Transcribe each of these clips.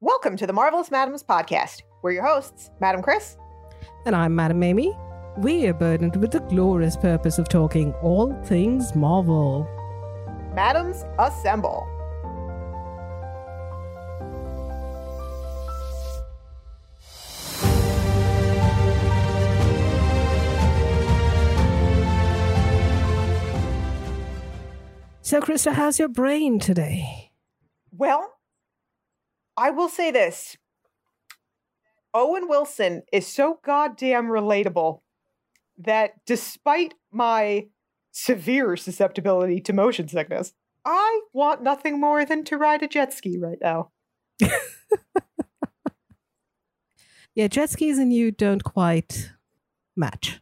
Welcome to the Marvelous Madams podcast. We're your hosts, Madam Chris. And I'm Madam Amy. We are burdened with the glorious purpose of talking all things Marvel. Madams, assemble. So, Krista, how's your brain today? Well, I will say this Owen Wilson is so goddamn relatable that despite my severe susceptibility to motion sickness, I want nothing more than to ride a jet ski right now. yeah, jet skis and you don't quite match.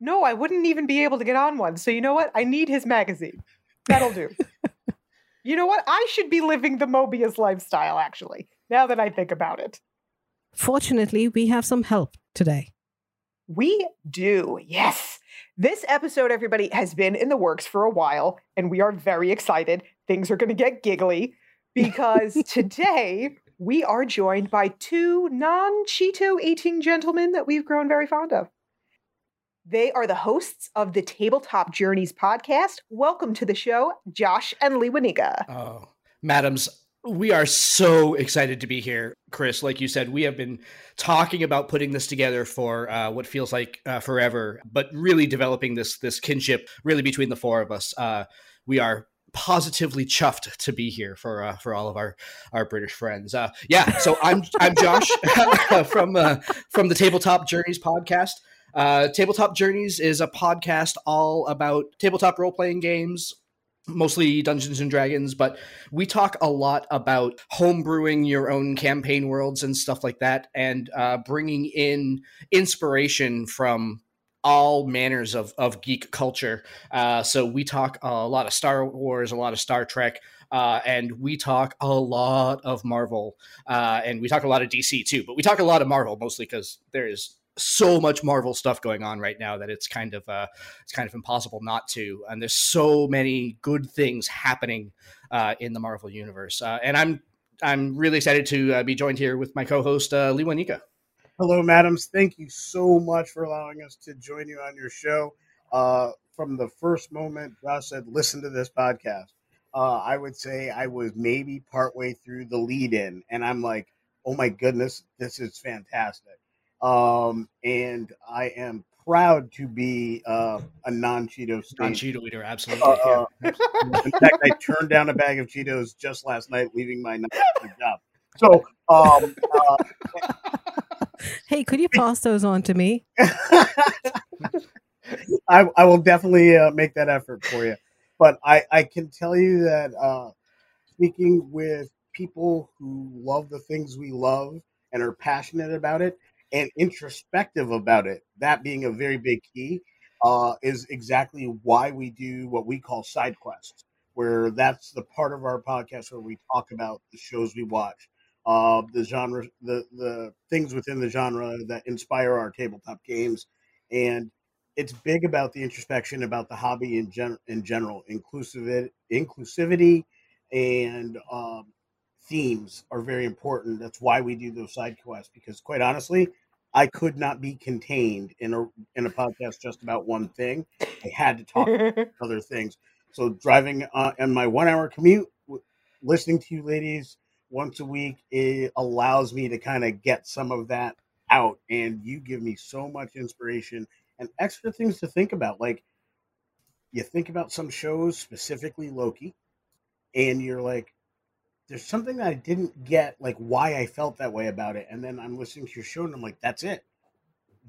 No, I wouldn't even be able to get on one. So, you know what? I need his magazine. That'll do. you know what? I should be living the Mobius lifestyle, actually, now that I think about it. Fortunately, we have some help today. We do, yes. This episode, everybody, has been in the works for a while, and we are very excited. Things are going to get giggly because today we are joined by two non Cheeto eating gentlemen that we've grown very fond of. They are the hosts of the Tabletop Journeys podcast. Welcome to the show, Josh and Lee Wanika. Oh, madams, we are so excited to be here, Chris. Like you said, we have been talking about putting this together for uh, what feels like uh, forever, but really developing this this kinship really between the four of us. Uh, we are positively chuffed to be here for uh, for all of our our British friends. Uh, yeah, so I'm I'm Josh from uh, from the Tabletop Journeys podcast. Uh, tabletop Journeys is a podcast all about tabletop role playing games, mostly Dungeons and Dragons, but we talk a lot about homebrewing your own campaign worlds and stuff like that, and uh, bringing in inspiration from all manners of, of geek culture. Uh, so we talk a lot of Star Wars, a lot of Star Trek. Uh, and we talk a lot of Marvel, uh, and we talk a lot of DC too. But we talk a lot of Marvel mostly because there is so much Marvel stuff going on right now that it's kind of uh, it's kind of impossible not to. And there's so many good things happening uh, in the Marvel universe. Uh, and I'm I'm really excited to uh, be joined here with my co-host uh, Lee Wanika. Hello, madams. Thank you so much for allowing us to join you on your show. Uh, from the first moment Josh said, "Listen to this podcast," uh, I would say I was maybe partway through the lead-in, and I'm like, "Oh my goodness, this is fantastic!" Um, and I am proud to be uh, a non Cheeto non Cheeto eater. Absolutely. Uh, yeah. in fact, I turned down a bag of Cheetos just last night, leaving my job. So, um, uh, hey, could you pass those on to me? I, I, will definitely uh, make that effort for you. But I, I can tell you that uh, speaking with people who love the things we love and are passionate about it, and introspective about it, that being a very big key, uh, is exactly why we do what we call side quests, where that's the part of our podcast where we talk about the shows we watch, uh, the genre, the the things within the genre that inspire our tabletop games, and it's big about the introspection about the hobby in gen- in general, inclusivity, inclusivity, and um, themes are very important. That's why we do those side quests because, quite honestly, I could not be contained in a in a podcast just about one thing. I had to talk about other things. So driving uh, on my one hour commute, listening to you ladies once a week, it allows me to kind of get some of that out. And you give me so much inspiration and extra things to think about. Like you think about some shows, specifically Loki, and you're like, there's something that I didn't get, like why I felt that way about it. And then I'm listening to your show and I'm like, that's it.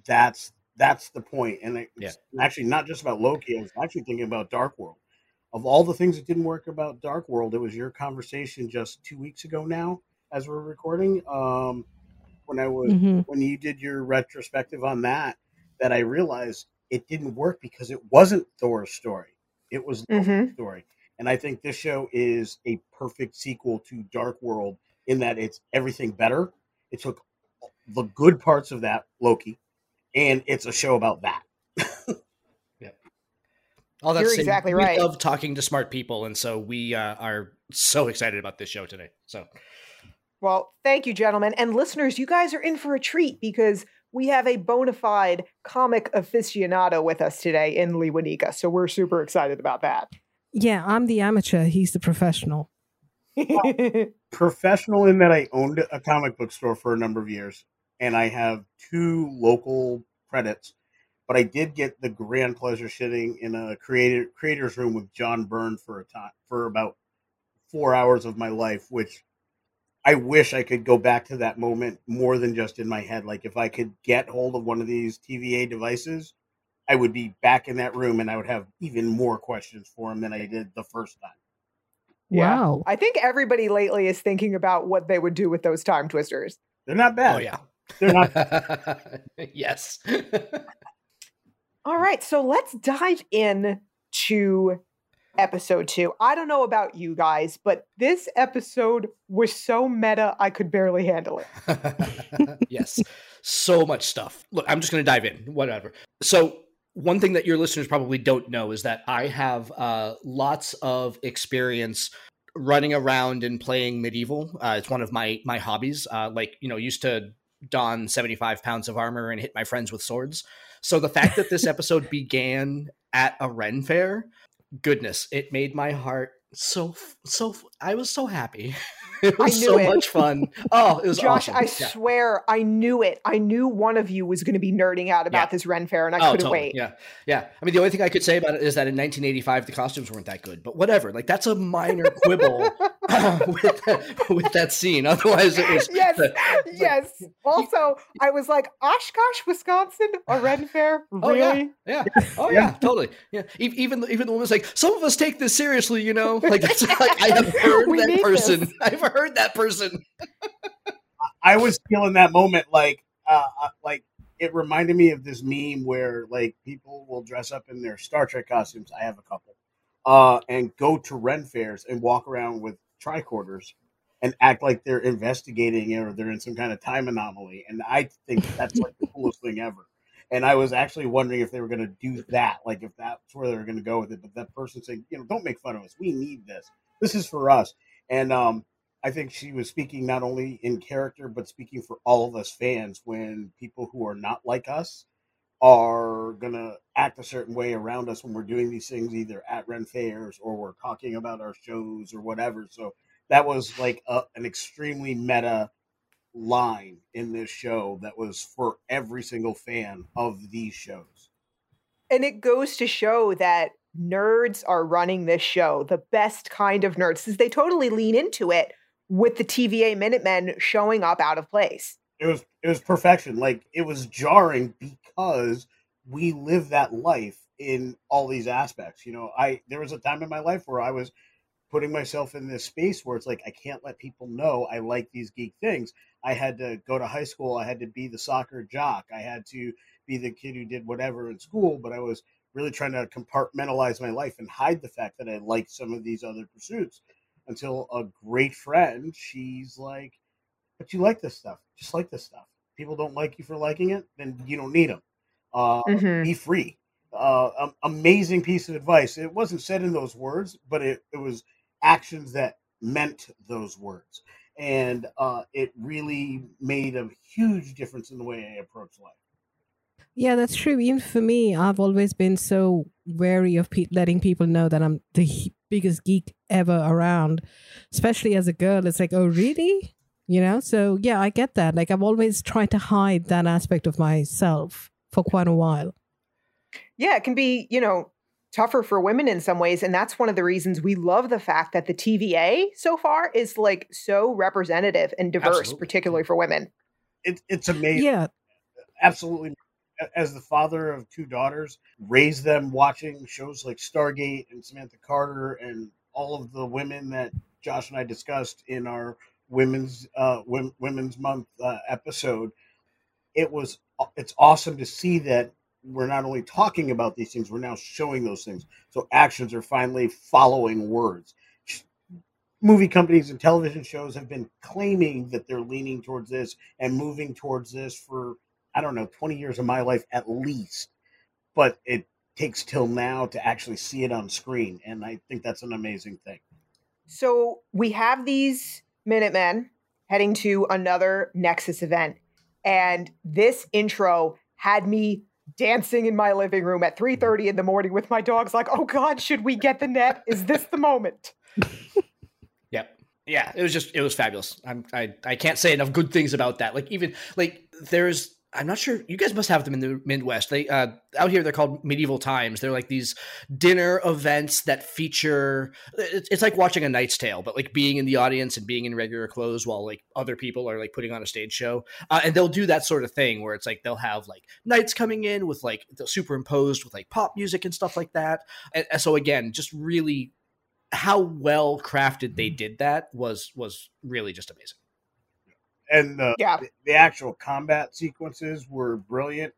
That's that's the point. And it's yeah. actually not just about Loki. I was actually thinking about Dark World. Of all the things that didn't work about Dark World, it was your conversation just two weeks ago now, as we're recording. Um, when I was mm-hmm. when you did your retrospective on that, that I realized it didn't work because it wasn't Thor's story. It was mm-hmm. story. And I think this show is a perfect sequel to Dark World in that it's everything better. It took the good parts of that Loki, and it's a show about that. yeah. All that's You're exactly we right. We love talking to smart people, and so we uh, are so excited about this show today. So Well, thank you, gentlemen. And listeners, you guys are in for a treat because we have a bona fide comic aficionado with us today in Lee Wanika. So we're super excited about that. Yeah, I'm the amateur. He's the professional. Professional in that I owned a comic book store for a number of years, and I have two local credits. But I did get the grand pleasure sitting in a creator creators room with John Byrne for a time for about four hours of my life, which I wish I could go back to that moment more than just in my head. Like if I could get hold of one of these TVA devices, I would be back in that room and I would have even more questions for him than I did the first time. Yeah. Wow. I think everybody lately is thinking about what they would do with those time twisters. They're not bad. Oh yeah. They're not yes. All right, so let's dive in to episode two. I don't know about you guys, but this episode was so meta, I could barely handle it. yes. So much stuff. Look, I'm just going to dive in. Whatever. So, one thing that your listeners probably don't know is that I have uh, lots of experience running around and playing medieval. Uh, it's one of my my hobbies. Uh, like you know, used to don 75 pounds of armor and hit my friends with swords. So the fact that this episode began at a Ren fair, goodness, it made my heart so so. I was so happy. It was so it. much fun. Oh, it was Josh, awesome. I Yeah. swear I knew it. I knew one of you was going to be nerding out about Yeah. this Ren Fair, and I Oh, couldn't totally. wait. Yeah, yeah. I mean, the only thing I could say about it is that in 1985 the costumes weren't that good, but whatever. Like that's a minor quibble with that, with that scene. Otherwise, it was yes, the- yes. Also, I was like, Oshkosh, Wisconsin, a Ren Fair? Oh, yeah. Really? Yeah. Oh yeah, totally. Yeah. Even even the woman's like, some of us take this seriously, you know. Like that's like I have heard We that person. this. I've heard that person. I was feeling that moment like uh, uh, like it reminded me of this meme where like people will dress up in their Star Trek costumes. I have a couple, uh, and go to Ren fairs and walk around with tricorders and act like they're investigating or they're in some kind of time anomaly. And I think that's like the coolest thing ever. And I was actually wondering if they were going to do that, like if that's where they were going to go with it. But that person saying, you know, don't make fun of us. We need this. This is for us. And um, I think she was speaking not only in character, but speaking for all of us fans when people who are not like us are going to act a certain way around us when we're doing these things, either at Ren fairs or we're talking about our shows or whatever. So that was like a, an extremely meta line in this show that was for every single fan of these shows. And it goes to show that nerds are running this show, the best kind of nerds, because they totally lean into it with the TVA Minutemen showing up out of place. it was it was perfection. Like it was jarring because we live that life in all these aspects you know? I there was a time in my life where i was putting myself in this space where it's like i can't let people know i like these geek things. I had to go to high school i had to be the soccer jock i had to be the kid who did whatever in school but i was really trying to compartmentalize my life and hide the fact that i like some of these other pursuits until a great friend she's like but you like this stuff. Just like this stuff. People don't like you for liking it, then you don't need them. Uh, Mhm. Be free. Uh, um, amazing piece of advice. It wasn't said in those words, but it, it was actions that meant those words. And uh, it really made a huge difference in the way I approach life. Yeah, that's true. Even for me, I've always been so wary of pe- letting people know that I'm the he- biggest geek ever around, especially as a girl. It's like, oh, really? You know? So, yeah, I get that. Like, I've always tried to hide that aspect of myself for quite a while. Yeah, it can be, you know, tougher for women in some ways. And that's one of the reasons we love the fact that the TVA so far is like so representative and diverse, Absolutely. particularly for women. It, it's amazing. Yeah, absolutely as the father of two daughters raised them watching shows like stargate and samantha carter and all of the women that josh and i discussed in our women's uh women's month uh, episode. It was it's awesome to see that we're not only talking about these things we're now showing those things. So actions are finally following words. Movie companies and television shows have been claiming that they're leaning towards this and moving towards this for I don't know, 20 years of my life at least. But it takes till now to actually see it on screen. And I think that's an amazing thing. So we have these Minutemen heading to another Nexus event. And this intro had me dancing in my living room at 3:30 in the morning with my dogs like, "Oh god, should we get the net? Is this the moment?" Yep. Yeah, it was just it was fabulous. I'm I I can't say enough good things about that. Like even like there's I'm not sure you guys must have them in the Midwest. They uh out here they're called medieval times. They're like these dinner events that feature it's, it's like watching a Knight's Tale, but like being in the audience and being in regular clothes while like other people are like putting on a stage show. Uh, and they'll do that sort of thing where it's like they'll have like knights coming in with like superimposed with like pop music and stuff like that. And, and so again, just really how well crafted they did that was was really just amazing. And the, Yeah. the, the actual combat sequences were brilliant.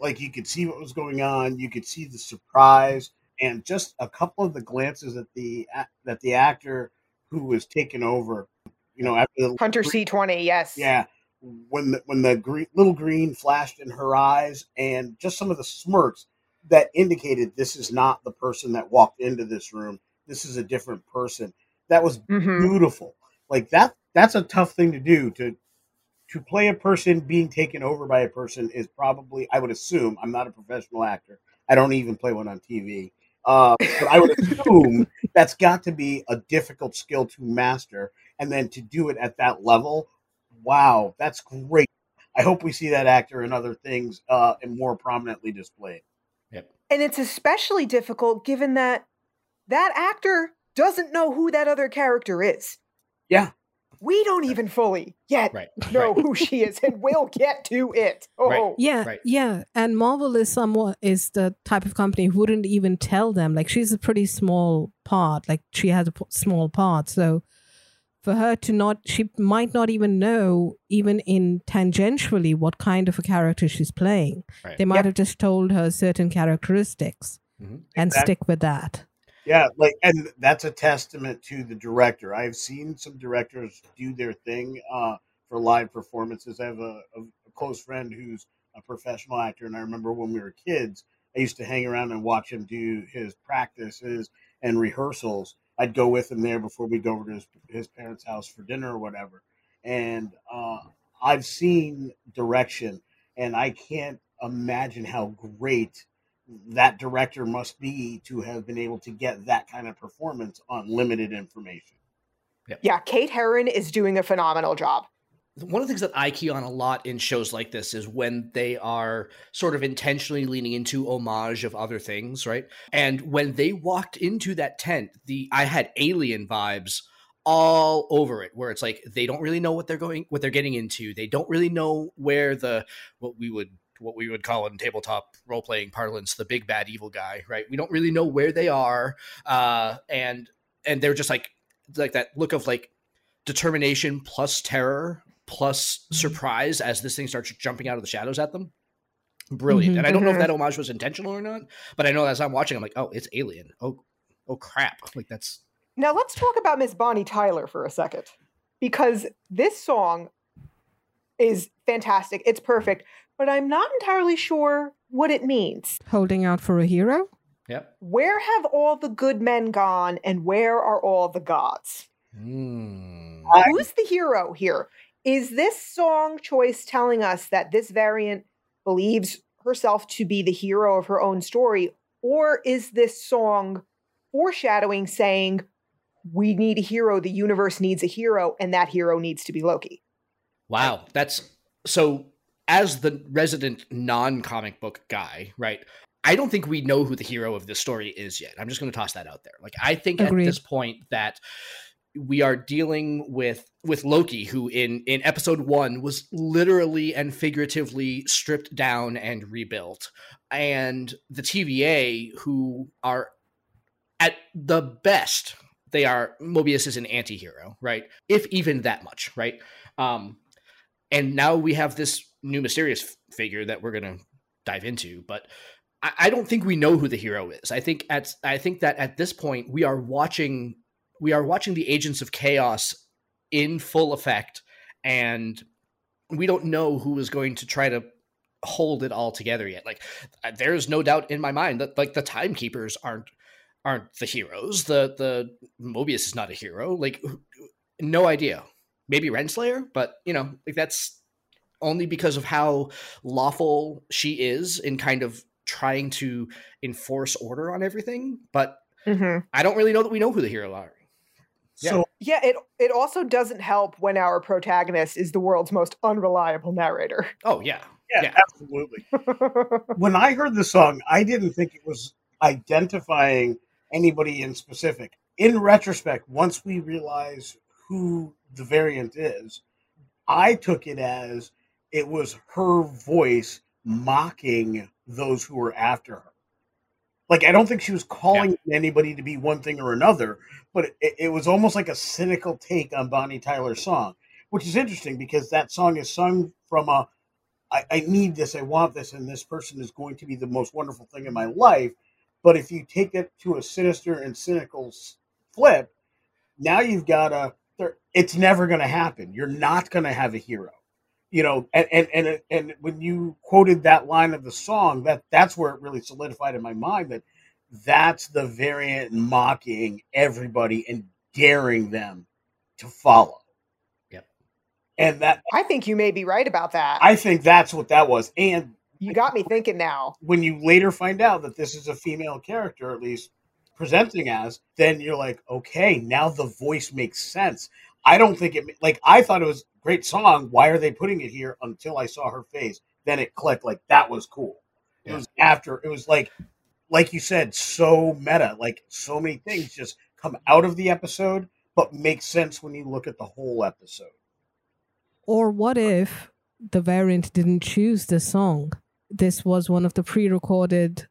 Like you could see what was going on, you could see the surprise, and just a couple of the glances at the that the actor who was taken over, you know, after the Hunter C20, yes. Yeah, when the, when the green, little green flashed in her eyes, and just some of the smirks that indicated this is not the person that walked into this room. This is a different person. That was Mhm. beautiful. Like that. That's a tough thing to do. To to play a person being taken over by a person is probably. I would assume. I'm not a professional actor. I don't even play one on TV. Uh, but I would assume that's got to be a difficult skill to master, and then to do it at that level wow, that's great. I hope we see that actor in other things uh, and more prominently displayed. And it's especially difficult given that that actor doesn't know who that other character is. Yeah. We don't even fully yet Right. know right. who she is, and we'll get to it. Oh, Right. Yeah, Right. yeah. And Marvel is somewhat is the type of company who wouldn't even tell them. Like she's a pretty small part. Like she has a p- small part. So for her to not, she might not even know, even in tangentially, what kind of a character she's playing. Right. They might Yep. have just told her certain characteristics Mhm. and Exactly. stick with that. Yeah, like, and that's a testament to the director. I've seen some directors do their thing uh, for live performances. I have a, a, close friend who's a professional actor, and I remember when we were kids, I used to hang around and watch him do his practices and rehearsals. I'd go with him there before we'd go over to his, his parents' house for dinner or whatever. And uh, I've seen direction, and I can't imagine how great that director must be to have been able to get that kind of performance on limited information. Yeah, Kate Herron is doing a phenomenal job. one of the things that I key on a lot in shows like this is when they are sort of intentionally leaning into homage of other things, right? And when they walked into that tent, the I had alien vibes all over it where it's like they don't really know what they're going what they're getting into. They don't really know where the what we would what we would call in tabletop role playing parlance the big bad evil guy, right? We don't really know where they are uh and and they're just like like that look of like determination plus terror plus surprise as this thing starts jumping out of the shadows at them. Brilliant. Mhm. And I don't know if Mhm. that homage was intentional or not, but I know as I'm watching, I'm like, oh, it's alien. Oh, oh crap. Like that's Now let's talk about Miss Bonnie Tyler for a second, because this song is fantastic. It's perfect, but I'm not entirely sure what it means. Holding out for a hero? yep. Where have all the good men gone, and where are all the gods? Mm. I- Who's the hero here? Is this song choice telling us that this variant believes herself to be the hero of her own story? Or is this song foreshadowing saying, we need a hero, the universe needs a hero, and that hero needs to be Loki? Wow, that's so. As the resident non-comic book guy, right? I don't think we know who the hero of this story is yet. I'm just going to toss that out there. Like, I think Agreed. at this point that we are dealing with with Loki, who in in episode one was literally and figuratively stripped down and rebuilt, and the TVA, who are at the best, they are Mobius is an anti-hero, right? If even that much, right? Um, and now we have this new mysterious figure that we're gonna dive into, but I, I don't think we know who the hero is. I think at I think that at this point we are watching we are watching the agents of chaos in full effect, and we don't know who is going to try to hold it all together yet. Like uh, there's no doubt in my mind that like the timekeepers aren't aren't the heroes. The the Mobius is not a hero. Like no idea. maybe Renslayer, but you know, like that's only because of how lawful she is in kind of trying to enforce order on everything. But Mhm. I don't really know that we know who the hero are. Yeah. So Yeah, it it also doesn't help when our protagonist is the world's most unreliable narrator. Oh yeah, yeah, Yeah. absolutely. when I heard the song, I didn't think it was identifying anybody in specific. In retrospect, once we realize who the variant is, I took it as it was her voice mocking those who were after her. Like I don't think she was calling anybody to be one thing or another, but it, it was almost like a cynical take on Bonnie Tyler's song, which is interesting because that song is sung from a I, I need this, I want this, and this person is going to be the most wonderful thing in my life. But if you take it to a sinister and cynical flip, now you've got a. It's never going to happen. You're not going to have a hero, you know. And and and and when you quoted that line of the song, that that's where it really solidified in my mind that that's the variant mocking everybody and daring them to follow. Yep. And that I think you may be right about that. I think that's what that was. And you got me thinking now. when you later find out that this is a female character, at least presenting as, then you're like, okay, now the voice makes sense. I don't think it like I thought it was a great song. Why are they putting it here? Until I saw her face, then it clicked. Like that was cool. It Yeah. was after. It was like, like you said, so meta. Like so many things just come out of the episode, but make sense when you look at the whole episode. Or what if the variant didn't choose the song? This was one of the pre recorded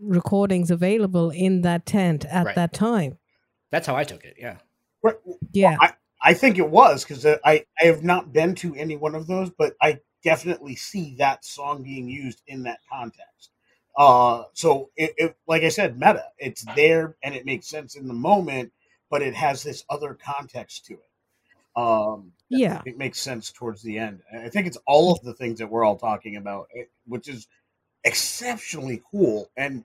recordings available in that tent at Right. that time. that's how I took it. Yeah, Right. Yeah. I think it was because I, I have not been to any one of those, but I definitely see that song being used in that context. Uh, so it, it, like I said, meta. It's there and it makes sense in the moment, but it has this other context to it. Um, Yeah. it makes sense towards the end. I think it's all of the things that we're all talking about, eh, which is exceptionally cool. And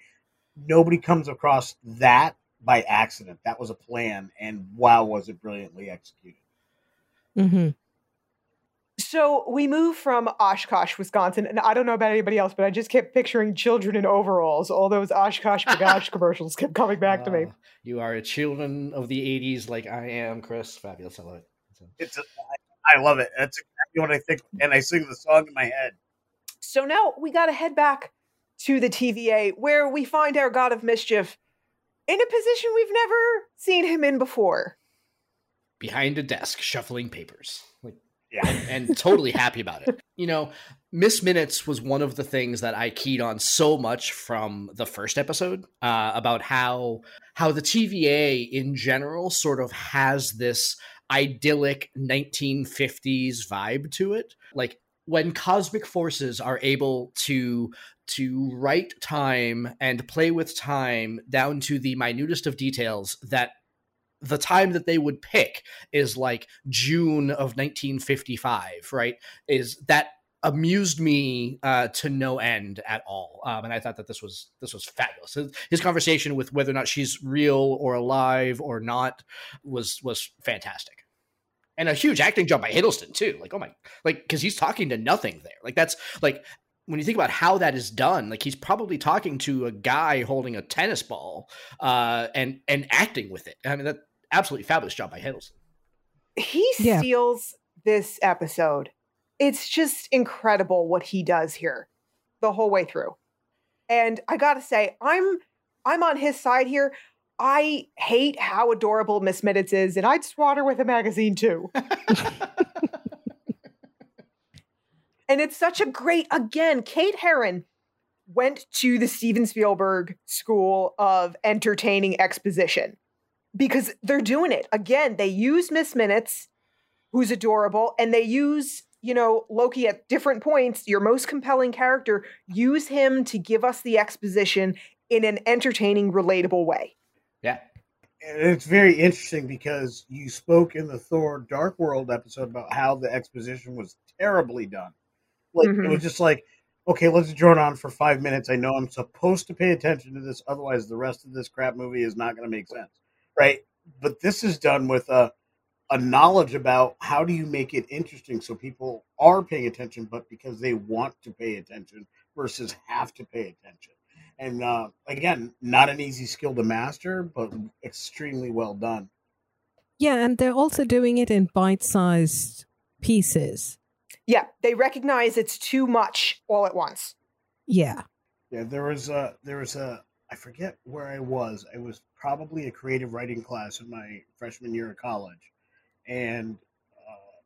nobody comes across that by accident. That was a plan, and wow, was it brilliantly executed. hmm So we move from Oshkosh, Wisconsin, and I don't know about anybody else, but I just kept picturing children in overalls. All those Oshkosh B'gosh commercials kept coming back to me. Uh, You are a children of the '80s, like I am, Chris. Fabulous, I love it. It's a, I, I love it. That's exactly what I think, and I sing the song in my head. So now we got to head back to the TVA where we find our god of mischief in a position we've never seen him in before. Behind a desk, shuffling papers. Like Yeah, and totally happy about it. You know, Miss Minutes was one of the things that I keyed on so much from the first episode uh, about how how the TVA in general sort of has this idyllic 1950s vibe to it. Like when cosmic forces are able to to write time and play with time down to the minutest of details that the time that they would pick is like June of 1955, right? Is that amused me uh, to no end at all, um, and I thought that this was this was fabulous. His, conversation with whether or not she's real or alive or not was was fantastic, and a huge acting job by Hiddleston too. Like oh my, like because he's talking to nothing there. Like that's like when you think about how that is done, like he's probably talking to a guy holding a tennis ball uh, and and acting with it. I mean that absolutely fabulous job by Hiddleston. He Yeah. steals this episode. It's just incredible what he does here the whole way through. And I got to say, I'm I'm on his side here. I hate how adorable Miss Minutes is, and I'd swat her with a magazine too. And it's such a great, again, Kate Herron went to the Steven Spielberg School of Entertaining Exposition because they're doing it. Again, they use Miss Minutes, who's adorable, and they use, you know, Loki at different points, your most compelling character, use him to give us the exposition in an entertaining, relatable way. yeah. and it's very interesting because you spoke in the Thor Dark World episode about how the exposition was terribly done. Like it Mhm. was just like, okay, let's drone on for five minutes. I know I'm supposed to pay attention to this, otherwise the rest of this crap movie is not going to make sense, right? But this is done with a a knowledge about how do you make it interesting so people are paying attention, but because they want to pay attention versus have to pay attention. And uh, again, not an easy skill to master, but extremely well done. Yeah, and they're also doing it in bite sized pieces. Yeah, they recognize it's too much all at once. Yeah. Yeah, there was a there was a I forget where I was. I was probably a creative writing class in my freshman year of college, and uh,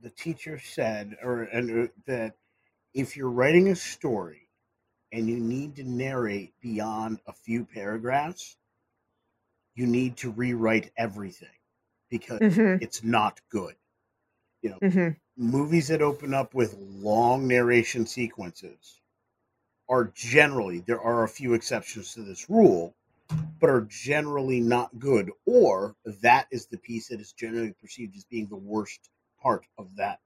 the teacher said, or and uh, that if you're writing a story and you need to narrate beyond a few paragraphs, you need to rewrite everything because Mm-hmm. it's not good. You know, Mm-hmm. Movies that open up with long narration sequences are generally there are a few exceptions to this rule but are generally not good or that is the piece that is generally perceived as being the worst part of that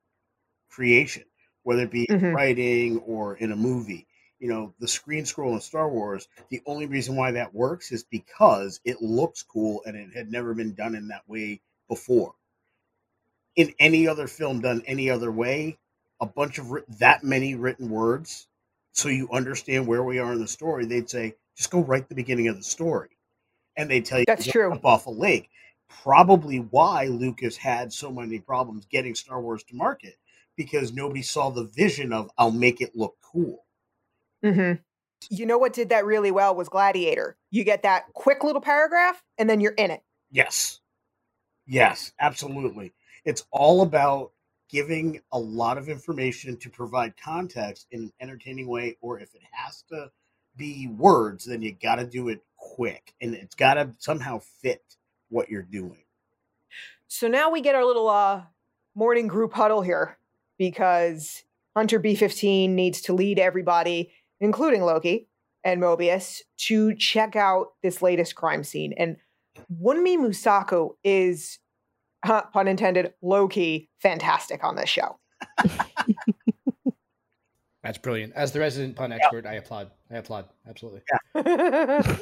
creation whether it be Mhm. writing or in a movie you know the screen scroll in star wars the only reason why that works is because it looks cool and it had never been done in that way before in any other film done any other way, a bunch of that many written words, so you understand where we are in the story, they'd say, just go right the beginning of the story, and they tell you That's true. off a lake. Probably why Lucas had so many problems getting Star Wars to market because nobody saw the vision of I'll make it look cool. Mm-hmm. You know what did that really well was Gladiator. You get that quick little paragraph, and then you're in it. Yes. Yes, absolutely. It's all about giving a lot of information to provide context in an entertaining way, or if it has to be words, then you got to do it quick and it's got to somehow fit what you're doing. So now we get our little uh, morning group huddle here because Hunter B15 needs to lead everybody, including Loki and Mobius, to check out this latest crime scene. And Wunmi Mosaku is, uh, pun intended, low key fantastic on this show. That's brilliant. As the resident pun expert, I applaud. I applaud. Absolutely.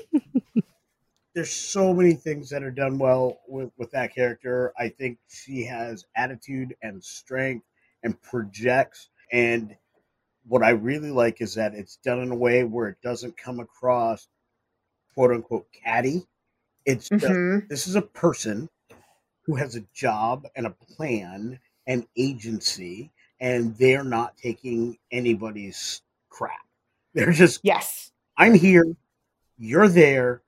There's so many things that are done well with, with that character. I think she has attitude and strength and projects. And what I really like is that it's done in a way where it doesn't come across quote unquote catty. It's just, Mhm. this is a person who has a job and a plan and agency, and they're not taking anybody's crap. They're just, Yes. I'm here, you're there,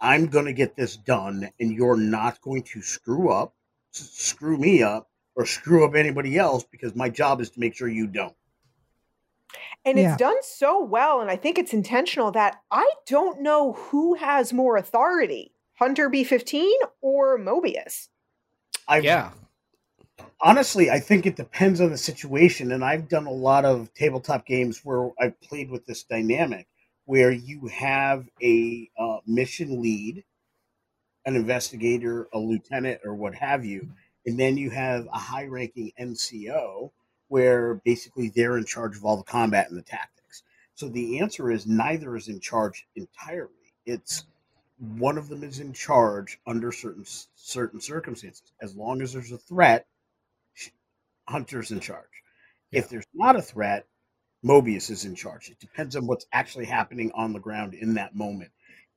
I'm going to get this done, and you're not going to screw up, screw me up, or screw up anybody else because my job is to make sure you don't. And Yeah. it's done so well, and I think it's intentional that I don't know who has more authority Hunter B15 or Mobius. I Yeah. honestly, I think it depends on the situation, and I've done a lot of tabletop games where I've played with this dynamic, where you have a uh, mission lead, an investigator, a lieutenant, or what have you, and then you have a high-ranking NCO, where basically they're in charge of all the combat and the tactics. So the answer is neither is in charge entirely. It's one of them is in charge under certain certain circumstances. As long as there's a threat, Hunter's in charge. If there's not a threat, Mobius is in charge. It depends on what's actually happening on the ground in that moment.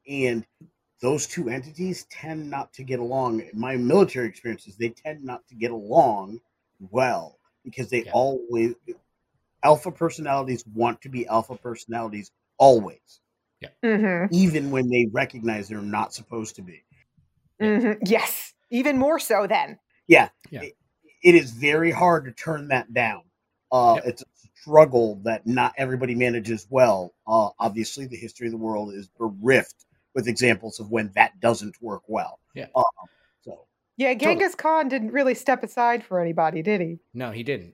And those two entities tend not to get along. In my military experiences, they tend not to get along well because they Yeah. always alpha personalities want to be alpha personalities always, Mm-hmm. even when they recognize they're not supposed to be. Mm-hmm. Yes. Even more so then. Yeah. Yeah. It, it is very hard to turn that down. Uh, Yep. It's a struggle that not everybody manages well. Uh, obviously, the history of the world is bereft with examples of when that doesn't work well. Yeah. Uh, so, Yeah, Totally. Genghis Khan didn't really step aside for anybody, did he? No, he didn't.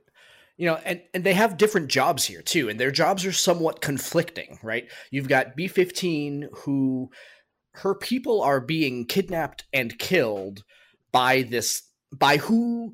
You know, and, and they have different jobs here too, and their jobs are somewhat conflicting, right? You've got B 15, who her people are being kidnapped and killed by this, by who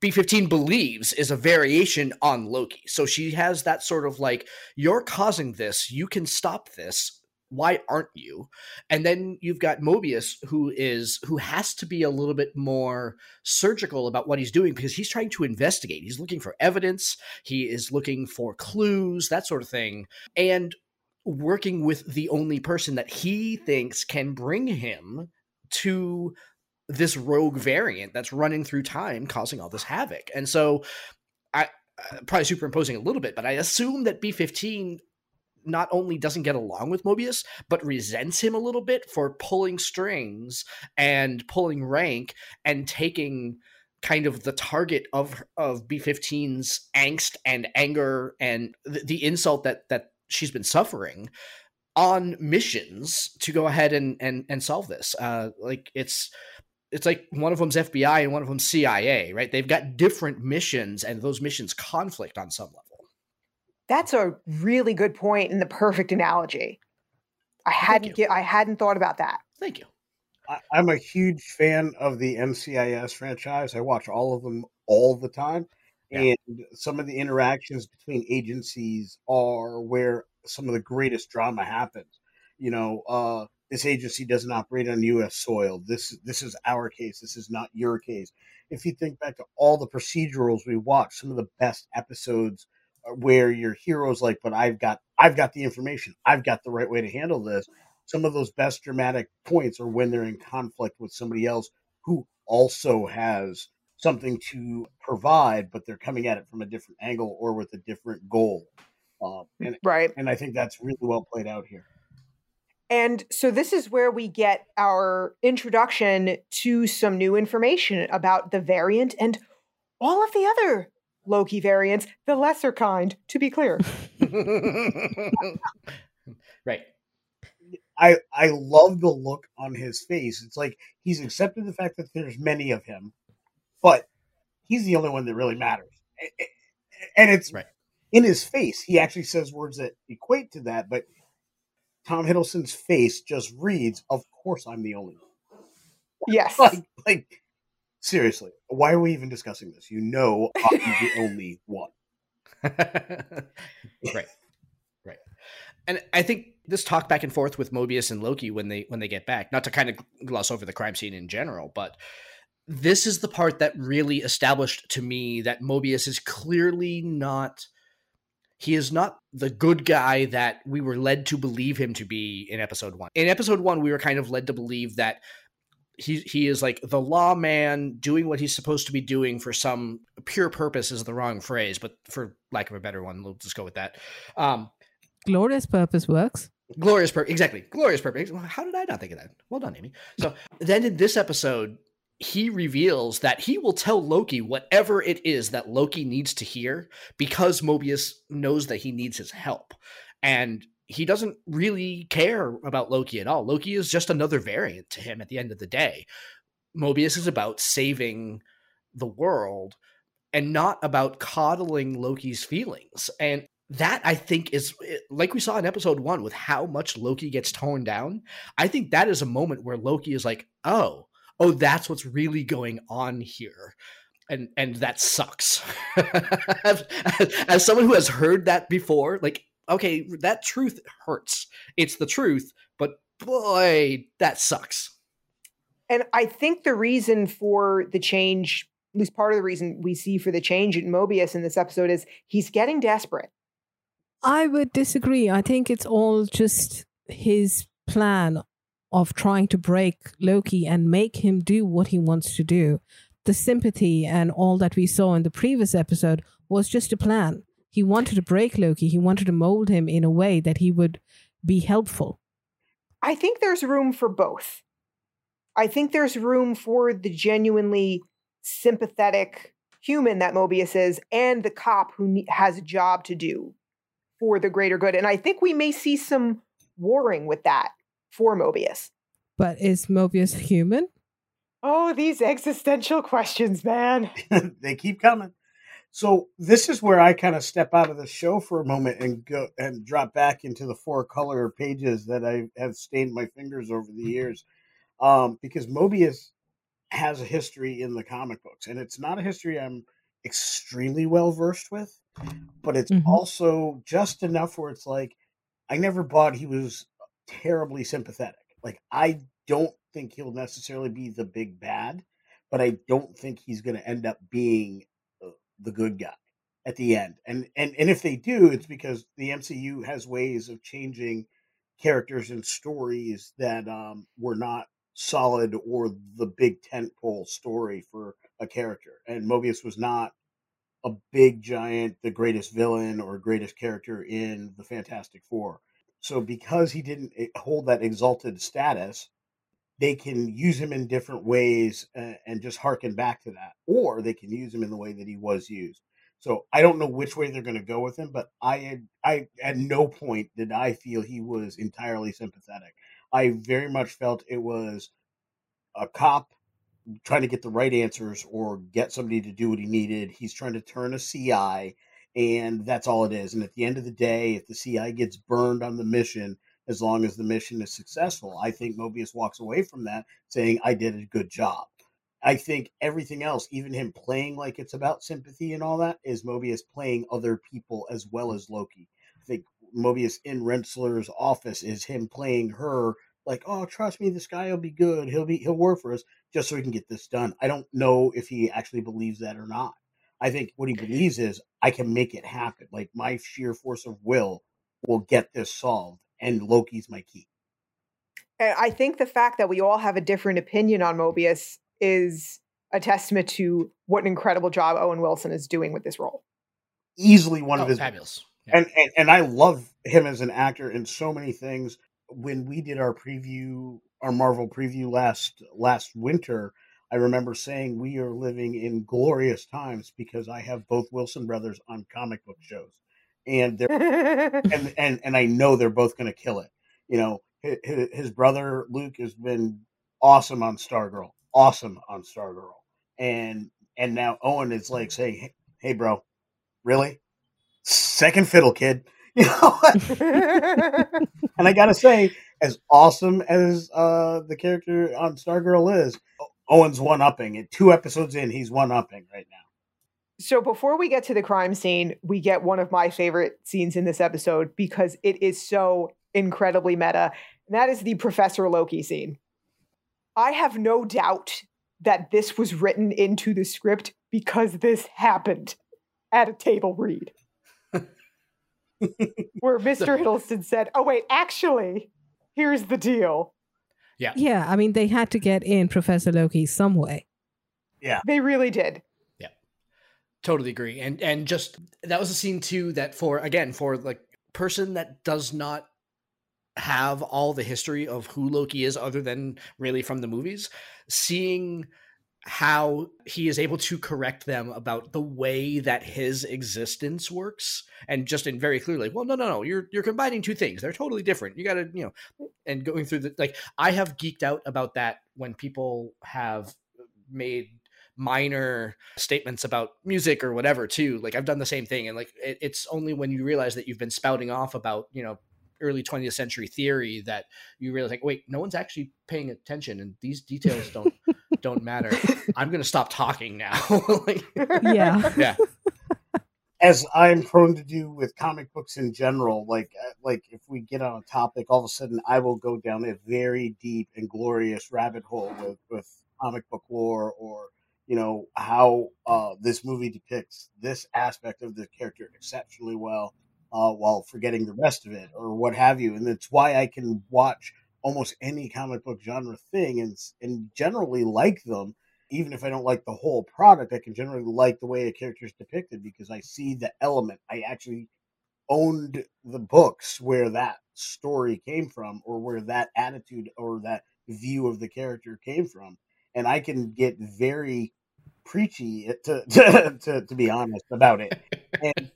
B 15 believes is a variation on Loki. So she has that sort of like, you're causing this, you can stop this why aren't you? And then you've got mobius who is who has to be a little bit more surgical about what he's doing because he's trying to investigate. He's looking for evidence. He is looking for clues that sort of thing. And working with the only person that he thinks can bring him to this rogue variant that's running through time causing all this havoc. And so i uh, probably superimposing a little bit but i assume that b15 not only doesn't get along with Mobius, but resents him a little bit for pulling strings and pulling rank and taking kind of the target of of B15's angst and anger and the, the insult that that she's been suffering on missions to go ahead and and and solve this. Uh like it's it's like one of them's FBI and one of them's CIA, right? They've got different missions and those missions conflict on some level. That's a really good point and the perfect analogy. I hadn't get, I hadn't thought about that. Thank you. I, I'm a huge fan of the NCIS franchise. I watch all of them all the time. Yeah. And some of the interactions between agencies are where some of the greatest drama happens. You know, uh, this agency doesn't operate on U.S. soil. This this is our case. This is not your case. If you think back to all the procedurals we watched, some of the best episodes where your hero's like, but I've got I've got the information. I've got the right way to handle this. Some of those best dramatic points are when they're in conflict with somebody else who also has something to provide, but they're coming at it from a different angle or with a different goal. Um, and Right. and I think that's really well played out here. And so this is where we get our introduction to some new information about the variant and all of the other Loki variants, the lesser kind, to be clear. right. I I love the look on his face. It's like he's accepted the fact that there's many of him, but he's the only one that really matters. A- a- And it's Right. in his face. He actually says words that equate to that, but Tom Hiddleston's face just reads, "Of course, I'm the only one." Yes. Like, like seriously, why are we even discussing this? You know, I'm the only one. right right and i think this talk back and forth with mobius and loki when they when they get back not to kind of gloss over the crime scene in general but this is the part that really established to me that mobius is clearly not he is not the good guy that we were led to believe him to be in episode one in episode one we were kind of led to believe that he he is like the lawman doing what he's supposed to be doing for some pure purpose is the wrong phrase, but for lack of a better one, we'll just go with that. Um, Glorious purpose works. glorious purpose, exactly, glorious purpose. How did I not think of that? Well done, Amy. So then in this episode, he reveals that he will tell Loki whatever it is that Loki needs to hear because Mobius knows that he needs his help, and he doesn't really care about Loki at all. Loki is just another variant to him at the end of the day. Mobius is about saving the world and not about coddling Loki's feelings. And that I think is eh, like we saw in episode one with how much Loki gets torn down. I think that is a moment where Loki is like, oh, oh, that's what's really going on here. And and that sucks. as, as someone who has heard that before, like, okay, that truth hurts. It's the truth, but boy, that sucks. And I think the reason for the change, at least part of the reason we see for the change in Mobius in this episode is he's getting desperate. I would disagree. I think it's all just his plan of trying to break Loki and make him do what he wants to do. The sympathy and all that we saw in the previous episode was just a plan. He wanted to break Loki, he wanted to mold him in a way that he would be helpful. I think there's room for both. I think there's room for the genuinely sympathetic human that Mobius is and the cop who has a job to do for the greater good. And I think we may see some warring with that for Mobius. But is Mobius human? Oh, these existential questions, man. they keep coming. So this is where I kind of step out of the show for a moment and go and drop back into the four color pages that I have stained my fingers over the years, um, because Mobius has a history in the comic books, and it's not a history I'm extremely well versed with, but it's Mhm. also just enough where it's like I never bought he was terribly sympathetic. Like I don't think he'll necessarily be the big bad, but I don't think he's going to end up being the good guy at the end. And and and if they do, it's because the MCU has ways of changing characters and stories that um, were not solid or the big tentpole story for a character. And Mobius was not a big giant, the greatest villain or greatest character in the Fantastic Four. So because he didn't eh, hold that exalted status, they can use him in different ways and, and just harken back to that, or they can use him in the way that he was used. So I don't know which way they're going to go with him, but I had I at no point did I feel he was entirely sympathetic. I very much felt it was a cop trying to get the right answers or get somebody to do what he needed. He's trying to turn a CI, and that's all it is. And at the end of the day, if the CI gets burned on the mission, as long as the mission is successful, I think Mobius walks away from that saying, I did a good job. I think everything else, even him playing like it's about sympathy and all that, is Mobius playing other people as well as Loki. I think Mobius in Renslayer's office is him playing her like, oh, trust me, this guy will be good. He'll be he'll work for us just so we can get this done. I don't know if he actually believes that or not. I think what he believes is I can make it happen. Like my sheer force of will will get this solved, and Loki's my key. And I think the fact that we all have a different opinion on Mobius is a testament to what an incredible job Owen Wilson is doing with this role. Easily one Oh, of his fabulous. Yeah. and, and and I love him as an actor in so many things. When we did our preview, our Marvel preview last last winter, I remember saying we are living in glorious times because I have both Wilson brothers on comic book shows, and they're and and and I know they're both going to kill it. You know, his, his brother Luke has been awesome on Stargirl, awesome on Stargirl, and and now Owen is like saying, "Hey, hey bro, really? Second fiddle, kid." You know, and I gotta say, as awesome as uh the character on Stargirl is, Owen's one upping. It two episodes in, he's one upping right now. So before we get to the crime scene, we get one of my favorite scenes in this episode because it is so incredibly meta, and that is the Professor Loki scene. I have no doubt that this was written into the script because this happened at a table read. Where Mr. Hiddleston said, Oh, wait, actually, here's the deal. Yeah, Yeah, I mean, they had to get in Professor Loki some way. Yeah. They really did. Totally agree. And and just that was a scene too that for again for like person that does not have all the history of who loki is other than really from the movies seeing how he is able to correct them about the way that his existence works and just in very clearly well no no no you're you're combining two things. They're totally different. You got to you know and going through the like i have geeked out about that when people have made minor statements about music or whatever too like i've done the same thing and like it, it's only when you realize that you've been spouting off about you know early 20th century theory that you realize like wait no one's actually paying attention and these details don't don't matter. I'm gonna stop talking now. Like, Yeah. yeah. As I'm prone to do with comic books in general, like uh, like if we get on a topic, all of a sudden I will go down a very deep and glorious rabbit hole with with comic book lore or you know how uh, this movie depicts this aspect of the character exceptionally well, uh, while forgetting the rest of it or what have you, and that's why I can watch almost any comic book genre thing and and generally like them. Even if I don't like the whole product, I can generally like the way a character is depicted because I see the element. I actually owned the books where that story came from, or where that attitude or that view of the character came from, and I can get very preachy eh, to to, to, to be honest about it. And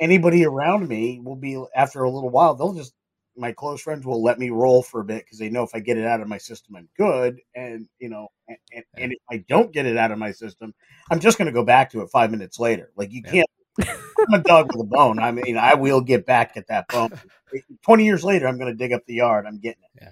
anybody around me will be after a little while they'll just my close friends will let me roll for a bit because they know if I get it out of my system, I'm good. And you know, and, and, and if I don't get it out of my system, I'm just going to go back to it five minutes later. Like you Yeah. can't. I'm a dog with a bone. I mean, I will get back at that bone. Twenty years later, I'm going to dig up the yard. I'm getting it.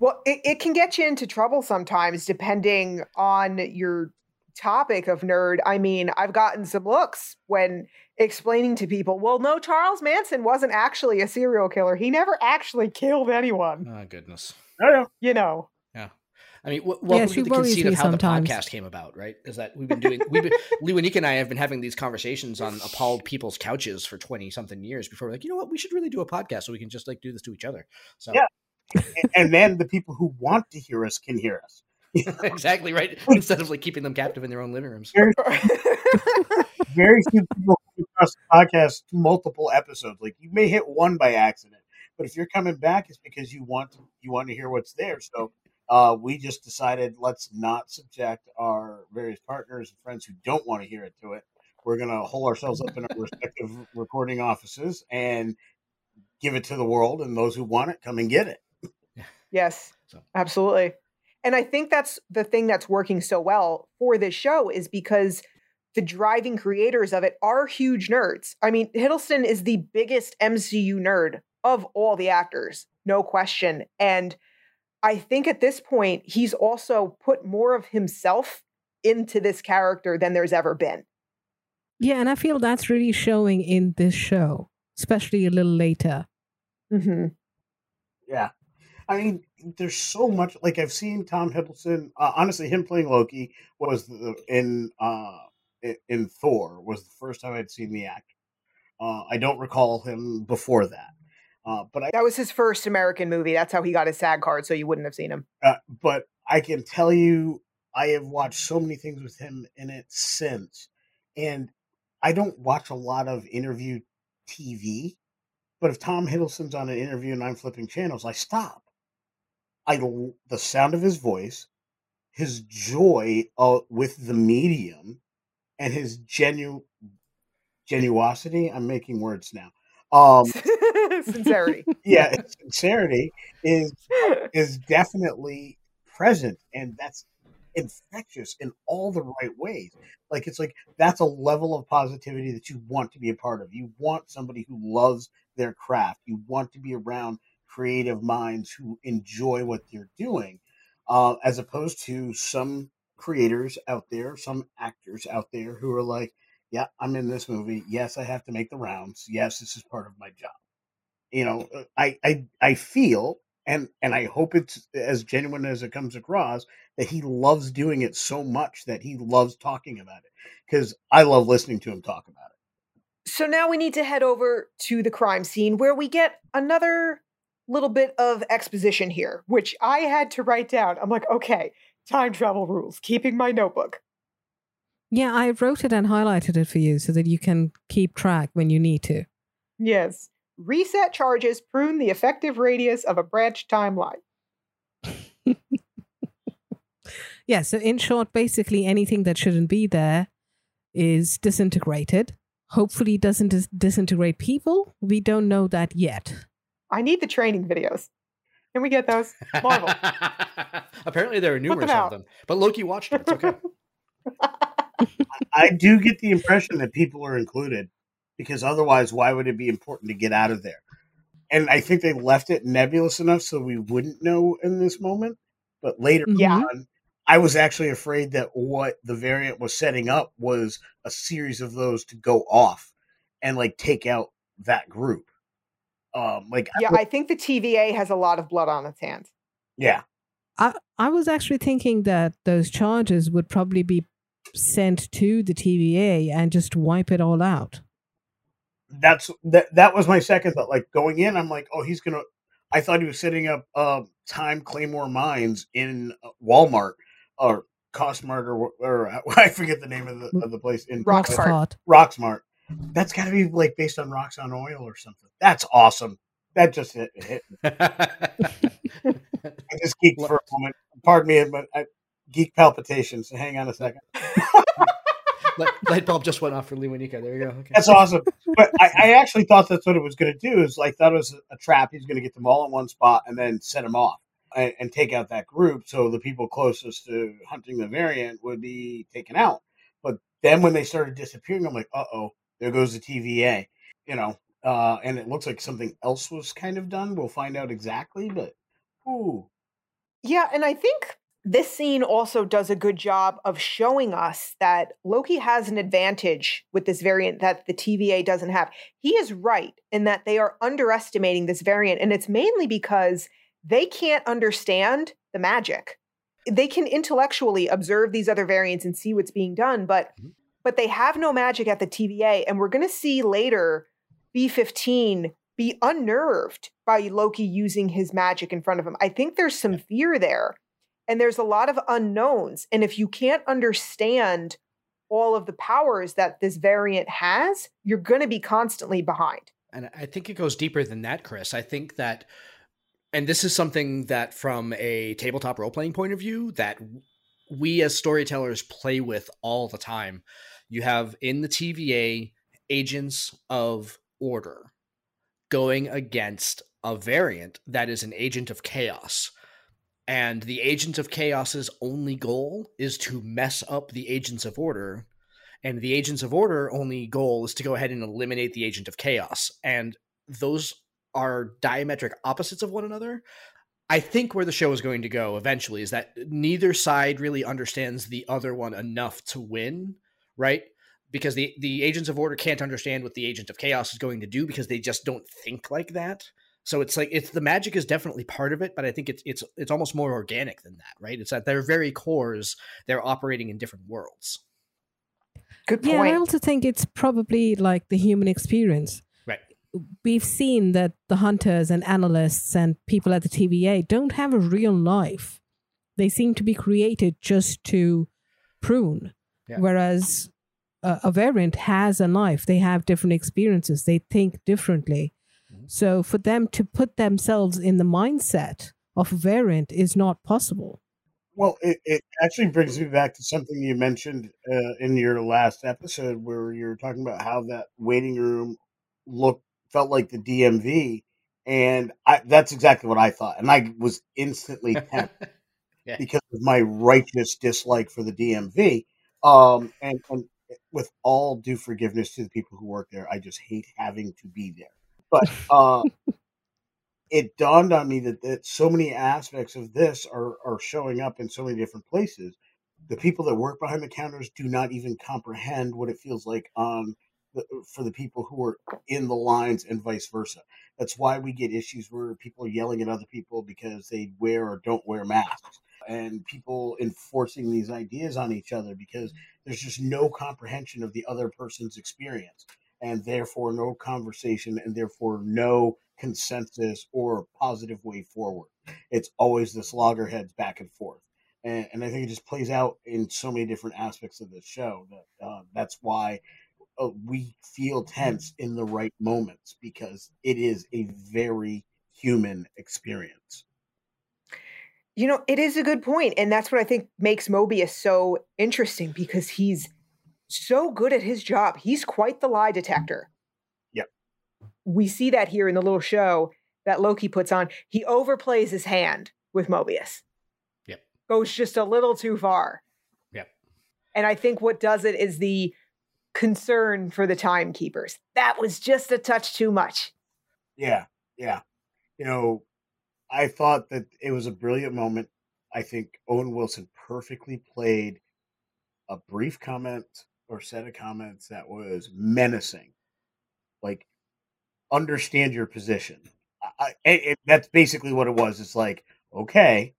Well, it, it can get you into trouble sometimes depending on your topic of nerd, I mean, I've gotten some looks when explaining to people, well, no, Charles Manson wasn't actually a serial killer. He never actually killed anyone. Oh goodness. Oh, yeah. You know. Yeah. I mean, w- welcome she to the conceit of how sometimes. the podcast came about, right? Is that we've been doing, we've been, Lewinik and I have been having these conversations on appalled people's couches for 20 something years before we're like, you know what, we should really do a podcast so we can just like do this to each other. So, Yeah. And, then the people who want to hear us can hear us. exactly right. Instead of like keeping them captive in their own living rooms. Very few people across the podcast multiple episodes. Like you may hit one by accident, but if you're coming back, it's because you want to, you want to hear what's there. So uh, we just decided let's not subject our various partners and friends who don't want to hear it to it. We're gonna hole ourselves up in our respective recording offices and give it to the world, and those who want it come and get it. Yes, So- absolutely. And I think that's the thing that's working so well for this show is because the driving creators of it are huge nerds. I mean, Hiddleston is the biggest MCU nerd of all the actors, no question. And I think at this point, he's also put more of himself into this character than there's ever been. Yeah, and I feel that's really showing in this show, especially a little later. hmm Yeah. I mean, there's so much. Like I've seen Tom Hiddleston. Uh, honestly, him playing Loki was the, in uh in, Thor was the first time I'd seen the actor. Uh, I don't recall him before that. Uh, but I That was his first American movie. That's how he got his SAG card, so you wouldn't have seen him. uh, but I can tell you, I have watched so many things with him in it since, and I don't watch a lot of interview TV. But if Tom Hiddleston's on an interview and I'm flipping channels, I stop. I the sound of his voice, his joy uh, with the medium, and his genu genuosity. I'm making words now. Um, Sincerity. yeah, sincerity is is definitely present and that's infectious in all the right ways like it's like that's a level of positivity that you want to be a part of you want somebody who loves their craft you want to be around creative minds who enjoy what they're doing uh, as opposed to some creators out there some actors out there who are like yeah i'm in this movie. Yes i have to make the rounds. Yes this is part of my job. You know uh, i i i feel and and i hope it's as genuine as it comes across that he loves doing it so much that he loves talking about it because i love listening to him talk about it. So now we need to head over to the crime scene where we get another little bit of exposition here, which I had to write down. I'm like, okay, time travel rules, keeping my notebook. Yeah, I wrote it and highlighted it for you so that you can keep track when you need to. Yes. Reset charges, prune the effective radius of a branch timeline. Yeah, so in short, basically anything that shouldn't be there is disintegrated. Hopefully, doesn't dis- disintegrate people. We don't know that yet. I need the training videos. Can we get those? Marvel. Apparently, there are numerous out. of them, but Loki watched it. It's okay. i do get the impression that people are included because otherwise why would it be important to get out of there and i think they left it nebulous enough so we wouldn't know in this moment but later Yeah. on i was actually afraid that what the variant was setting up was a series of those to go off and like take out that group um like yeah, would- I think the TVA has a lot of blood on its hands. yeah I, I was actually thinking that those charges would probably be sent to the TVA and just wipe it all out. that's that that was my second thought like going in i'm like oh he's gonna i thought he was setting up uh time claymore mines in uh, walmart or costmart or, or i forget the name of the, of the place in Rocksmart. Rocksmart. That's got to be like based on Roxxon oil or something that's awesome that just hit, hit i just geeked for a moment pardon me but I, geek palpitations hang on a second light, light bulb just went off for Lee Winika. There you go. Okay. That's awesome. But I, I actually thought that's what it was going to do. Is like that was a trap. He's going to get them all in one spot and then set them off and, and take out that group. So the people closest to hunting the variant would be taken out. But then when they started disappearing, I'm like, uh oh, there goes the TVA. You know, uh, and it looks like something else was kind of done. We'll find out exactly. But ooh, Yeah, and I think this scene also does a good job of showing us that Loki has an advantage with this variant that the TVA doesn't have. He is right in that they are underestimating this variant, and it's mainly because they can't understand the magic. They can intellectually observe these other variants and see what's being done, but mm-hmm. But they have no magic at the TVA, and we're going to see later B15 be unnerved by Loki using his magic in front of him. I think there's some fear there and there's a lot of unknowns. And if you can't understand all of the powers that this variant has, you're going to be constantly behind. And I think it goes deeper than that, Chris. I think that, and this is something that from a tabletop role playing point of view, that we as storytellers play with all the time. You have in the TVA agents of order going against a variant that is an agent of chaos. And the agent of chaos's only goal is to mess up the agents of order and the agents of order only goal is to go ahead and eliminate the agent of chaos. And those are diametric opposites of one another. I think where the show is going to go eventually is that neither side really understands the other one enough to win right because the the agents of order can't understand what the agent of chaos is going to do because they just don't think like that so it's like it's the magic is definitely part of it, but I think it's it's it's almost more organic than that, right? It's at their very cores, they're operating in different worlds. Good point. Yeah, I also think it's probably like the human experience. Right. We've seen that the hunters and analysts and people at the TVA don't have a real life. They seem to be created just to prune. Yeah. Whereas a, a variant has a life. They have different experiences. They think differently so for them to put themselves in the mindset of variant is not possible. Well, it, it actually brings me back to something you mentioned uh, in your last episode where you were talking about how that waiting room looked felt like the DMV, and I, that's exactly what I thought, and I was instantly tempted yeah. because of my righteous dislike for the DMV. Um, and, and with all due forgiveness to the people who work there, I just hate having to be there. But uh, it dawned on me that, that so many aspects of this are, are showing up in so many different places. The people that work behind the counters do not even comprehend what it feels like on the, for the people who are in the lines and vice versa. That's why we get issues where people are yelling at other people because they wear or don't wear masks, and people enforcing these ideas on each other because there's just no comprehension of the other person's experience and therefore no conversation and therefore no consensus or positive way forward. It's always this loggerheads back and forth. And, and I think it just plays out in so many different aspects of the show that uh, that's why uh, we feel tense in the right moments because it is a very human experience. You know, it is a good point, and that's what I think makes Mobius so interesting because he's so good at his job. He's quite the lie detector. Yep. We see that here in the little show that Loki puts on. He overplays his hand with Mobius. Yep. Goes just a little too far. Yep. And I think what does it is the concern for the timekeepers. That was just a touch too much. Yeah. Yeah. You know, I thought that it was a brilliant moment. I think Owen Wilson perfectly played a brief comment or set of comments that was menacing. Like, understand your position. I, it, that's basically what it was. It's like, okay,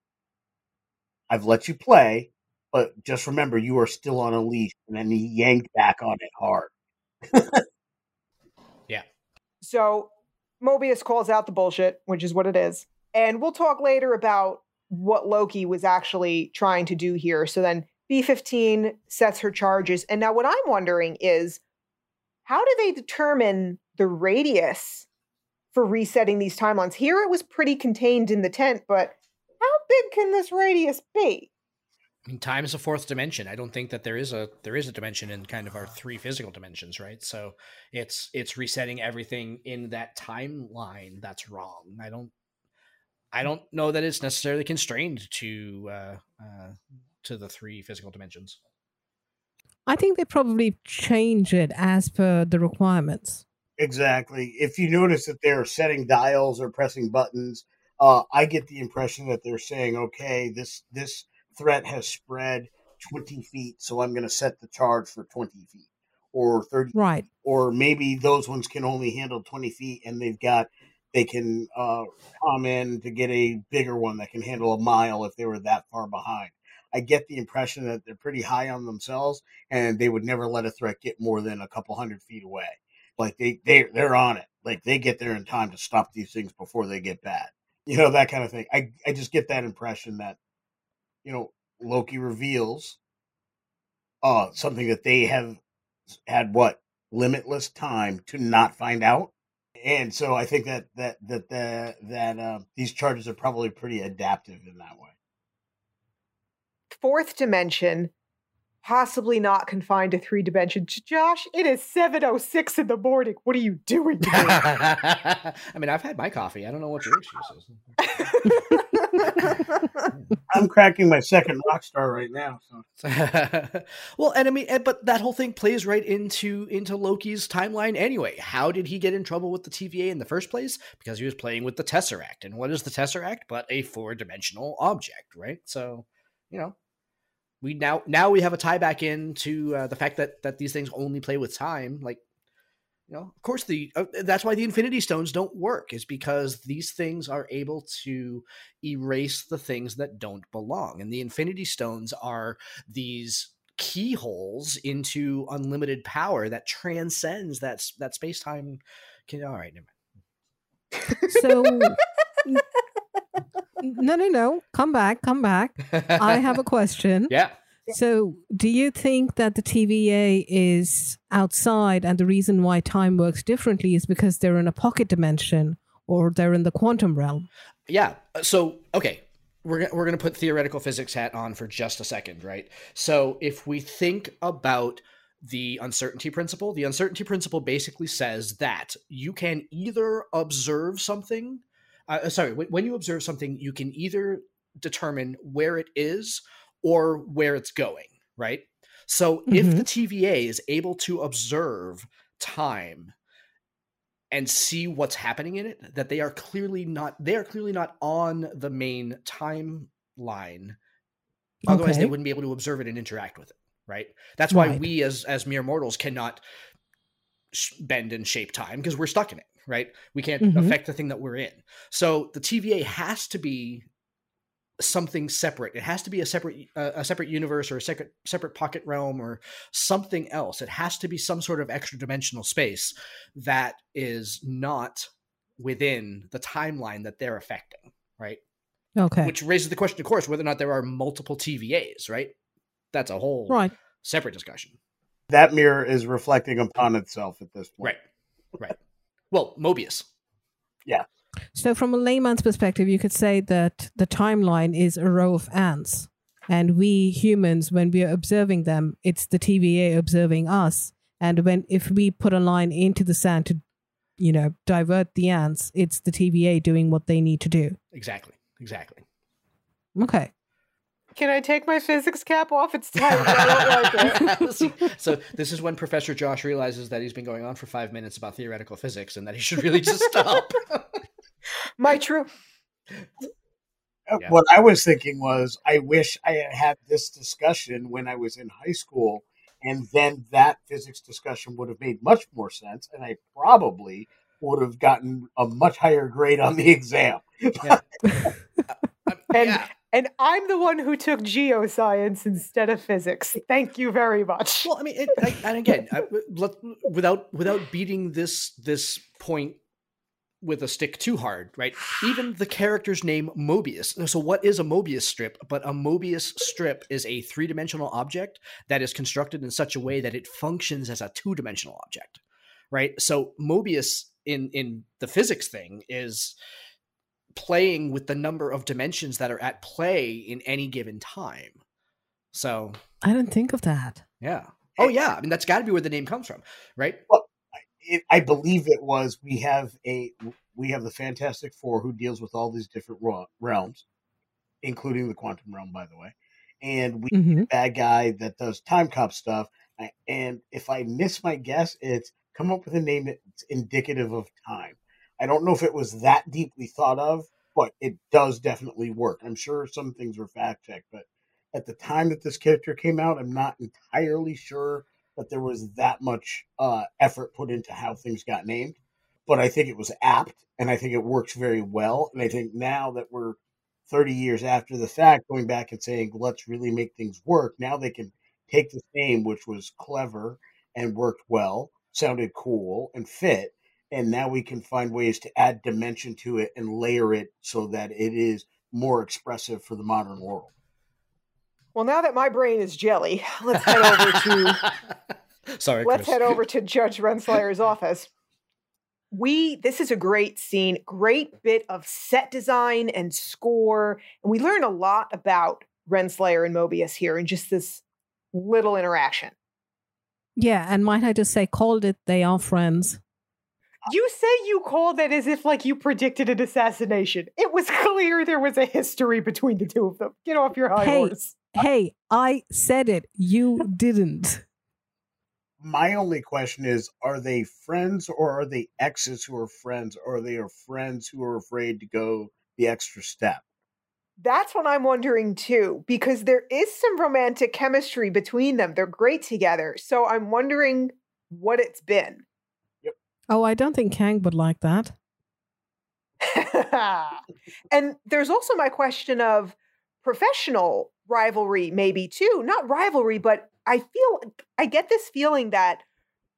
I've let you play, but just remember you are still on a leash. And then he yanked back on it hard. yeah. So Mobius calls out the bullshit, which is what it is. And we'll talk later about what Loki was actually trying to do here. So then B15 sets her charges. And now, what I'm wondering is how do they determine the radius for resetting these timelines? Here it was pretty contained in the tent, but how big can this radius be? Time is a fourth dimension. I don't think that there is a there is a dimension in kind of our three physical dimensions, right? So it's it's resetting everything in that timeline that's wrong. I don't I don't know that it's necessarily constrained to uh, uh, to the three physical dimensions. I think they probably change it as per the requirements. Exactly. If you notice that they're setting dials or pressing buttons, uh, I get the impression that they're saying, okay, this this threat has spread 20 feet, so I'm going to set the charge for 20 feet or 30 Right. or maybe those ones can only handle 20 feet and they've got they can uh, come in to get a bigger one that can handle a mile if they were that far behind. I get the impression that they're pretty high on themselves and they would never let a threat get more than a couple hundred feet away. Like they, they they're on it. Like they get there in time to stop these things before they get bad. You know that kind of thing. I, I just get that impression that you know loki reveals uh something that they have had what limitless time to not find out and so i think that that that that, that uh, these charges are probably pretty adaptive in that way Fourth dimension, possibly not confined to three dimensions. Josh, it is 7.06 in the morning. What are you doing? I mean, I've had my coffee. I don't know what your excuse is. i'm cracking my second rock star right now so well, and I mean, but that whole thing plays right into into Loki's timeline anyway. How did he get in trouble with the TVA in the first place? Because he was playing with the Tesseract, and what is the Tesseract but a four dimensional object, right? So, you know, we now now we have a tie back into uh, the fact that that these things only play with time, like. You know, of course, the uh, that's why the Infinity Stones don't work is because these things are able to erase the things that don't belong, and the Infinity Stones are these keyholes into unlimited power that transcends that that space time. Can all right, never So, n- no, no, no. Come back. Come back. I have a question. yeah. So, do you think that the TVA is outside and the reason why time works differently is because they're in a pocket dimension or they're in the quantum realm? Yeah. So, okay, we're we're going to put theoretical physics hat on for just a second, right? So, if we think about the uncertainty principle, the uncertainty principle basically says that you can either observe something, uh, sorry, when when you observe something, you can either determine where it is or where it's going, right? So, if the TVA is able to observe time and see what's happening in it that they are clearly not they are clearly not on the main timeline otherwise they wouldn't be able to observe it and interact with it right that's why Right. we as as mere mortals cannot sh- bend and shape time because we're stuck in it right we can't Mhm. affect the thing that we're in so the tva has to be something separate. It has to be a separate uh, a separate universe or a separate separate pocket realm or something else. It has to be some sort of extra dimensional space that is not within the timeline that they're affecting right? Okay. which raises the question of course whether or not there are multiple tvas right? That's a whole right. separate discussion. That mirror is reflecting upon itself at this point. Right. Right. Well mobius So, from a layman's perspective, you could say that the timeline is a row of ants. And we humans, when we are observing them, it's the TVA observing us. And when if we put a line into the sand to, you know, divert the ants, it's the TVA doing what they need to do. exactly exactly Okay. Can I take my physics cap off? It's tight. I don't like it. So this is when Professor Josh realizes that he's been going on for five minutes about theoretical physics and that he should really just stop. My true. Uh, Yeah. What I was thinking was, I wish I had had this discussion when I was in high school, and then that physics discussion would have made much more sense, and I probably would have gotten a much higher grade on the exam. And yeah. and I'm the one who took geoscience instead of physics. Thank you very much. Well, I mean, it, I, and again, I, let, without without beating this this point with a stick too hard, right? Even the character's name Mobius. So, what is a Mobius strip? But a Mobius strip is a three dimensional object that is constructed in such a way that it functions as a two dimensional object, right? So, Mobius in in the physics thing is playing with the number of dimensions that are at play in any given time. So, I didn't think of that. yeah. Oh yeah. I mean that's got to be where the name comes from, right? It, I believe it was we have a we have the Fantastic Four who deals with all these different realms, including the quantum realm, by the way, and we hmm bad guy that does time cop stuff. I- And if I miss my guess, it's come up with a name that's indicative of time. I don't know if it was that deeply thought of, but it does definitely work. I'm sure some things were fact checked, but at the time that this character came out, I'm not entirely sure that there was that much uh, effort put into how things got named. But I think it was apt, and I think it works very well. And I think now that we're 30 years after the fact, going back and saying, let's really make things work, now they can take this name, which was clever and worked well, sounded cool, and fit. And now we can find ways to add dimension to it and layer it so that it is more expressive for the modern world. Well, now that my brain is jelly, let's head over to Sorry, let's Chris. head over to Judge Renslayer's office. We this is a great scene, great bit of set design and score, and we learn a lot about Renslayer and Mobius here in just this little interaction. Yeah, and might I just say, called it, they are friends. You say you called it as if like you predicted an assassination. It was clear there was a history between the two of them. Get off your high Hey. horse. Hey, I said it. You didn't. My only question is are they friends or are they exes who are friends or are they are friends who are afraid to go the extra step? That's what I'm wondering too, because there is some romantic chemistry between them. They're great together. So I'm wondering what it's been. Oh, I don't think Kang would like that. and there's also my question of professional rivalry, maybe too. Not rivalry, but I feel I get this feeling that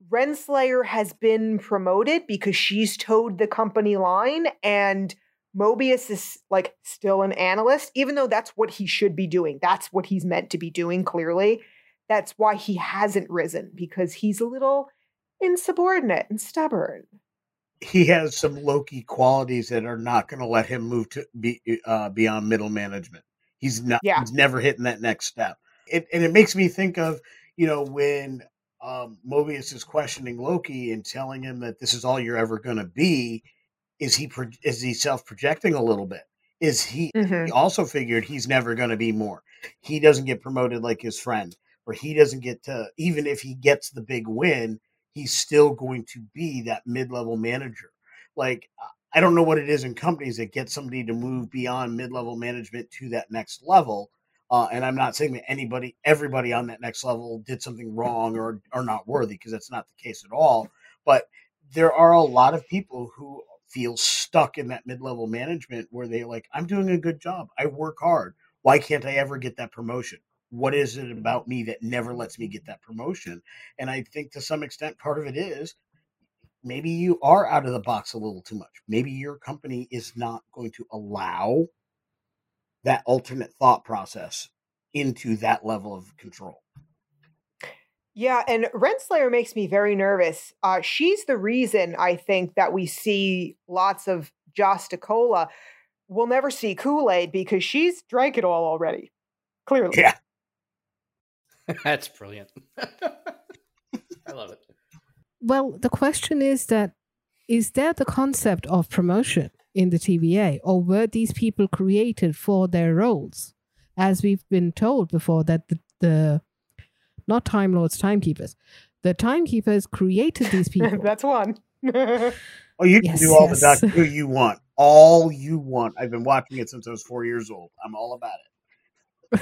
Renslayer has been promoted because she's towed the company line and Mobius is like still an analyst, even though that's what he should be doing. That's what he's meant to be doing, clearly. That's why he hasn't risen, because he's a little insubordinate and stubborn. He has some Loki qualities that are not going to let him move to be uh, beyond middle management. He's not. Yeah. He's never hitting that next step. It, and it makes me think of you know when um, Mobius is questioning Loki and telling him that this is all you're ever going to be. Is he pro- is he self projecting a little bit? Is he Mhm. he also figured he's never going to be more. He doesn't get promoted like his friend, or he doesn't get to, even if he gets the big win, he's still going to be that mid level manager. Like, I don't know what it is in companies that get somebody to move beyond mid level management to that next level. Uh, and I'm not saying that anybody, everybody on that next level did something wrong or are not worthy, because that's not the case at all. But there are a lot of people who feel stuck in that mid level management where they're like, I'm doing a good job. I work hard. Why can't I ever get that promotion? What is it about me that never lets me get that promotion? And I think to some extent, part of it is maybe you are out of the box a little too much. Maybe your company is not going to allow that alternate thought process into that level of control. Yeah, and Renslayer makes me very nervous. Uh, she's the reason I think that we see lots of Jostacola. We'll never see Kool Aid because she's drank it all already. Clearly. Yeah. That's brilliant. I love it. Well, the question is that is there the concept of promotion in the TVA, or were these people created for their roles? As we've been told before, that the, the not Time Lords, timekeepers, the timekeepers created these people. That's one. Oh, you can Yes, do all yes. the Doctor Who you want. All you want. I've been watching it since I was four years old. I'm all about it.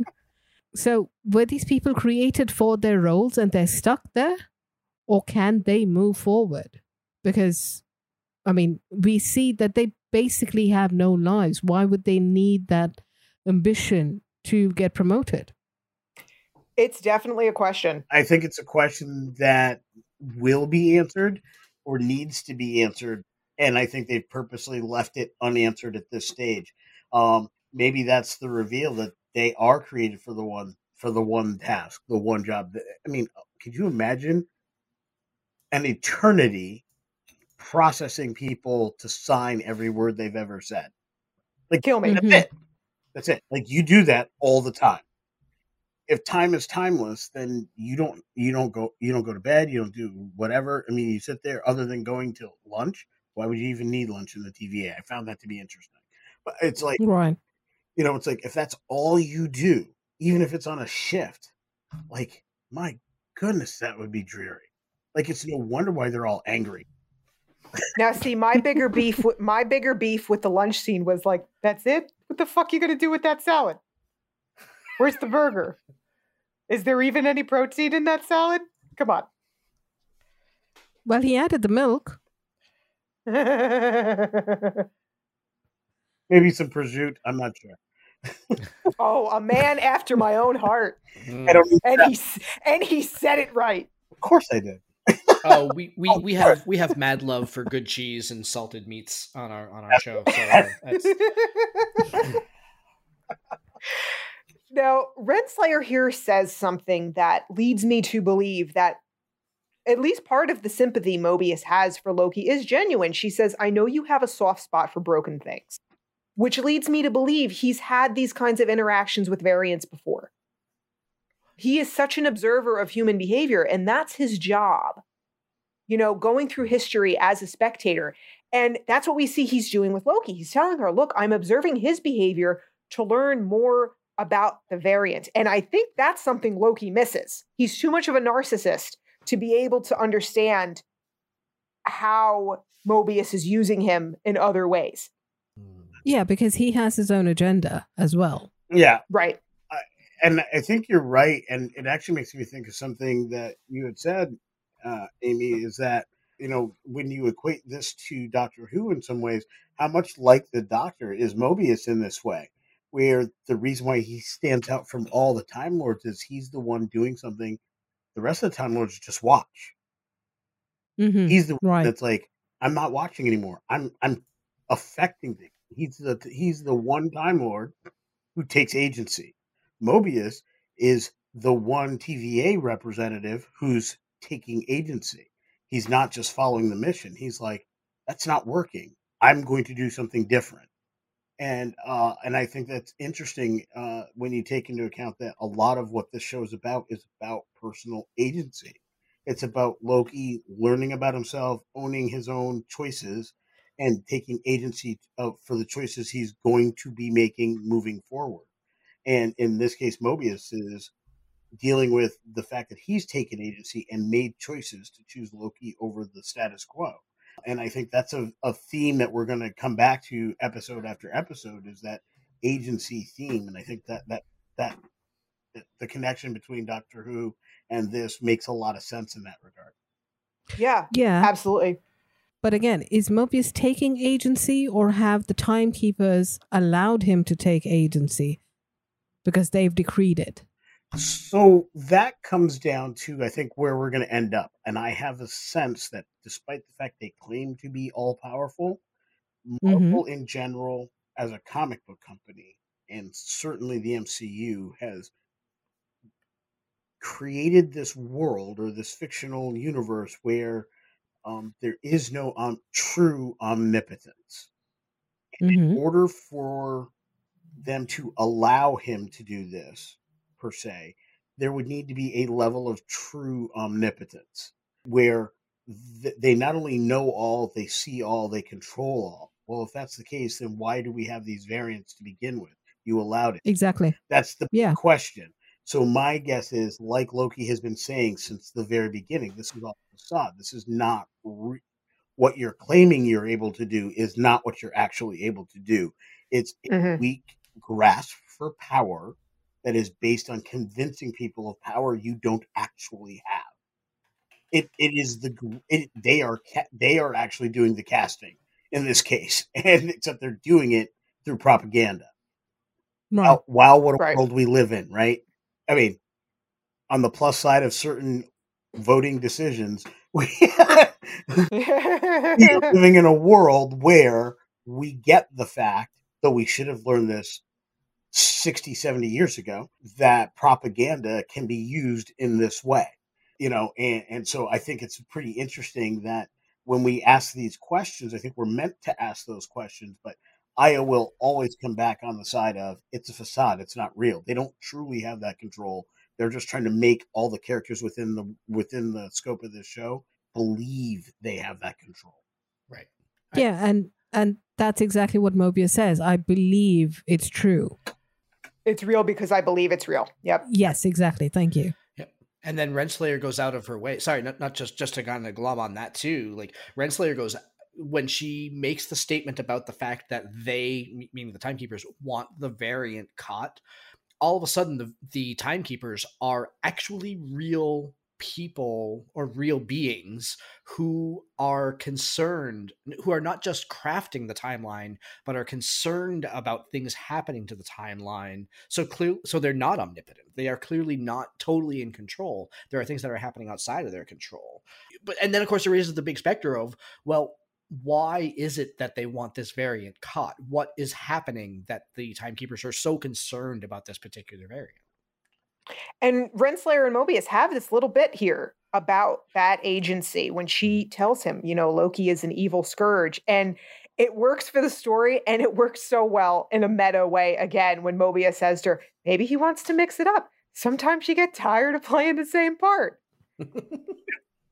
so, were these people created for their roles and they're stuck there, or can they move forward? Because, I mean, we see that they basically have no lives. Why would they need that ambition to get promoted? it's definitely a question. I think it's a question that will be answered or needs to be answered. And I think they've purposely left it unanswered at this stage. Um, maybe that's the reveal that they are created for the one for the one task, the one job. That- I mean, could you imagine an eternity processing people to sign every word they've ever said? Like Kill me. That's Mhm. it. That's it. Like you do that all the time. If time is timeless, then you don't you don't go you don't go to bed, you don't do whatever. I mean, you sit there other than going to lunch. Why would you even need lunch in the TVA? I found that to be interesting. But it's like, Right. you know, it's like if that's all you do, even if it's on a shift, like my goodness, that would be dreary. Like it's no wonder why they're all angry. Now, see, my bigger beef with my bigger beef with the lunch scene was like, that's it? What the fuck you gonna do with that salad? Where's the burger? Is there even any protein in that salad? Come on. Well, he added the milk. Maybe some prosciutto. I'm not sure. oh, a man after my own heart. Mm. I don't. And he and he said it right. Of course I did. Oh, we, we, Oh, we have we have mad love for good cheese and salted meats on our on our show. So uh, now, Renslayer here says something that leads me to believe that at least part of the sympathy Mobius has for Loki is genuine. She says, I know you have a soft spot for broken things, which leads me to believe he's had these kinds of interactions with variants before. He is such an observer of human behavior, and that's his job. You know, going through history as a spectator. And that's what we see he's doing with Loki. He's telling her, look, I'm observing his behavior to learn more about the variant. And I think that's something Loki misses. He's too much of a narcissist to be able to understand how Mobius is using him in other ways. Hmm. Yeah, because he has his own agenda as well. Yeah, Right. and I think you're right. And it actually makes me think of something that you had said, uh, Amy, is that you know when you equate this to Doctor Who in some ways, how much like the Doctor is Mobius in this way, where the reason why he stands out from all the Time Lords is he's the one doing something the rest of the Time Lords just watch. hmm He's the one Right. that's like, I'm not watching anymore. I'm I'm affecting things. He's the he's the one Time Lord who takes agency. Mobius is the one TVA representative who's taking agency. He's not just following the mission. He's like, that's not working. I'm going to do something different. And uh, and I think that's interesting uh, when you take into account that a lot of what this show is about is about personal agency. It's about Loki learning about himself, owning his own choices, and taking agency of, for the choices he's going to be making moving forward. And in this case, Mobius is dealing with the fact that he's taken agency and made choices to choose Loki over the status quo. And I think that's a, a theme that we're going to come back to episode after episode is that agency theme. And I think that that that the connection between Doctor Who and this makes a lot of sense in that regard. Yeah, Yeah. absolutely. But again, is Mobius taking agency or have the timekeepers allowed him to take agency because they've decreed it? So that comes down to, I think, where we're going to end up. And I have a sense that despite the fact they claim to be all powerful, Marvel in general, as a comic book company, and certainly the MCU, has created this world or this fictional universe where um, there is no um, true omnipotence. And in order for them to allow him to do this, per se, there would need to be a level of true omnipotence where th- they not only know all, they see all, they control all. Well, if that's the case, then why do we have these variants to begin with? You allowed it. Exactly. That's the Yeah. question. So my guess is, like Loki has been saying since the very beginning, this is all facade. This is not re- what you're claiming you're able to do. Is not what you're actually able to do. It's a Mhm. weak grasp for power that is based on convincing people of power you don't actually have. It it is the it, they are ca- they are actually doing the casting in this case, and except they're doing it through propaganda Right. wow, wow what a Right. world we live in right i mean on the plus side of certain voting decisions we are living in a world where we get the fact though we should have learned this 60 70 years ago that propaganda can be used in this way you know and, and so i think it's pretty interesting that when we ask these questions i think we're meant to ask those questions but io will always come back on the side of it's a facade it's not real they don't truly have that control they're just trying to make all the characters within the within the scope of this show believe they have that control right. Yeah, and and that's exactly what Mobius says. I believe it's true. It's real because I believe it's real. Yep. Yes, exactly. Thank you. Yep. And then Renslayer goes out of her way. Sorry, not, not just just to kind of glob on that too. Like Renslayer goes when she makes the statement about the fact that they, meaning the timekeepers, want the variant caught. all of a sudden the the timekeepers are actually real people or real beings who are concerned who are not just crafting the timeline but are concerned about things happening to the timeline. So clear so they're not omnipotent. They are clearly not totally in control. There are things that are happening outside of their control. But and then of course there raises the big specter of well why is it that they want this variant caught? What is happening that the timekeepers are so concerned about this particular variant And Renslayer and Mobius have this little bit here about that agency when mm. she tells him, you know, Loki is an evil scourge. And it works for the story and it works so well in a meta way again when Mobius says to her, maybe he wants to mix it up. Sometimes you get tired of playing the same part.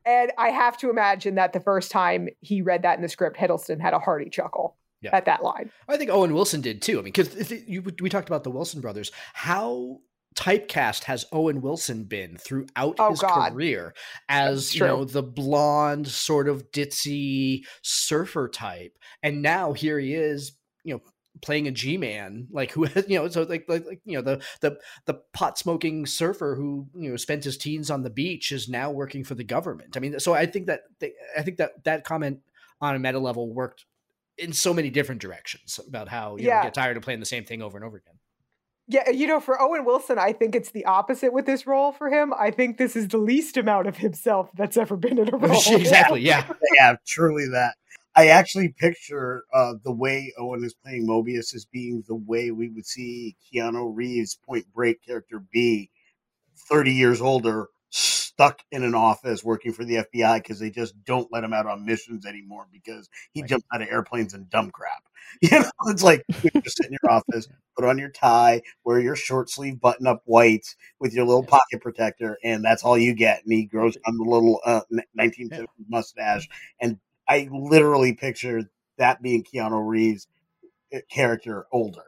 and I have to imagine that the first time he read that in the script, Hiddleston had a hearty chuckle Yeah. at that line. I think Owen Wilson did too. I mean, because we talked about the Wilson brothers. How typecast has Owen Wilson been throughout Oh, his God. career as you know the blonde sort of ditzy surfer type, and now here he is, you know, playing a G-man, like who has you know, so like like, like you know the the the pot smoking surfer who you know spent his teens on the beach is now working for the government. I mean, so I think that they, I think that that comment on a meta level worked in so many different directions about how you know, get tired of playing the same thing over and over again. Yeah, you know, for Owen Wilson, I think it's the opposite with this role for him. I think this is the least amount of himself that's ever been in a role. exactly. Yeah. yeah, truly that. I actually picture uh, the way Owen is playing Mobius as being the way we would see Keanu Reeves' Point Break character be 30 years older, stuck in an office working for the FBI because they just don't let him out on missions anymore because he Right. jumped out of airplanes and dumb crap. You know, it's like you just sit in your office, put on your tie, wear your short sleeve button up whites with your little pocket protector, and that's all you get. And he grows on the little uh, 1950s mustache. And I literally picture that being Keanu Reeves' uh, character older.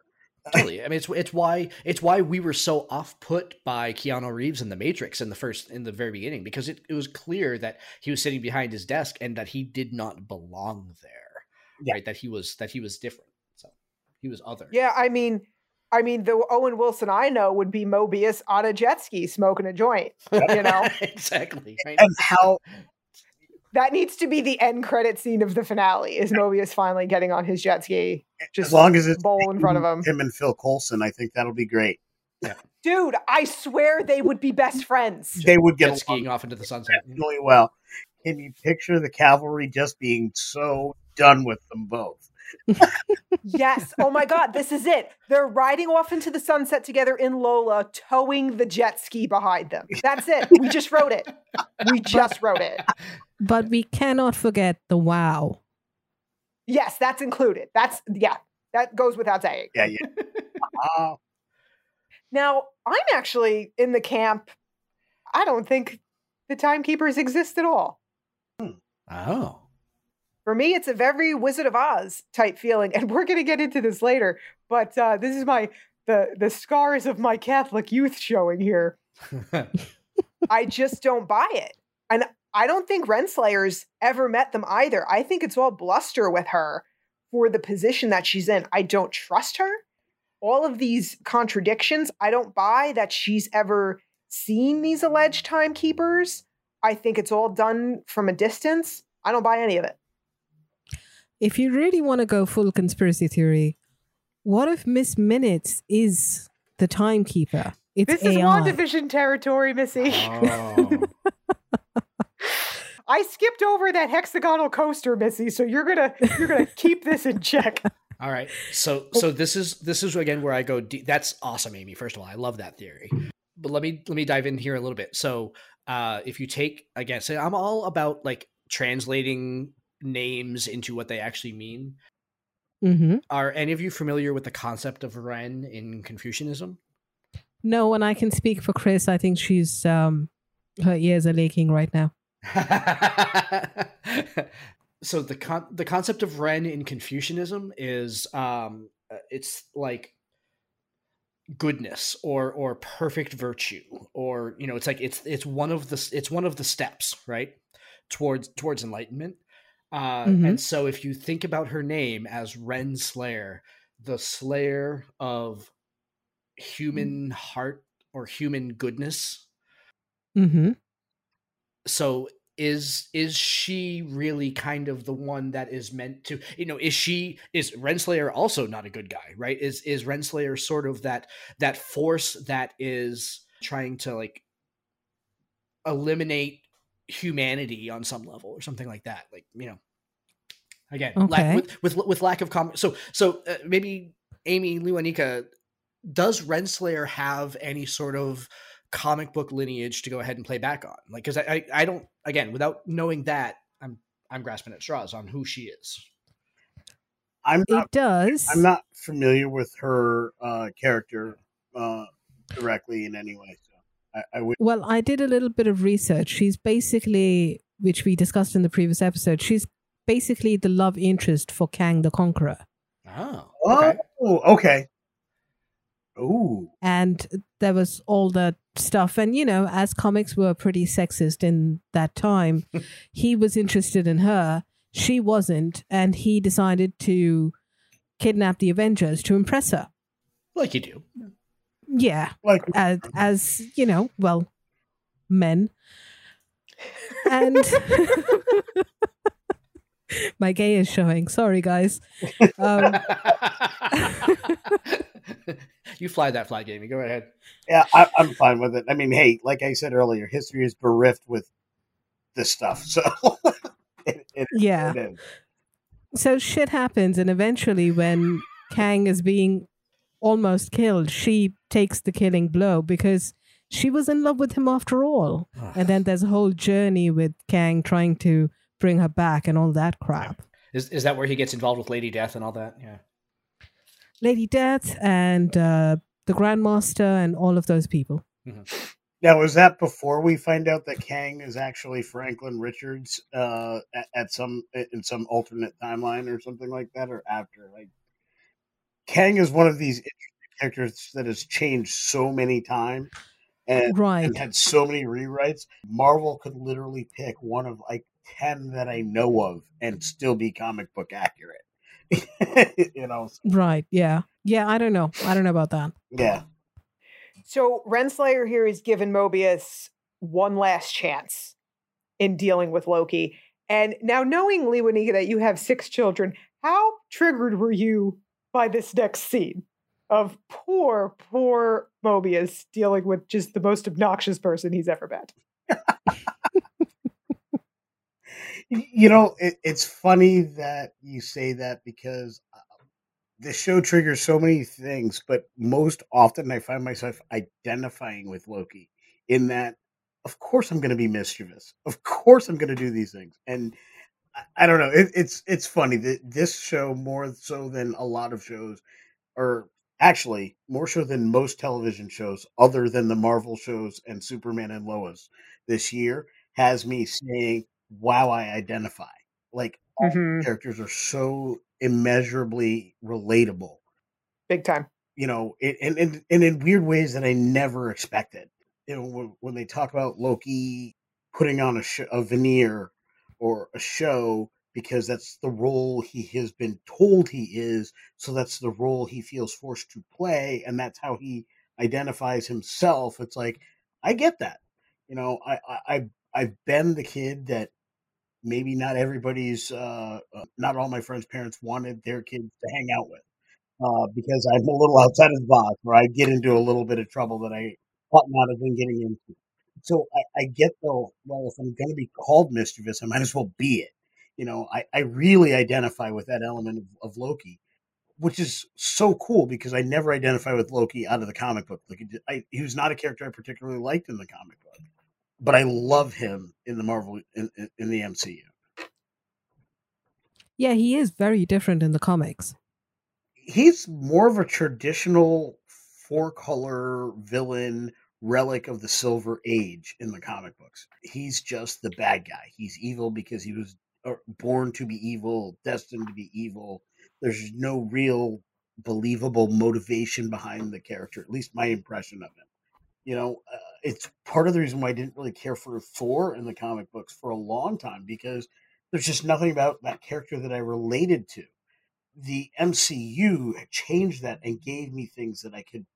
Totally. I mean, it's it's why it's why we were so off put by Keanu Reeves in the Matrix in the first in the very beginning because it, it was clear that he was sitting behind his desk and that he did not belong there. Yeah. Right. That he was that he was different. So he was other. Yeah, I mean, I mean, the Owen Wilson I know would be Mobius on a jet ski smoking a joint. You know, exactly. Right. And how that needs to be the end credit scene of the finale. Is Mobius finally getting on his jet ski, just as long as it's bowl in front of him? him and Phil Coulson, I think that'll be great. Dude, I swear they would be best friends. They would get Jet along skiing off into the sunset. really well. Can you picture the cavalry just being so done with them both? Yes. Oh my God, this is it. They're riding off into the sunset together in Lola, towing the jet ski behind them. That's it. We just wrote it. We just wrote it. But we cannot forget the wow. Yes, that's included. That's, yeah, that goes without saying. Yeah, yeah. Ah, Now, I'm actually in the camp. I don't think the timekeepers exist at all. Oh. For me, it's a very Wizard of Oz type feeling, and we're going to get into this later. But uh, this is my the the scars of my Catholic youth showing here. I just don't buy it, and I don't think Renslayers ever met them either. I think it's all bluster with her for the position that she's in. I don't trust her. All of these contradictions, I don't buy that she's ever seen these alleged timekeepers. I think it's all done from a distance. I don't buy any of it. If you really want to go full conspiracy theory, what if Miss Minutes is the timekeeper? It's This is AI. WandaVision territory, Missy. Oh. I skipped over that hexagonal coaster, Missy, so you're gonna you're gonna keep this in check. All right. So so this is this is again where I go deep. That's awesome, Amy. First of all, I love that theory. But let me let me dive in here a little bit. So uh if you take again, so I'm all about like translating names into what they actually mean. hmm Are any of you familiar with the concept of Ren in Confucianism? No, and I can speak for Chris. I think she's um her ears are leaking right now. so the con- the concept of Ren in Confucianism is um uh, it's like goodness or or perfect virtue or you know it's like it's it's one of the it's one of the steps right towards towards enlightenment uh Mhm. and so if you think about her name as Ren Slayer the slayer of human heart or human goodness. Mm-hmm. So is is she really kind of the one that is meant to you know is she is renslayer also not a good guy right is is renslayer sort of that that force that is trying to like eliminate humanity on some level or something like that like you know again Okay. lack, with, with with lack of com so so uh, maybe amy Lewanika, does renslayer have any sort of comic book lineage to go ahead and play back on like because I, I i don't again without knowing that i'm i'm grasping at straws on who she is I'm not It does. I'm not familiar with her uh, character uh, directly in any way. So I, I would. Well, I did a little bit of research. She's basically, which we discussed in the previous episode, she's basically the love interest for Kang the Conqueror. oh, oh okay Oh, okay. Ooh. And there was all that stuff. And, you know, as comics were pretty sexist in that time, he was interested in her. She wasn't. And he decided to kidnap the Avengers to impress her. like you do Yeah. Like as, as you know, well, men. And my gay is showing. Sorry, guys. Um, you fly that flag, Amy. Go ahead. yeah, I, I'm fine with it. I mean, hey, like I said earlier, history is bereft with this stuff. So it, it, yeah. it is. So shit happens, and eventually, when Kang is being almost killed, she takes the killing blow because she was in love with him after all. And then there's a whole journey with Kang trying to bring her back and all that crap. Is is that where he gets involved with Lady Death and all that? Yeah. Lady Death and uh, the Grandmaster and all of those people. Now, is that before we find out that Kang is actually Franklin Richards uh, at, at some in some alternate timeline or something like that, or after? Like, Kang is one of these interesting characters that has changed so many times and, Right. and had so many rewrites. Marvel could literally pick one of like ten that I know of and still be comic book accurate. you know, Right. Yeah. Yeah. I don't know. I don't know about that. yeah. So Renslayer here is given Mobius one last chance in dealing with Loki. And now knowing Lewanika that you have six children, how triggered were you by this next scene of poor, poor Mobius dealing with just the most obnoxious person he's ever met? You know, it, it's funny that you say that because uh, the show triggers so many things, but most often I find myself identifying with Loki in that, of course, I'm going to be mischievous. Of course, I'm going to do these things. And I, don't know. It, it's it's funny that this show more so than a lot of shows, or actually more so than most television shows, other than the Marvel shows and Superman and Lois this year, has me saying, "Wow, I identify." Like all the Mhm. characters are so immeasurably relatable Big time. you know, it, and, and and in weird ways that I never expected. You know, when, when they talk about Loki putting on a sh- a veneer or a show because that's the role he has been told he is, so that's the role he feels forced to play, and that's how he identifies himself. It's like I get that. You know, I I I've, been the kid that maybe not everybody's, uh, uh, not all my friends' parents wanted their kids to hang out with uh, because I'm a little outside of the box, where I get into a little bit of trouble that I ought not have been getting into. So I, I get though, well, if I'm going to be called mischievous, I might as well be it. You know, I, I really identify with that element of, of Loki, which is so cool because I never identify with Loki out of the comic book. Like, I, he was not a character I particularly liked in the comic book, but I love him in the Marvel in, in, in the MCU. Yeah, he is very different in the comics. he's more of a traditional four color villain relic of the silver age in the comic books. He's just the bad guy. He's evil because he was uh, born to be evil destined to be evil. There's no real believable motivation behind the character at least my impression of him. You know uh, it's part of the reason why i didn't really care for thor in the comic books for a long time because there's just nothing about that character that i related to. The MCU changed that and gave me things that I could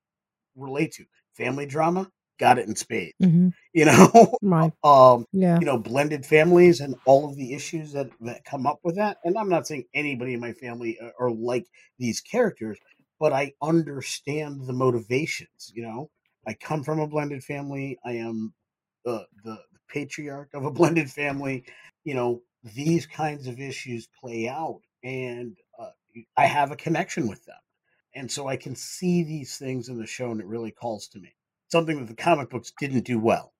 relate to. Family drama, got it in spades. Mhm. You know, Right. um, Yeah. you know, blended families and all of the issues that that come up with that. And I'm not saying anybody in my family are, are like these characters, but I understand the motivations. You know, I come from a blended family. I am the the patriarch of a blended family. You know, these kinds of issues play out, and uh, I have a connection with them, and so I can see these things in the show, and it really calls to me. Something that the comic books didn't do well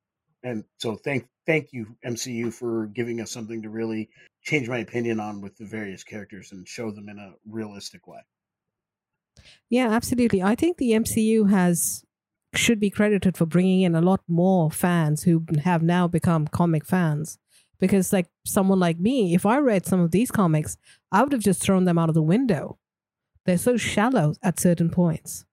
and so thank thank you MCU for giving us something to really change my opinion on with the various characters and show them in a realistic way. Yeah, absolutely. I think the MCU has should be credited for bringing in a lot more fans who have now become comic fans. Because, like someone like me, if I read some of these comics, I would have just thrown them out of the window. They're so shallow at certain points.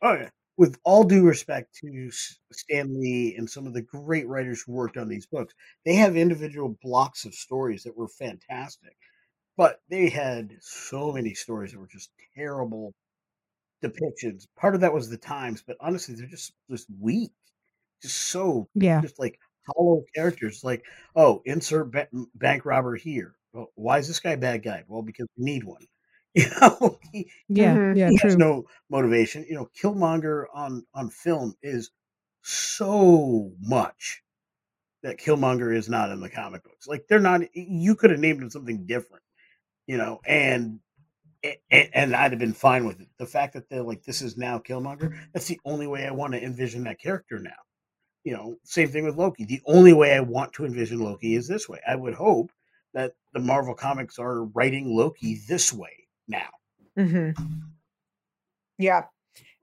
Oh yeah. With all due respect to Stan Lee and some of the great writers who worked on these books, they have individual blocks of stories that were fantastic, but they had so many stories that were just terrible depictions. Part of that was the times, but honestly, they're just just weak, just so Yeah. just like hollow characters. Like, oh, insert ba- bank robber here. Well, why is this guy a bad guy? Well, because we need one. You know, he, Yeah. Mhm. Yeah. he has True. no motivation. You know, Killmonger on on film is so much that Killmonger is not in the comic books. Like they're not. You could have named him something different. You know, and and, and I'd have been fine with it. The fact that they're like, this is now Killmonger. That's the only way I want to envision that character now. You know, same thing with Loki. The only way I want to envision Loki is this way. I would hope that the Marvel comics are writing Loki this way now. hmm Yeah.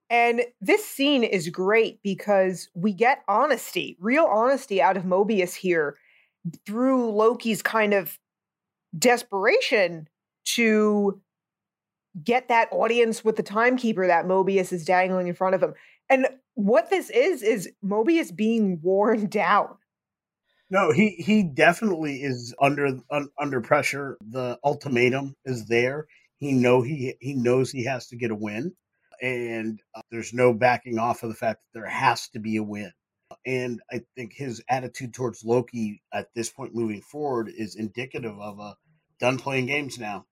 And this scene is great because we get honesty, real honesty out of Mobius here through Loki's kind of desperation to get that audience with the timekeeper that Mobius is dangling in front of him. And what this is, is Mobius being worn down. No, he he definitely is under un, under pressure. The ultimatum is there. He know he he knows he has to get a win, and uh, there's no backing off of the fact that there has to be a win. And I think his attitude towards Loki at this point moving forward is indicative of a done playing games now.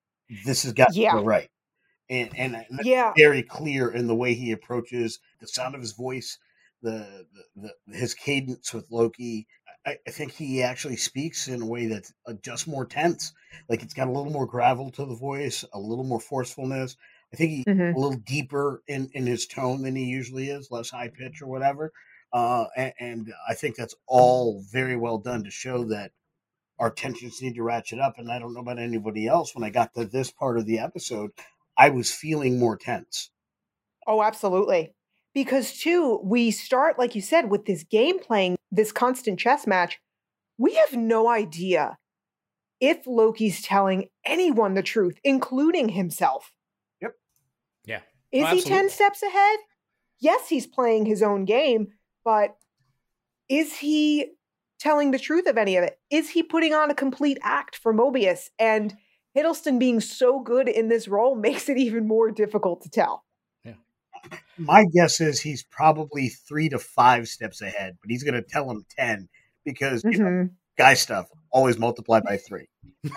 This has got Yeah. to go right, and and Yeah. very clear in the way he approaches the sound of his voice, the, the, the his cadence with Loki. I, I think he actually speaks in a way that's uh, just more tense. Like it's got a little more gravel to the voice, a little more forcefulness. I think he Mhm. a little deeper in in his tone than he usually is, less high pitch or whatever. Uh, and, and I think that's all very well done to show that our tensions need to ratchet up. And I don't know about anybody else. When I got to this part of the episode, I was feeling more tense. Oh, absolutely. Because too, we start, like you said, with this game playing, this constant chess match. We have no idea if Loki's telling anyone the truth, including himself. Yep. Yeah. Is Oh, he 10 steps ahead? Yes, he's playing his own game, but is he telling the truth of any of it? Is he putting on a complete act for Mobius? And Hiddleston being so good in this role makes it even more difficult to tell. My guess is he's probably three to five steps ahead, but he's going to tell him 10 because you know, Mhm. guy stuff always multiply by three.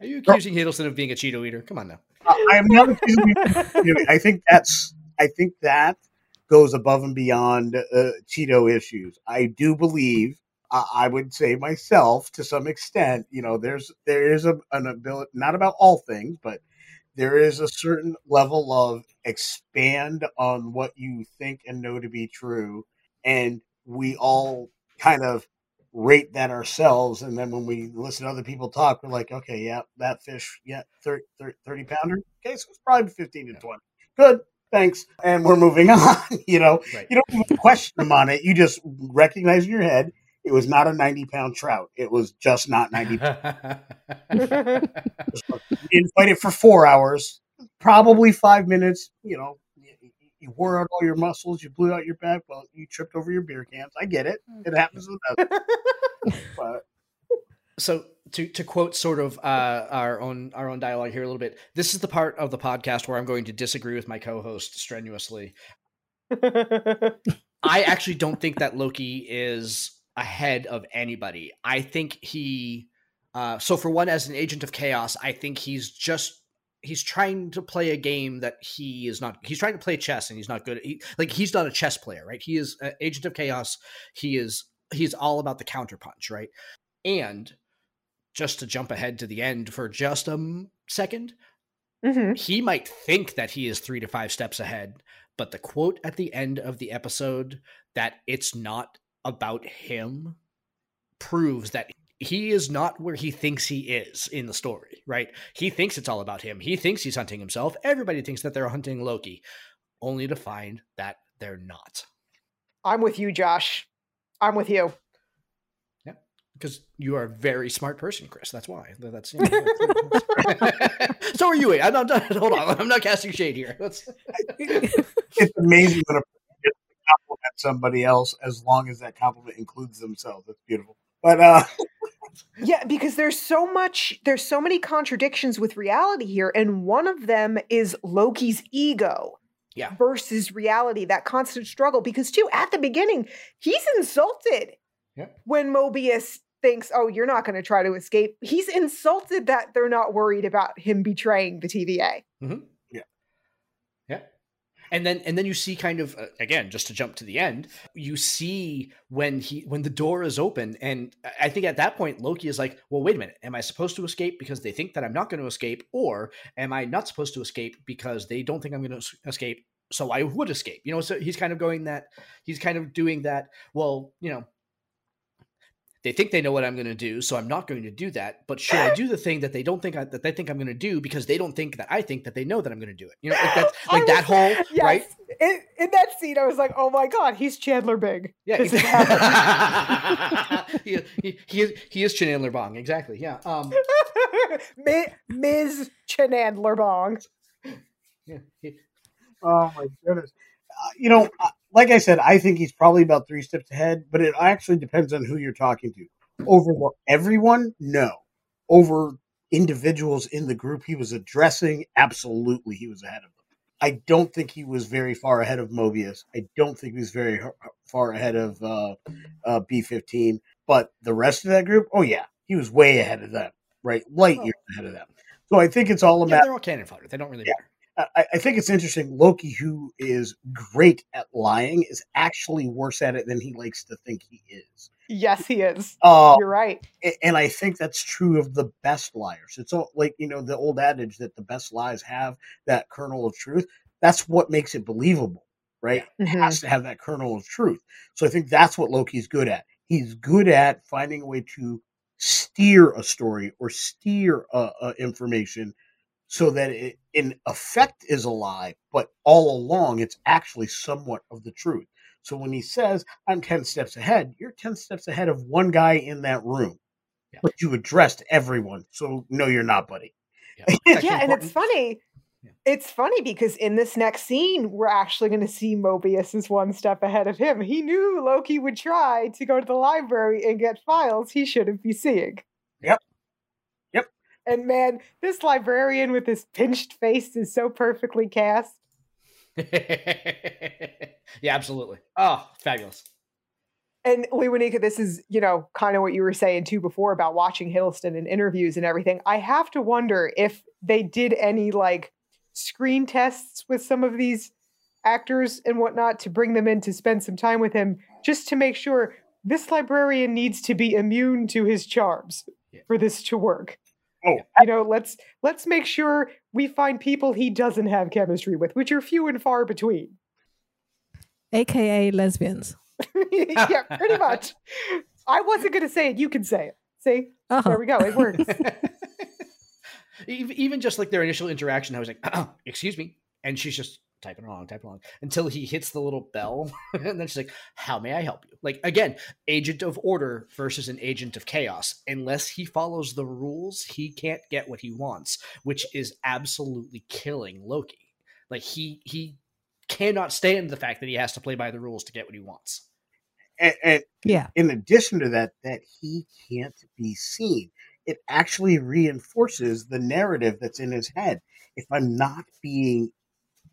Are you accusing Hiddleston of being a Cheeto eater? Come on now. I I am not accusing you- you I think that's I think that goes above and beyond uh, Cheeto issues. I do believe uh, I would say myself to some extent. You know, there's there is a, an ability not about all things, but there is a certain level of expand on what you think and know to be true, and we all kind of rate that ourselves and then when we listen to other people talk we're like okay yeah that fish yeah 30, 30 pounder? Okay so it's probably 15 to 20 good thanks and we're moving on you know? Right. you don't question them on it you just recognize in your head it was not a 90 pound trout it was just not 90 pounds. you didn't fight it for four hours probably five minutes you know you, you wore out all your muscles you blew out your back well you tripped over your beer cans i get it it happens to the best but So to to quote sort of uh, our own our own dialogue here a little bit. This is the part of the podcast where I'm going to disagree with my co-host strenuously. I actually don't think that Loki is ahead of anybody. I think he uh, so for one as an agent of chaos, I think he's just he's trying to play a game that he is not he's trying to play chess and he's not good at he, like he's not a chess player, right? He is an agent of chaos. He is he's all about the counterpunch, right? And just to jump ahead to the end for just a second, hmm he might think that he is three to five steps ahead, but the quote at the end of the episode that it's not about him proves that he is not where he thinks he is in the story, right? He thinks it's all about him. He thinks he's hunting himself. Everybody thinks that they're hunting Loki, only to find that they're not. I'm with you, Josh. I'm with you. Yeah, because you are a very smart person, Chris. That's why. That's you know, that's- so are you. I'm not. Hold on. I'm not casting shade here. That's It's amazing when a person gets to compliment somebody else as long as that compliment includes themselves. That's beautiful. But uh, Yeah, because there's so much, there's so many contradictions with reality here, and one of them is Loki's ego. Yeah. Versus reality, that constant struggle. Because too, at the beginning, he's insulted Yeah. when Mobius thinks, "Oh, you're not going to try to escape." He's insulted that they're not worried about him betraying the TVA. Yeah. And then and then you see kind of uh, again just to jump to the end, you see when he when the door is open and I- I think at that point Loki is like, "Well, wait a minute. Am I supposed to escape because they think that I'm not going to escape or am I not supposed to escape because they don't think I'm going to escape?" So I would escape. You know, so he's kind of going that he's kind of doing that, well, you know, they think they know what I'm going to do, so I'm not going to do that. But should I do the thing that they don't think I, that they think I'm going to do because they don't think that I think that they know that I'm going to do it? You know, like that, I like that whole Yes. right? In, in that scene, I was like, "Oh my god, he's Chandler Bing." Yeah, This he, he, he is he is Chandler Bong exactly. Yeah. Um. Mi- Ms. Chandler Bong. Yeah. he- oh my goodness, uh, you know, like I said, I think he's probably about three steps ahead. But it actually depends on who you're talking to. Over everyone, no. Over individuals in the group he was addressing, absolutely, he was ahead of them. I don't think he was very far ahead of Mobius. I don't think he was very far ahead of uh, uh, B15. But the rest of that group, oh yeah, he was way ahead of them, right? Light years ahead of them. So I think it's all about. yeah, they're all cannon fodder. They don't really Yeah. matter. I, I think it's interesting. Loki, who is great at lying, is actually worse at it than he likes to think he is. Yes, he is. Uh, You're right. and I think that's true of the best liars. It's all like you know the old adage that the best lies have that kernel of truth. That's what makes it believable, right? It Mhm. has to have that kernel of truth. So I think that's what Loki's good at. He's good at finding a way to steer a story or steer uh, uh, information so that it in effect is a lie, but all along it's actually somewhat of the truth. So when he says, I'm 10 steps ahead, you're 10 steps ahead of one guy in that room. Yeah. But you addressed everyone. So no, you're not, buddy. Yeah, It's actually yeah, and it's funny. Yeah. It's funny because in this next scene, we're actually going to see Mobius is one step ahead of him. He knew Loki would try to go to the library and get files he shouldn't be seeing. Yep. And man, this librarian with his pinched face is so perfectly cast. yeah, absolutely. Oh, fabulous. And Lewanika, this is, you know, kind of what you were saying too before about watching Hiddleston in interviews and everything. I have to wonder if they did any like screen tests with some of these actors and whatnot to bring them in to spend some time with him just to make sure this librarian needs to be immune to his charms Yeah. for this to work. Oh, You know, let's let's make sure we find people he doesn't have chemistry with, which are few and far between. AKA lesbians. yeah, pretty much. I wasn't going to say it. You can say it. See? Uh-huh. There we go. It works. even, even just like their initial interaction, I was like, "Excuse me," and she's just typing along, typing along until he hits the little bell, and then she's like, "How may I help you?" Like again, agent of order versus an agent of chaos. Unless he follows the rules, he can't get what he wants, which is absolutely killing Loki. Like he he cannot stand the fact that he has to play by the rules to get what he wants. And, and Yeah. in addition to that, that he can't be seen. It actually reinforces the narrative that's in his head. If I'm not being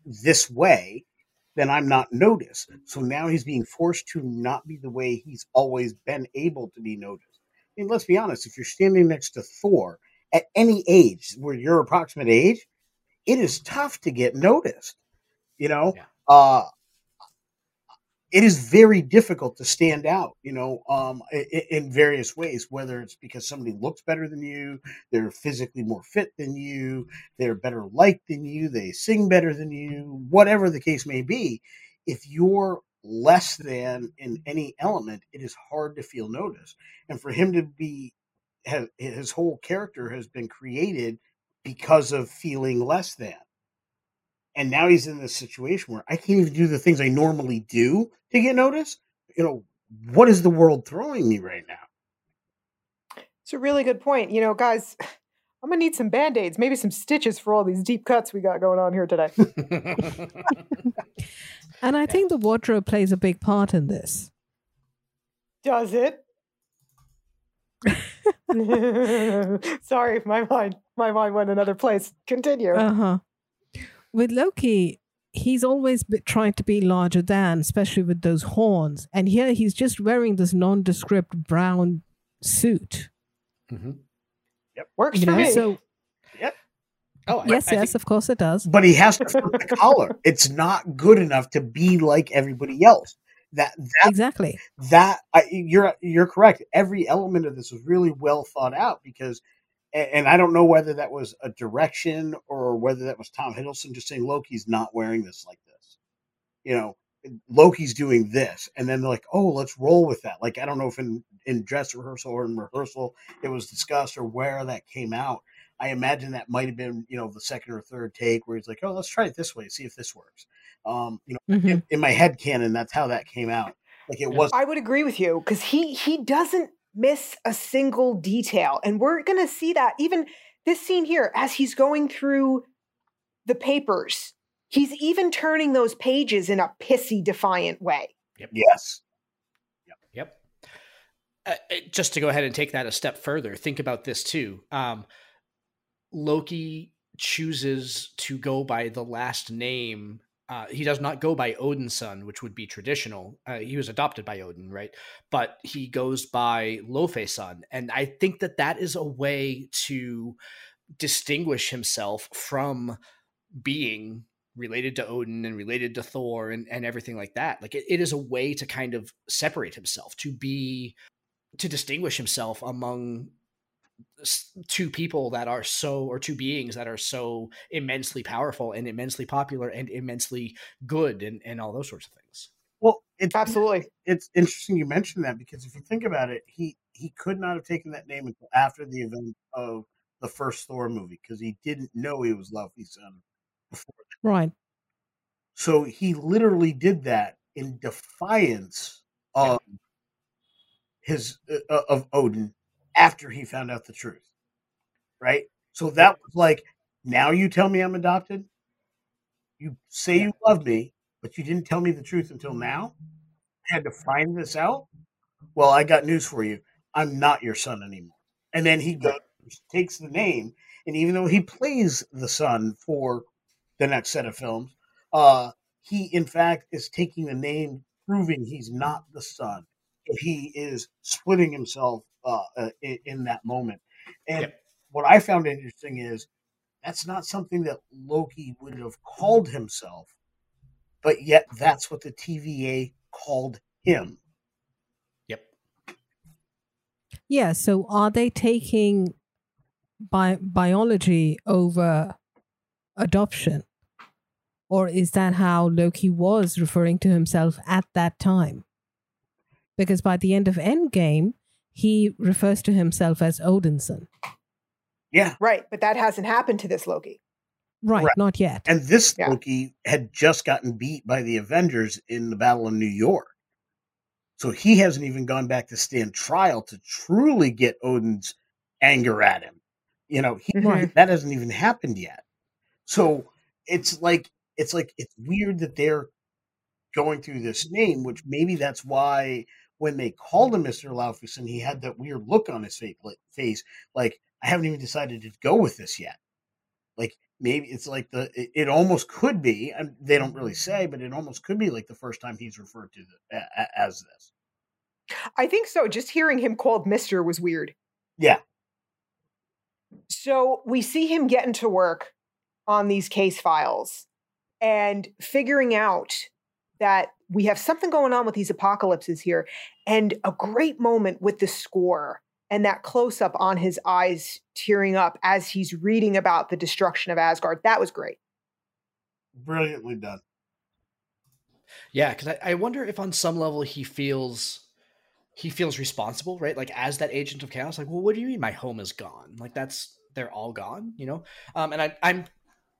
this way, then I'm not noticed. So now he's being forced to not be the way he's always been able to be noticed. I mean, let's be honest, if you're standing next to Thor at any age, where your approximate age, it is tough to get noticed. You know, Yeah. uh, it is very difficult to stand out, you know, um, i- i- in various ways, whether it's because somebody looks better than you, they're physically more fit than you, they're better liked than you, they sing better than you, whatever the case may be. If you're less than in any element, it is hard to feel noticed. And for him to be, his whole character has been created because of feeling less than and now he's in this situation where I can't even do the things I normally do to get noticed. You know, what is the world throwing me right now? It's a really good point. You know, guys, I'm gonna need some band-aids, maybe some stitches for all these deep cuts we got going on here today. And I think the wardrobe plays a big part in this. Does it? Sorry, my mind my mind went another place. Continue. Uh huh. With Loki, he's always trying to be larger than, especially with those horns. And here he's just wearing this nondescript brown suit. Mhm. Yep, works You for know, me. so Oh, I- yes, I yes, think- of course it does. But he has to flip the collar. It's not good enough to be like everybody else. That that Exactly. that I, you're you're correct. Every element of this was really well thought out because, and, I don't know whether that was a direction or whether that was Tom Hiddleston just saying Loki's not wearing this like this. You know, Loki's doing this, and then they're like, "Oh, let's roll with that." Like I don't know if in in dress rehearsal or in rehearsal it was discussed or where that came out. I imagine that might have been you know the second or third take where he's like, "Oh, let's try it this way, see if this works." Um, you know, Mhm. in, in my head canon, that's how that came out. Like it was I would agree with you because he he doesn't miss a single detail, and we're gonna see that even this scene here as he's going through the papers. He's even turning those pages in a pissy, defiant way. yes. Yep. Yep. uh, just to go ahead and take that a step further, think about this too. Um, Loki chooses to go by the last name. Uh, he does not go by Odin's son, which would be traditional. Uh, he was adopted by Odin, right? But he goes by Laufeyson, and I think that that is a way to distinguish himself from being related to Odin and related to Thor and, and everything like that. Like it, it is a way to kind of separate himself, to be to distinguish himself among two people that are so or two beings that are so immensely powerful and immensely popular and immensely good and, and all those sorts of things. Well, it's Absolutely. it's interesting you mentioned that because if you think about it, he he could not have taken that name until after the event of the first Thor movie because he didn't know he was Laufey's son before. Right. So he literally did that in defiance of his uh, of Odin after he found out the truth. Right? So that was like now you tell me I'm adopted? You say you love me, but you didn't tell me the truth until now? I had to find this out? Well, I got news for you. I'm not your son anymore. And then he goes, takes the name, and even though he plays the son for the next set of films, uh, he in fact is taking the name, proving he's not the son. He is splitting himself uh, uh, in, in that moment. And Yep. what I found interesting is that's not something that Loki would have called himself, but yet that's what the TVA called him. Yep. Yeah. So are they taking bi- biology over adoption? Or is that how Loki was referring to himself at that time? Because by the end of Endgame, he refers to himself as Odinson. Yeah. Right. But that hasn't happened to this Loki. Right, Right. not yet. And this Yeah. Loki had just gotten beat by the Avengers in the Battle of New York. So he hasn't even gone back to stand trial to truly get Odin's anger at him. You know, he, mm-hmm. Right. that hasn't even happened yet. So it's like it's like it's weird that they're going through this name, which maybe that's why when they called him Mr. Laufeyson, he had that weird look on his face, like I haven't even decided to go with this yet. Like maybe it's like the it, it almost could be, and they don't really say, but it almost could be like the first time he's referred to the, a, as this. I think so. Just hearing him called Mister was weird. Yeah. So we see him getting to work on these case files and figuring out that we have something going on with these apocalypses here and a great moment with the score and that close up on his eyes tearing up as he's reading about the destruction of Asgard. That was great. Brilliantly done. Yeah, because I, I wonder if on some level he feels he feels responsible, right? Like as that agent of chaos, like, well, what do you mean my home is gone? Like that's they're all gone, you know? Um, and I, I'm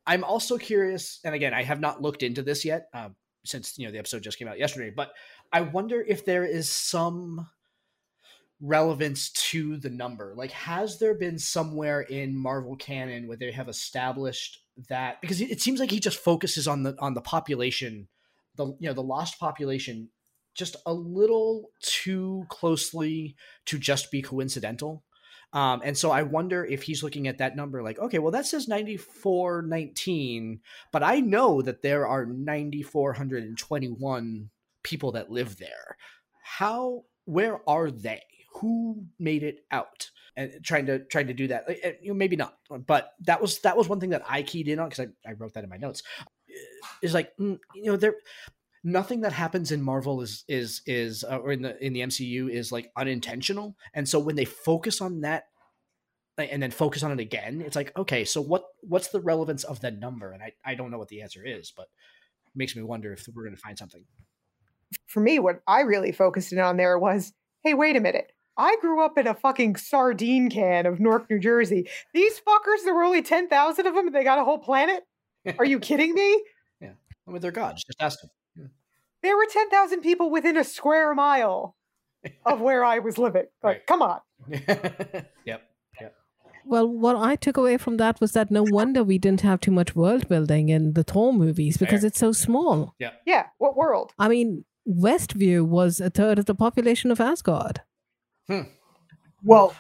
I'm also curious, and again, I have not looked into this yet, uh, since you know the episode just came out yesterday, but I wonder if there is some relevance to the number. Like, has there been somewhere in Marvel canon where they have established that because it seems like he just focuses on the on the population, the you know the lost population, just a little too closely to just be coincidental. Um, and so I wonder if he's looking at that number like, okay, well, that says 9419, but I know that there are 9,421 people that live there. How, where are they? Who made it out? And trying to trying to do that, you know, maybe not, but that was that was one thing that I keyed in on because I, I wrote that in my notes. Is like mm, you know there nothing that happens in Marvel is is is uh, or in the in the MCU is like unintentional. And so when they focus on that and then focus on it again, it's like okay, so what what's the relevance of the number? And I I don't know what the answer is, but it makes me wonder if we're going to find something. For me, what I really focused in on there was, hey, wait a minute. I grew up in a fucking sardine can of Newark, New Jersey. These fuckers, there were only 10,000 of them and they got a whole planet? Are you kidding me? Yeah. I mean, they're gods. Just ask them. There were 10,000 people within a square mile of where I was living. Like, right. come on. yep. Yep. Well, what I took away from that was that no wonder we didn't have too much world building in the Thor movies because Fair. it's so small. Yeah. Yeah. What world? I mean, Westview was a third of the population of Asgard. Hmm. Well,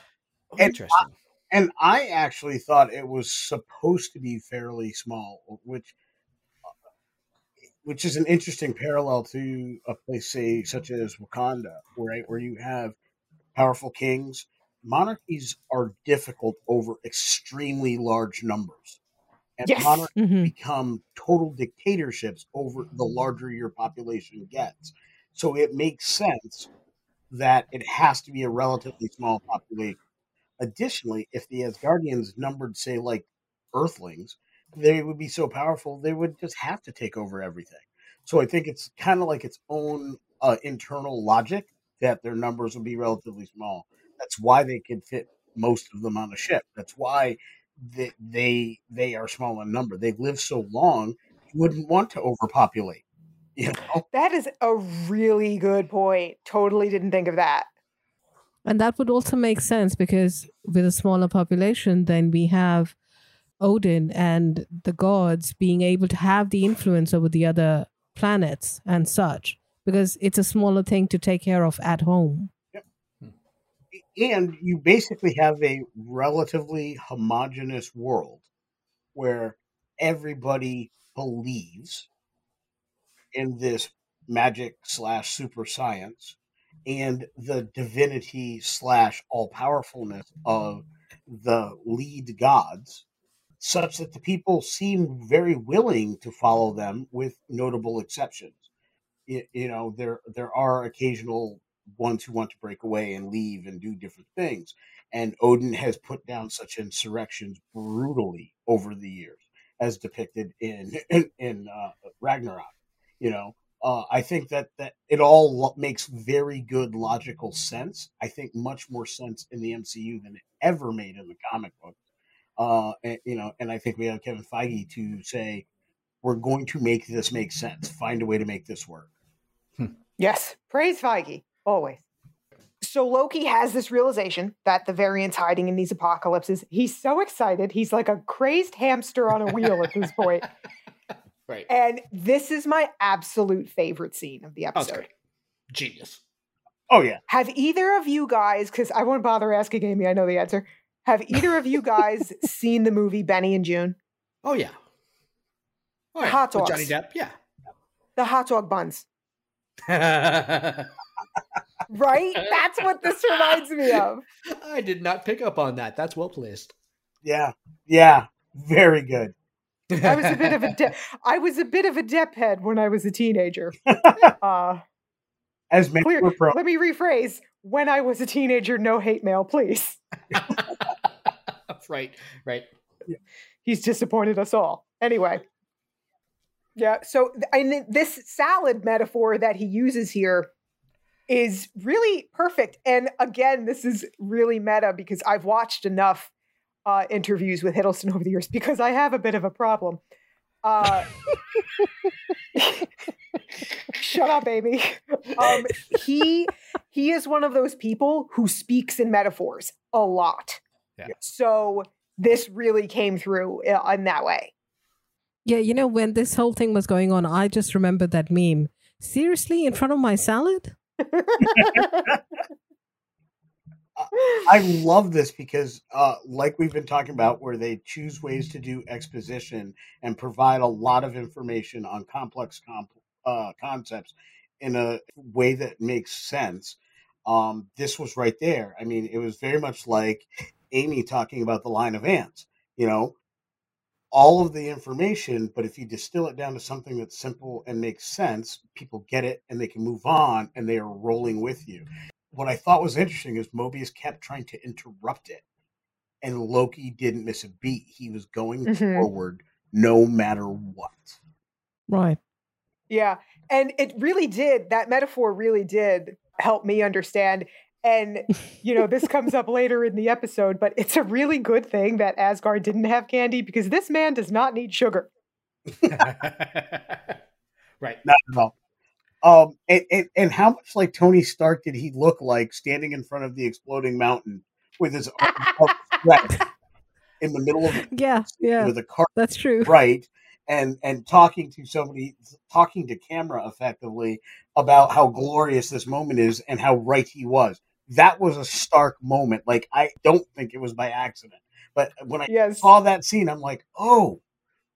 oh, interesting. I, and I actually thought it was supposed to be fairly small, which which is an interesting parallel to a place, say, such as Wakanda, right, where you have powerful kings. Monarchies are difficult over extremely large numbers, and yes. monarchies mm-hmm. become total dictatorships over the larger your population gets. So it makes sense that it has to be a relatively small population. Additionally, if the Asgardians numbered, say, like Earthlings, they would be so powerful they would just have to take over everything. So I think it's kind of like its own uh, internal logic that their numbers would be relatively small. That's why they can fit most of them on a ship. That's why they they, they are small in number. They've lived so long, you wouldn't want to overpopulate. You know? That is a really good point. Totally didn't think of that. And that would also make sense because with a smaller population, then we have Odin and the gods being able to have the influence over the other planets and such because it's a smaller thing to take care of at home. Yep. Hmm. And you basically have a relatively homogenous world where everybody believes in this magic slash super science and the divinity slash all powerfulness of the lead gods such that the people seem very willing to follow them with notable exceptions. You, you know, there there are occasional ones who want to break away and leave and do different things. And Odin has put down such insurrections brutally over the years, as depicted in in, in uh, Ragnarok. You know, uh, I think that that it all lo- makes very good logical sense. I think much more sense in the MCU than it ever made in the comic book uh, and, you know, and I think we have Kevin Feige to say we're going to make this make sense. Find a way to make this work. Hmm. Yes, praise Feige always. So Loki has this realization that the variant's hiding in these apocalypses. He's so excited. He's like a crazed hamster on a wheel at this point. Right. And this is my absolute favorite scene of the episode. Genius. Oh yeah. Have either of you guys, because I won't bother asking Amy, I know the answer. Have either of you guys seen the movie Benny and Joon? Oh yeah. Oh, yeah. Hot With Johnny. Depp. Yeah. The hot dog buns. Right? That's what this reminds me of. I did not pick up on that. That's well placed. Yeah. Yeah. Very good. I was a bit of a de- I was a bit of a Depp head when I was a teenager. Uh, As many clear, were pro. let me rephrase. When I was a teenager, no hate mail, please. Right, right. He's disappointed us all. Anyway. Yeah, so mean, this salad metaphor that he uses here is really perfect. And again, this is really meta because I've watched enough uh, interviews with Hiddleston over the years because I have a bit of a problem. Uh, shut up, Amy. Um, he he is one of those people who speaks in metaphors a lot. Yeah. So this really came through uh, in that way. Yeah, you know, when this whole thing was going on, I just remembered that meme. Seriously, in front of my salad? I love this because, uh, like we've been talking about, where they choose ways to do exposition and provide a lot of information on complex comp- uh, concepts in a way that makes sense. Um, this was right there. I mean, it was very much like Amy talking about the line of ants. You know, all of the information, but if you distill it down to something that's simple and makes sense, people get it and they can move on and they are rolling with you what I thought was interesting is Mobius kept trying to interrupt it, and Loki didn't miss a beat. He was going Mhm. forward no matter what. Right. Yeah. And it really did, that metaphor really did help me understand. And, you know, this comes up later in the episode, but it's a really good thing that Asgard didn't have candy because this man does not need sugar. right. Not at all. Um, and, and, and how much like Tony Stark did he look like standing in front of the exploding mountain with his arms in the middle of Yeah, yeah, with a car that's true. right and and talking to somebody talking to camera effectively about how glorious this moment is and how right he was that was a stark moment like i don't think it was by accident but when i Yes. saw that scene i'm like oh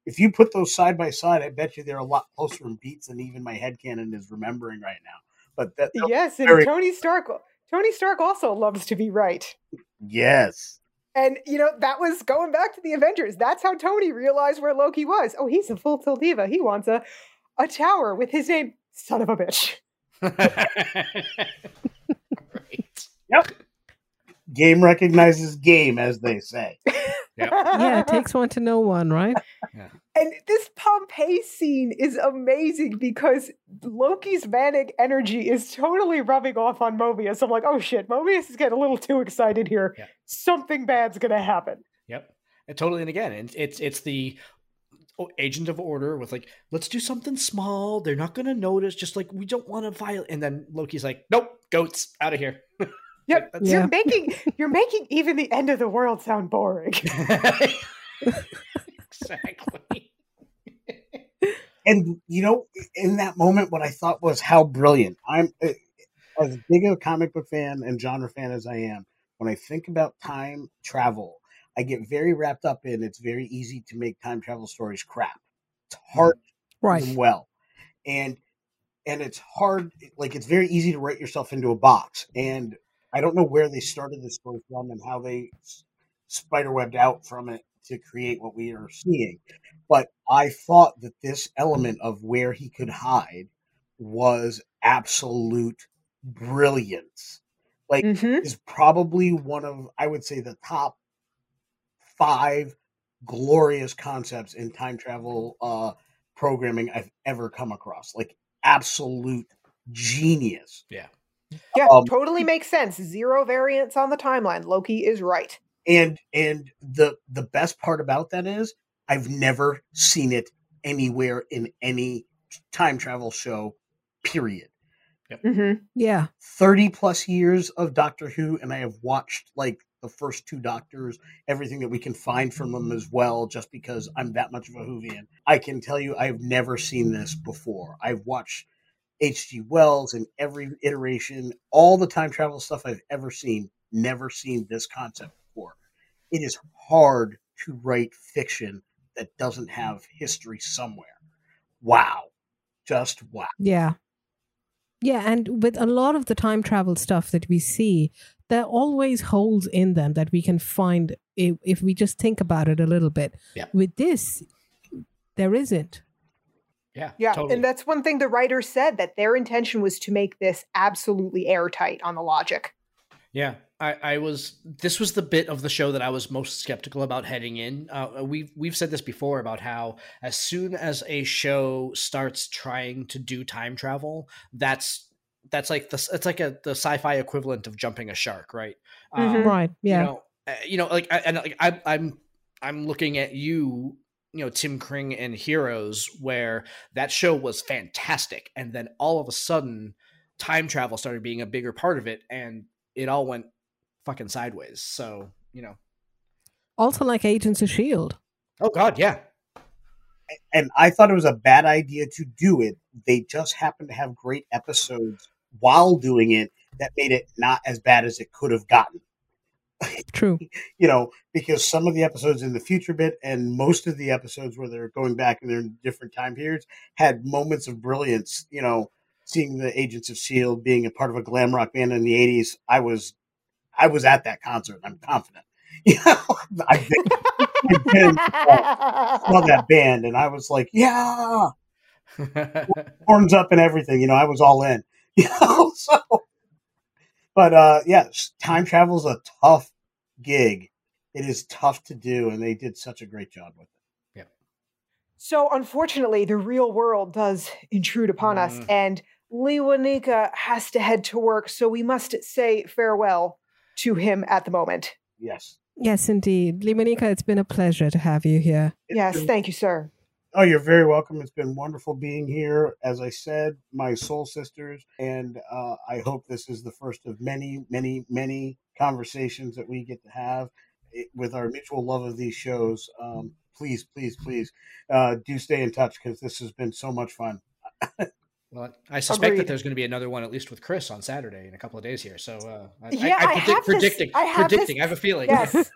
if you put those side by side i bet you they're a lot closer in beats than even my head headcanon is remembering right now but that that- Yes. And very- Tony Stark, Tony Stark also loves to be right. yes And, you know, that was going back to the Avengers. That's how Tony realized where Loki was. Oh, he's a full tilt diva. He wants a, a tower with his name. Son of a bitch. right. game recognizes game as they say Yeah, it takes one to know one, right? And this Pompeii scene is amazing because Loki's manic energy is totally rubbing off on Mobius. I'm like, oh shit, Mobius is getting a little too excited here. Yeah. Something bad's gonna happen. Yep. And totally. And again, it's it's it's the agent of order with like, let's do something small. They're not going to notice. Just like we don't want to violate. And then Loki's like, nope, goats out of here. Yep. That's- You're Yeah. making you're making even the end of the world sound boring. exactly. and you know in that moment what i thought was how brilliant i'm uh, as big a comic book fan and genre fan as i am when i think about time travel i get very wrapped up in it's very easy to make time travel stories crap it's hard Right. them well and and it's hard like it's very easy to write yourself into a box and i don't know where they started this story from and how they spiderwebbed out from it to create what we are seeing but I thought that this element of where he could hide was absolute brilliance. Like Mhm. is probably one of I would say the top five glorious concepts in time travel uh programming I've ever come across. Like absolute genius. Yeah. Yeah, Um, totally makes sense. Zero variance on the timeline. Loki is right. And and the the best part about that is I've never seen it anywhere in any time travel show period. hmm Yeah. 30 plus years of Doctor Who, and I have watched like the first two Doctors, everything that we can find from them as well, just because I'm that much of a Whovian. I can tell you I've never seen this before. I've watched H.G. Wells and every iteration, all the time travel stuff I've ever seen, never seen this concept before. It is hard to write fiction that doesn't have history somewhere. Wow. Just wow. Yeah. Yeah, and with a lot of the time travel stuff that we see, there are always holes in them that we can find if, if we just think about it a little bit. Yeah. With this, there isn't. Yeah. Yeah, Totally. and that's one thing the writer said that their intention was to make this absolutely airtight on the logic. Yeah, I, I was. This was the bit of the show that I was most skeptical about heading in. Uh, we've we've said this before about how as soon as a show starts trying to do time travel, that's that's like the it's like a the sci-fi equivalent of jumping a shark, right? Mhm. Right. Yeah. You know, uh, you know, like I, and like I, I'm I'm looking at you, you know, Tim Kring and Heroes, where that show was fantastic, and then all of a sudden, time travel started being a bigger part of it, and it all went fucking sideways. So you know, also like Agents of S.H.I.E.L.D. oh god, yeah, And I thought it was a bad idea to do it. They just happened to have great episodes while doing it that made it not as bad as it could have gotten. True. you know, because some of the episodes in the future bit and most of the episodes where they're going back and they're in different time periods had moments of brilliance. You know, seeing the Agents of Shield being a part of a glam rock band in the '80s, I was, I was at that concert. I'm confident. You know, I've been, I've been saw that band, and I was like, yeah, horns up and everything. You know, I was all in. You know, so. But uh, yeah, time travel is a tough gig. It is tough to do, and they did such a great job with it. Yeah. So, unfortunately, the real world does intrude upon us, Mm. and Lewanika has to head to work, so we must say farewell to him at the moment. Yes. Yes, indeed. Limanika, it's been a pleasure to have you here. It's yes, been- thank you, sir. Oh, you're very welcome. It's been wonderful being here. As I said, my soul sisters, and uh, I hope this is the first of many, many, many conversations that we get to have eh, with our mutual love of these shows. Um, please, please, please uh, do stay in touch because this has been so much fun. Well, I suspect Agreed. that there's going to be another one, at least with Chris, on Saturday in a couple of days here. So, uh, I, Yeah, I, I, I predict, have this- predicting, I have this- predicting. I have a feeling. Yes,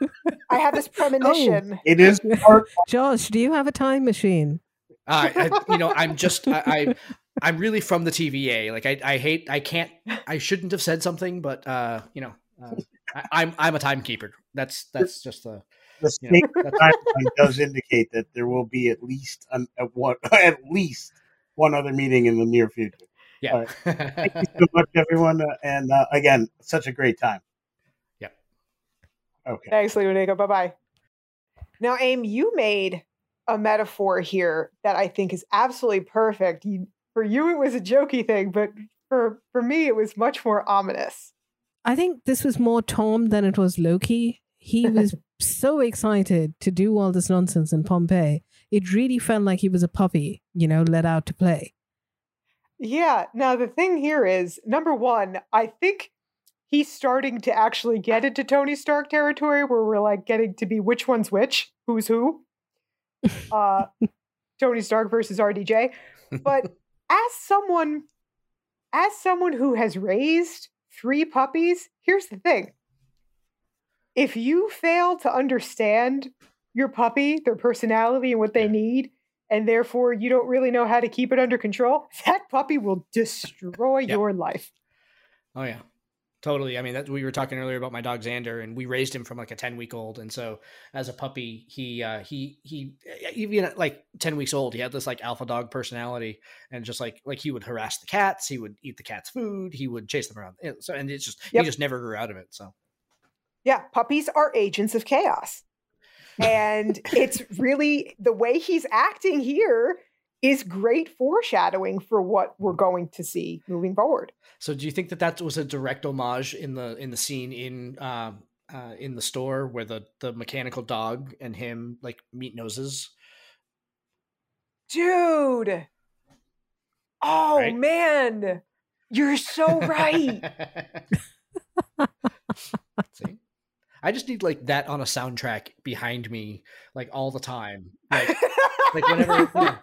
I have this premonition. It is part Josh, do you have a time machine? Uh, I, you know, I'm just, I, I, I'm really from the TVA. Like, I, I hate, I can't, I shouldn't have said something, but uh, you know, uh, I, I'm, I'm a timekeeper. That's, that's just the, the you know, timeline does indicate that there will be at least an, at one at least one other meeting in the near future. yeah. Thank you so much, everyone, uh, and uh, again, such a great time. Yeah. Okay. Thanks, Leonika. Bye bye. Now, Aim, you made a metaphor here that I think is absolutely perfect. You, for you, it was a jokey thing, but for for me, it was much more ominous. I think this was more Tom than it was Loki. He was so excited to do all this nonsense in Pompeii. It really felt like he was a puppy, you know, let out to play. Yeah. Now, the thing here is number one, I think he's starting to actually get into Tony Stark territory where we're like getting to be which one's which, who's who. Uh, Tony Stark versus RDJ. But as someone, as someone who has raised three puppies, here's the thing. If you fail to understand your puppy, their personality, and what they Yeah. need, and therefore you don't really know how to keep it under control, that puppy will destroy Yeah. your life. Oh yeah, totally. I mean, that, we were talking earlier about my dog Xander, and we raised him from like a ten week old, and so as a puppy, he uh, he he even at like ten weeks old, he had this like alpha dog personality, and just like like he would harass the cats, he would eat the cats' food, he would chase them around. And So and it's just Yep. he just never grew out of it. So Yeah, puppies are agents of chaos. And it's really the way he's acting here is great foreshadowing for what we're going to see moving forward. so do you think that that was a direct homage in the in the scene in um uh, in the store where the the mechanical dog and him like meet noses? Dude. Oh Right? man. You're so right. See? I just need like that on a soundtrack behind me, like all the time. Like, like whenever, yeah.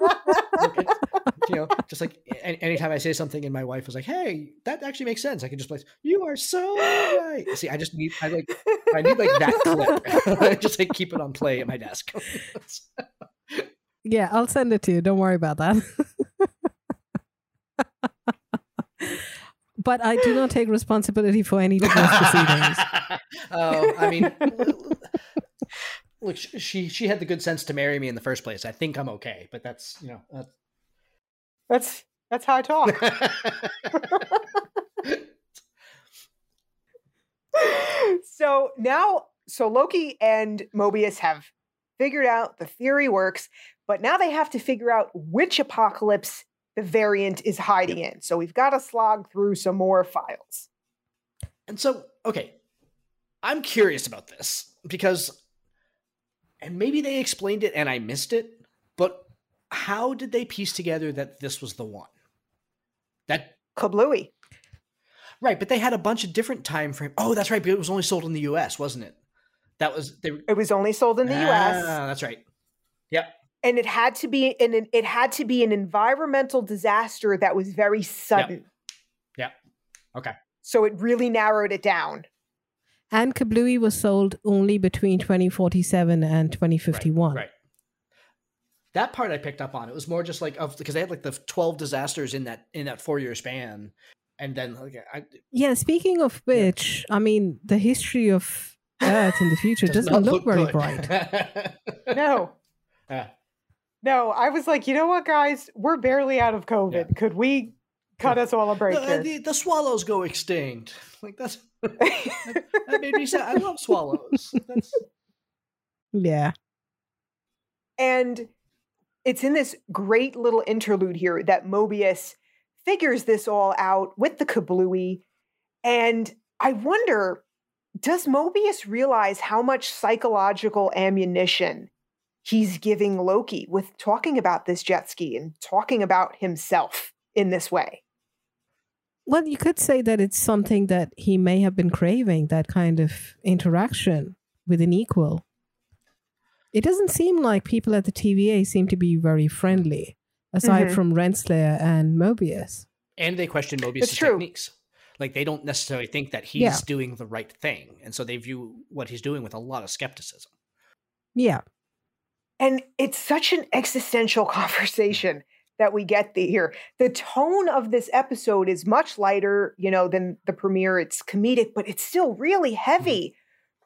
Like, you know, just like a- anytime I say something and my wife is like, "Hey, that actually makes sense," I can just like, "You are so right." See, I just need, I like, I need like that clip. just like keep it on play at my desk. Yeah, I'll send it to you. Don't worry about that. but I do not take responsibility for any divorce proceedings. Oh, I mean, look, she she had the good sense to marry me in the first place. I think I'm okay, but that's you know. That's... That's that's how I talk. so now, so Loki and Mobius have figured out the theory works, but now they have to figure out which apocalypse the variant is hiding in. So we've got to slog through some more files. And so, okay, I'm curious about this because, and maybe they explained it and I missed it, but how did they piece together that this was the one? That Kablooey. right, but they had a bunch of different time frame. Oh, that's right, but it was only sold in the U.S., wasn't it? That was they. It was only sold in the U.S. Ah, that's right. Yep. And it had to be and it, it had to be an environmental disaster that was very sudden. Yep. Okay. So it really narrowed it down. And Kablooey was sold only between 2047 and 2051. Right. That part I picked up on. It was more just like of because they had like the twelve disasters in that in that four year span, and then like I, Yeah, speaking of which, I mean, the history of Earth in the future does doesn't not look, very good. bright. No, Yeah. No. I was like, you know what, guys? We're barely out of COVID. Could we cut us all a break Uh, here? the, the swallows go extinct. Like that's that made me sad. I love swallows. That's Yeah. And it's in this great little interlude here that Mobius figures this all out with the kablooey. And I wonder, does Mobius realize how much psychological ammunition he's giving Loki with talking about this jet ski and talking about himself in this way? Well, you could say that it's something that he may have been craving that kind of interaction with an equal. It doesn't seem like people at the TVA seem to be very friendly, aside Mhm. from Renslayer and Mobius. and they question Mobius' techniques. Like they don't necessarily think that he's Yeah. doing the right thing, and so they view what he's doing with a lot of skepticism. Yeah. And it's such an existential conversation that we get the- here. The tone of this episode is much lighter, you know, than the premiere. It's comedic, but it's still really mm-hmm. heavy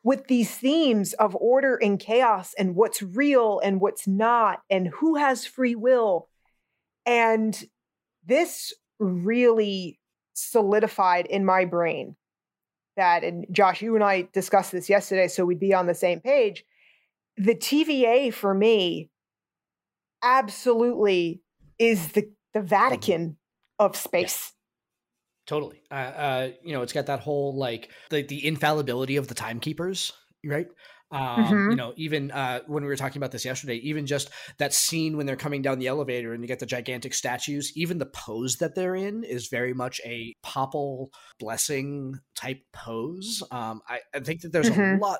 with these themes of order and chaos and what's real and what's not and who has free will. And this really solidified in my brain that, and Josh, you and I discussed this yesterday, so we'd be on the same page the TVA for me absolutely is the the Vatican of space. Totally. Uh, uh, you know, it's got that whole like the the infallibility of the timekeepers, right? Um, You Mhm. know, even uh, when we were talking about this yesterday, even just that scene when they're coming down the elevator and you get the gigantic statues, even the pose that they're in is very much a papal blessing type pose. Um, I, I think that there's Mhm. a lot.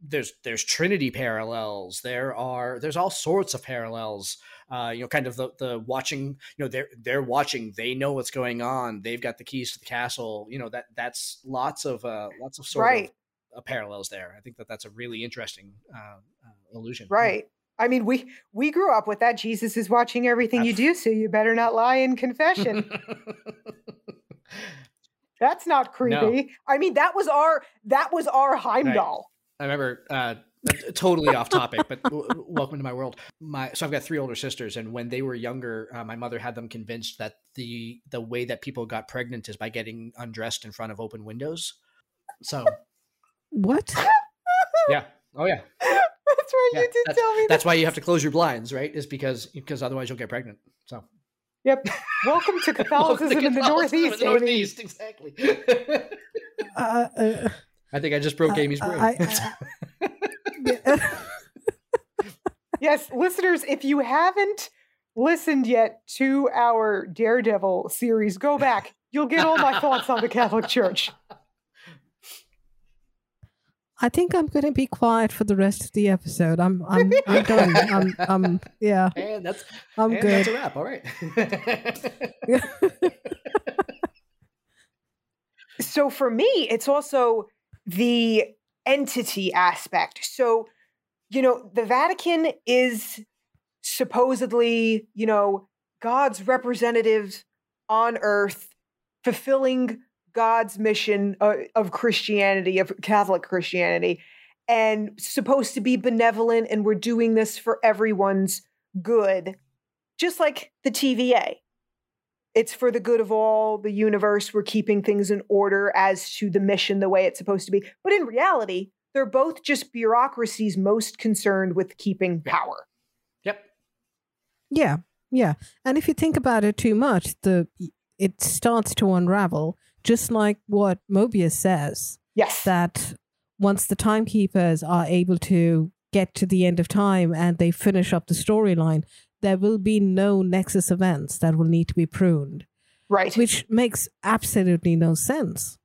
There's there's Trinity parallels. There are there's all sorts of parallels. Uh, you know, kind of the the watching. You know, they're they're watching. They know what's going on. They've got the keys to the castle. You know that that's lots of uh, lots of sort Right. of parallels there. I think that that's a really interesting uh, uh, illusion. Right. I mean, we we grew up with that. Jesus is watching everything you do, so you better not lie in confession. That's not creepy. I mean, that was our that was our Heimdall. I remember uh, totally off topic, but w- welcome to my world. My so I've got three older sisters, and when they were younger, uh, my mother had them convinced that the the way that people got pregnant is by getting undressed in front of open windows. So What? yeah, oh yeah, That's right. Yeah, you did tell me that. that's why you have to close your blinds, right? Is because because otherwise you'll get pregnant. So Yep. Welcome to Catholicism in the Northeast. in the Amy. Northeast, exactly. Uh, uh, I think I just broke Uh, Amy's brain. I- I- yeah. Yes, listeners, if you haven't listened yet to our Daredevil series, go back. You'll get all my thoughts on the Catholic Church. I think I'm going to be quiet for the rest of the episode. I'm I'm I'm done. I'm I'm yeah. And that's I'm and good. that's a wrap. All right. so for me, it's also the entity aspect. So, you know, the Vatican is supposedly, you know, God's representatives on earth fulfilling God's mission uh, of Christianity, of Catholic Christianity, and supposed to be benevolent, and we're doing this for everyone's good, just like the TVA. It's for the good of all the universe. We're keeping things in order as to the mission the way it's supposed to be. But in reality, they're both just bureaucracies most concerned with keeping power. yep. Yeah, yeah. And if you think about it too much, the it starts to unravel, just like what Mobius says Yes. that once the timekeepers are able to get to the end of time and they finish up the storyline, there will be no nexus events that will need to be pruned, right. which makes absolutely no sense.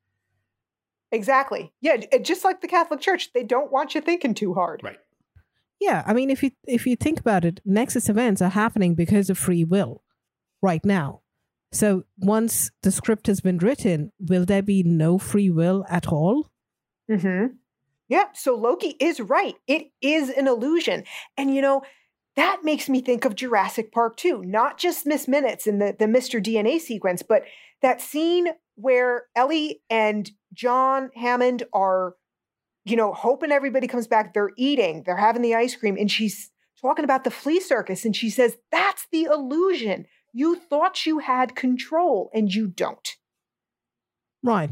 exactly. Yeah. Just like the Catholic Church, they don't want you thinking too hard. Right. Yeah, I mean, if you if you think about it, nexus events are happening because of free will, right now. So once the script has been written, will there be no free will at all? Mm-hmm. Yeah. So Loki is right. It is an illusion. And you know, that makes me think of Jurassic Park too. Not just Miss Minutes and the, the Mr. DNA sequence, but that scene where Ellie and John Hammond are, you know, hoping everybody comes back. They're eating, they're having the ice cream, and she's talking about the flea circus. And she says, That's the illusion. You thought you had control and you don't. Right.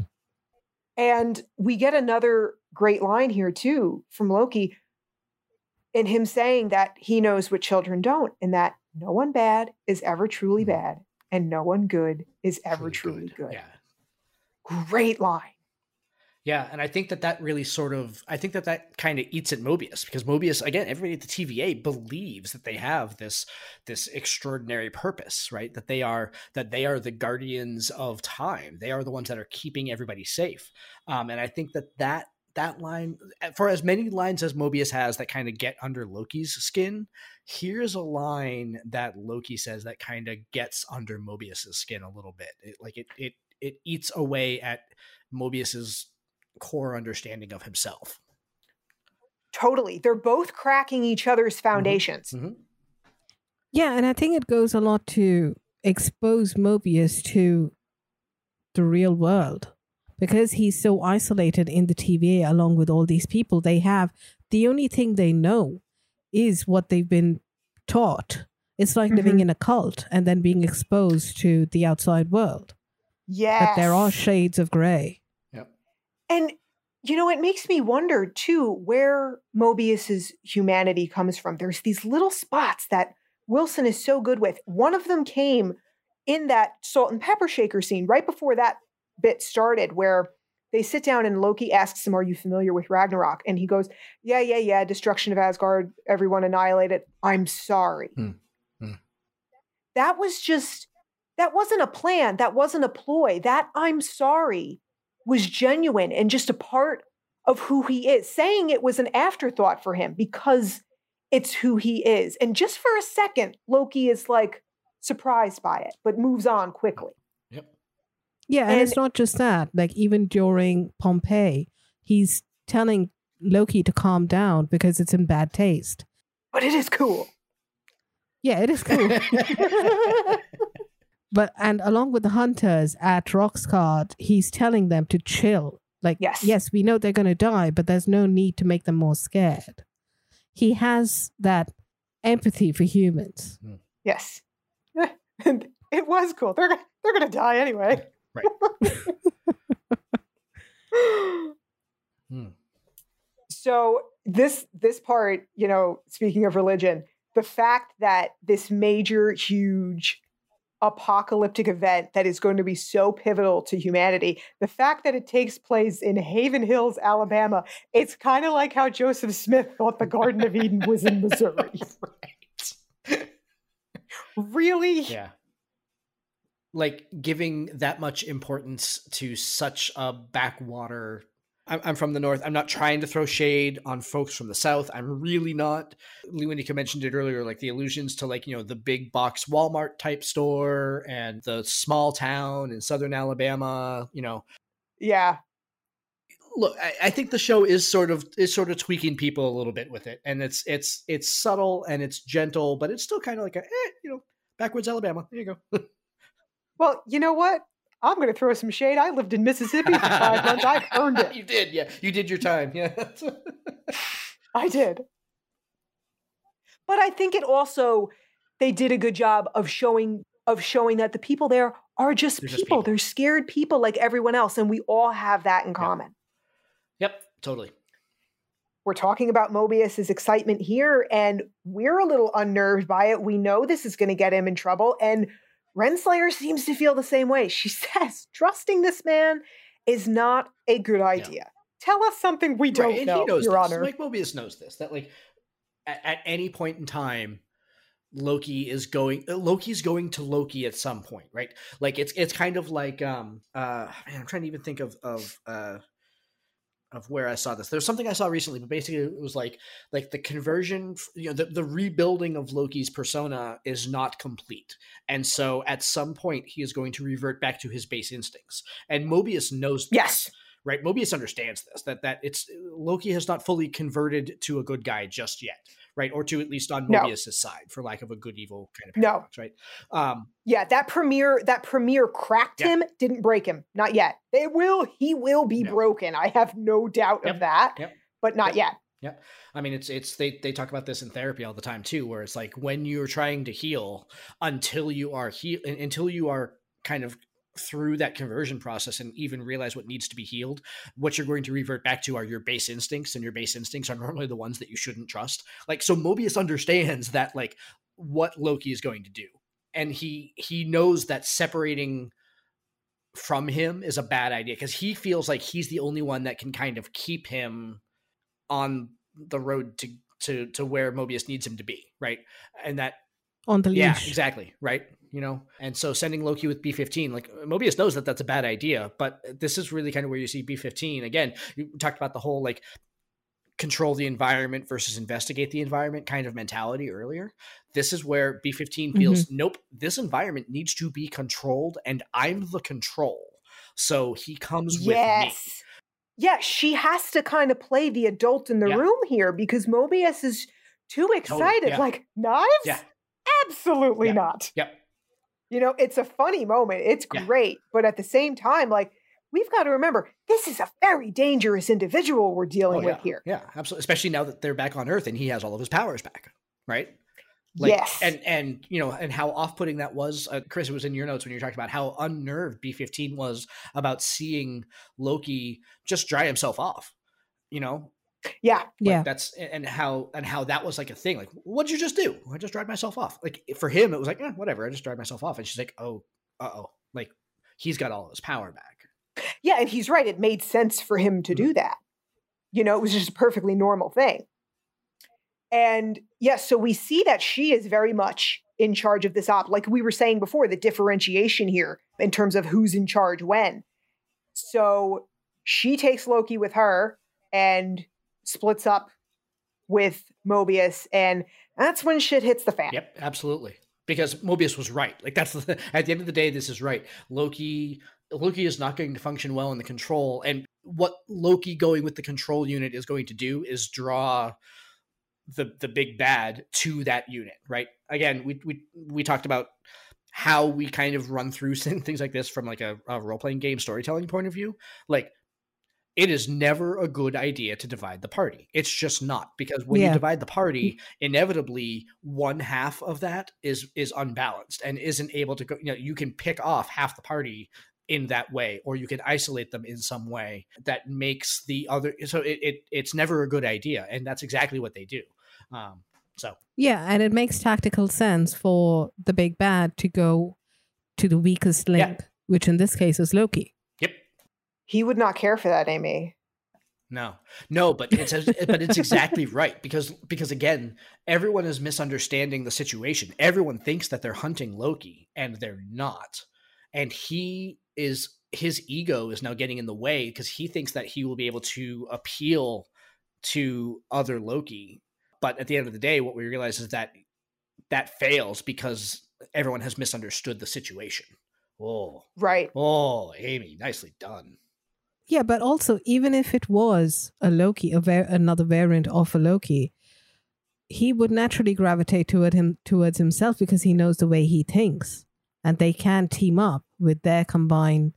And we get another great line here too from Loki in him saying that he knows what children don't and that no one bad is ever truly hmm. bad and no one good is ever truly, good. Yeah. Great line. Yeah, and I think that that really sort of I think that that kind of eats at Mobius because Mobius again everybody at the TVA believes that they have this this extraordinary purpose, right? That they are that they are the guardians of time. They are the ones that are keeping everybody safe. Um, and I think that that that line for as many lines as Mobius has that kind of get under Loki's skin, here's a line that Loki says that kind of gets under Mobius's skin a little bit. It, like it it it eats away at Mobius's core understanding of himself. Totally. They're both cracking each other's foundations. Mhm. Yeah, and I think it goes a lot to expose Mobius to the real world because he's so isolated in the TVA along with all these people they have. The only thing they know is what they've been taught. It's like living Mhm. in a cult and then being exposed to the outside world. Yes. But there are shades of gray. And you know, it makes me wonder too where Mobius's humanity comes from. There's these little spots that Wilson is so good with. One of them came in that salt and pepper shaker scene right before that bit started, where they sit down and Loki asks him, Are you familiar with Ragnarok? And he goes, Yeah, yeah, yeah. Destruction of Asgard, everyone annihilated. I'm sorry. Hmm. Hmm. That was just, that wasn't a plan. That wasn't a ploy. That I'm sorry was genuine and just a part of who he is. Saying it was an afterthought for him because it's who he is. And just for a second, Loki is like surprised by it, but moves on quickly. Yep. Yeah, and, And- it's not just that. Like even during Pompeii, he's telling Loki to calm down because it's in bad taste. But it is cool. Yeah, it is cool. but and along with the hunters at Roxxcart, he's telling them to chill. Like, Yes. yes, we know they're going to die, but there's no need to make them more scared. He has that empathy for humans. Yes. And it was cool. They're, they're going to die anyway. Right. Hmm. so this this part you know speaking of religion the fact that this major huge apocalyptic event that is going to be so pivotal to humanity the fact that it takes place in haven hills alabama it's kind of like how joseph smith thought the garden of eden was in missouri right. really Yeah. Like giving that much importance to such a backwater I'm, I'm from the north. I'm not trying to throw shade on folks from the south. I'm really not. Lewinica mentioned it earlier, like the allusions to like you know the big box Walmart type store and the small town in southern Alabama. You know, Yeah. look, I, I think the show is sort of is sort of tweaking people a little bit with it, and it's it's it's subtle and it's gentle, but it's still kind of like a eh, you know backwards Alabama. There you go. Well, you know what? I'm going to throw some shade. I lived in Mississippi for five months. I've earned it. you did, yeah. You did your time, yeah. I did. But I think it also they did a good job of showing of showing that the people there are just, people. just people. They're scared people like everyone else and we all have that in common. yep, totally. We're talking about Mobius's excitement here and we're a little unnerved by it. We know this is going to get him in trouble and Renslayer seems to feel the same way. She says trusting this man is not a good idea. Tell us something we don't right, and know, he knows Your this. Honor. Like Mobius knows this. That like at, at any point in time, Loki is going. uh, Loki's going to Loki at some point, right? Like it's it's kind of like um uh man, I'm trying to even think of of uh of where I saw this. There's something I saw recently, but basically it was like like the conversion, you know, the, the rebuilding of Loki's persona is not complete, and so at some point he is going to revert back to his base instincts. And Mobius knows this yes. right? Mobius understands this that that it's Loki has not fully converted to a good guy just yet, right? Or to at least on No. Side, for lack of a good evil kind of No. paradox, right? Um, Yeah, that premiere that premiere cracked Yeah. him, didn't break him. Not yet. It will he will be No. broken. I have no doubt Yep, of that. yep, But not yet. Yeah. I mean, it's it's they they talk about this in therapy all the time too, where it's like when you're trying to heal until you are heal until you are kind of through that conversion process and even realize what needs to be healed what you're going to revert back to are your base instincts and your base instincts are normally the ones that you shouldn't trust like so mobius understands that like what loki is going to do and he he knows that separating from him is a bad idea because he feels like he's the only one that can kind of keep him on the road to to to where Mobius needs him to be, right? And that on the leash. yeah, exactly, right? You know, and so sending Loki with B15, like Mobius knows that that's a bad idea, but this is really kind of where you see B15 again. You talked about the whole like control the environment versus investigate the environment kind of mentality earlier. This is where B15 mm-hmm. feels nope, this environment needs to be controlled and I'm the control. So he comes with me. Yes. Yeah, she has to kind of play the adult in the Yeah. room here because Mobius is too excited. yeah. Like, knives? Yeah. Absolutely not. Yep. You know, it's a funny moment. It's Yeah. great. But at the same time, like, we've got to remember this is a very dangerous individual we're dealing Oh, yeah. with here. Yeah, absolutely. Especially now that they're back on Earth and he has all of his powers back, right? Like, yes. and and you know, and how off-putting that was, uh, Chris. It was in your notes when you talking about how unnerved B fifteen was about seeing Loki just dry himself off. You know, yeah. like Yeah. that's and how and how that was like a thing. Like, what'd you just do? I just dried myself off. Like for him, it was like, eh, whatever. I just dried myself off. And she's like, oh, uh oh, like he's got all his power back. Yeah, and he's right. It made sense for him to Mm-hmm. do that. You know, it was just a perfectly normal thing. And yes, so we see that she is very much in charge of this op. Like we were saying before, the differentiation here in terms of who's in charge when. So she takes Loki with her and splits up with Mobius, and that's when shit hits the fan. Yep, absolutely. Because Mobius was right. Like that's the at the end of the day, this is right. Loki Loki is not going to function well in the control, and what Loki going with the control unit is going to do is draw the the big bad to that unit. Right. Again, we we we talked about how we kind of run through things like this from like a, a role playing game storytelling point of view. Like it is never a good idea to divide the party. It's just not because when you divide the party, inevitably one half of that is is unbalanced and isn't able to go. You know, you can pick off half the party in that way, or you can isolate them in some way that makes the other. So it, it it's never a good idea, and that's exactly what they do. Um, so Yeah, and it makes tactical sense for the big bad to go to the weakest Yeah. link, which in this case is Loki. He would not care for that, Amy. No, no, but it's but it's exactly right because because again, everyone is misunderstanding the situation. Everyone thinks that they're hunting Loki, and they're not. And he is his ego is now getting in the way because he thinks that he will be able to appeal to other Loki. But at the end of the day, what we realize is that that fails because everyone has misunderstood the situation. Oh, Right. oh, Amy, nicely done. Yeah, but also even if it was a Loki, a var- another variant of a Loki, he would naturally gravitate toward him towards himself because he knows the way he thinks, and they can team up with their combined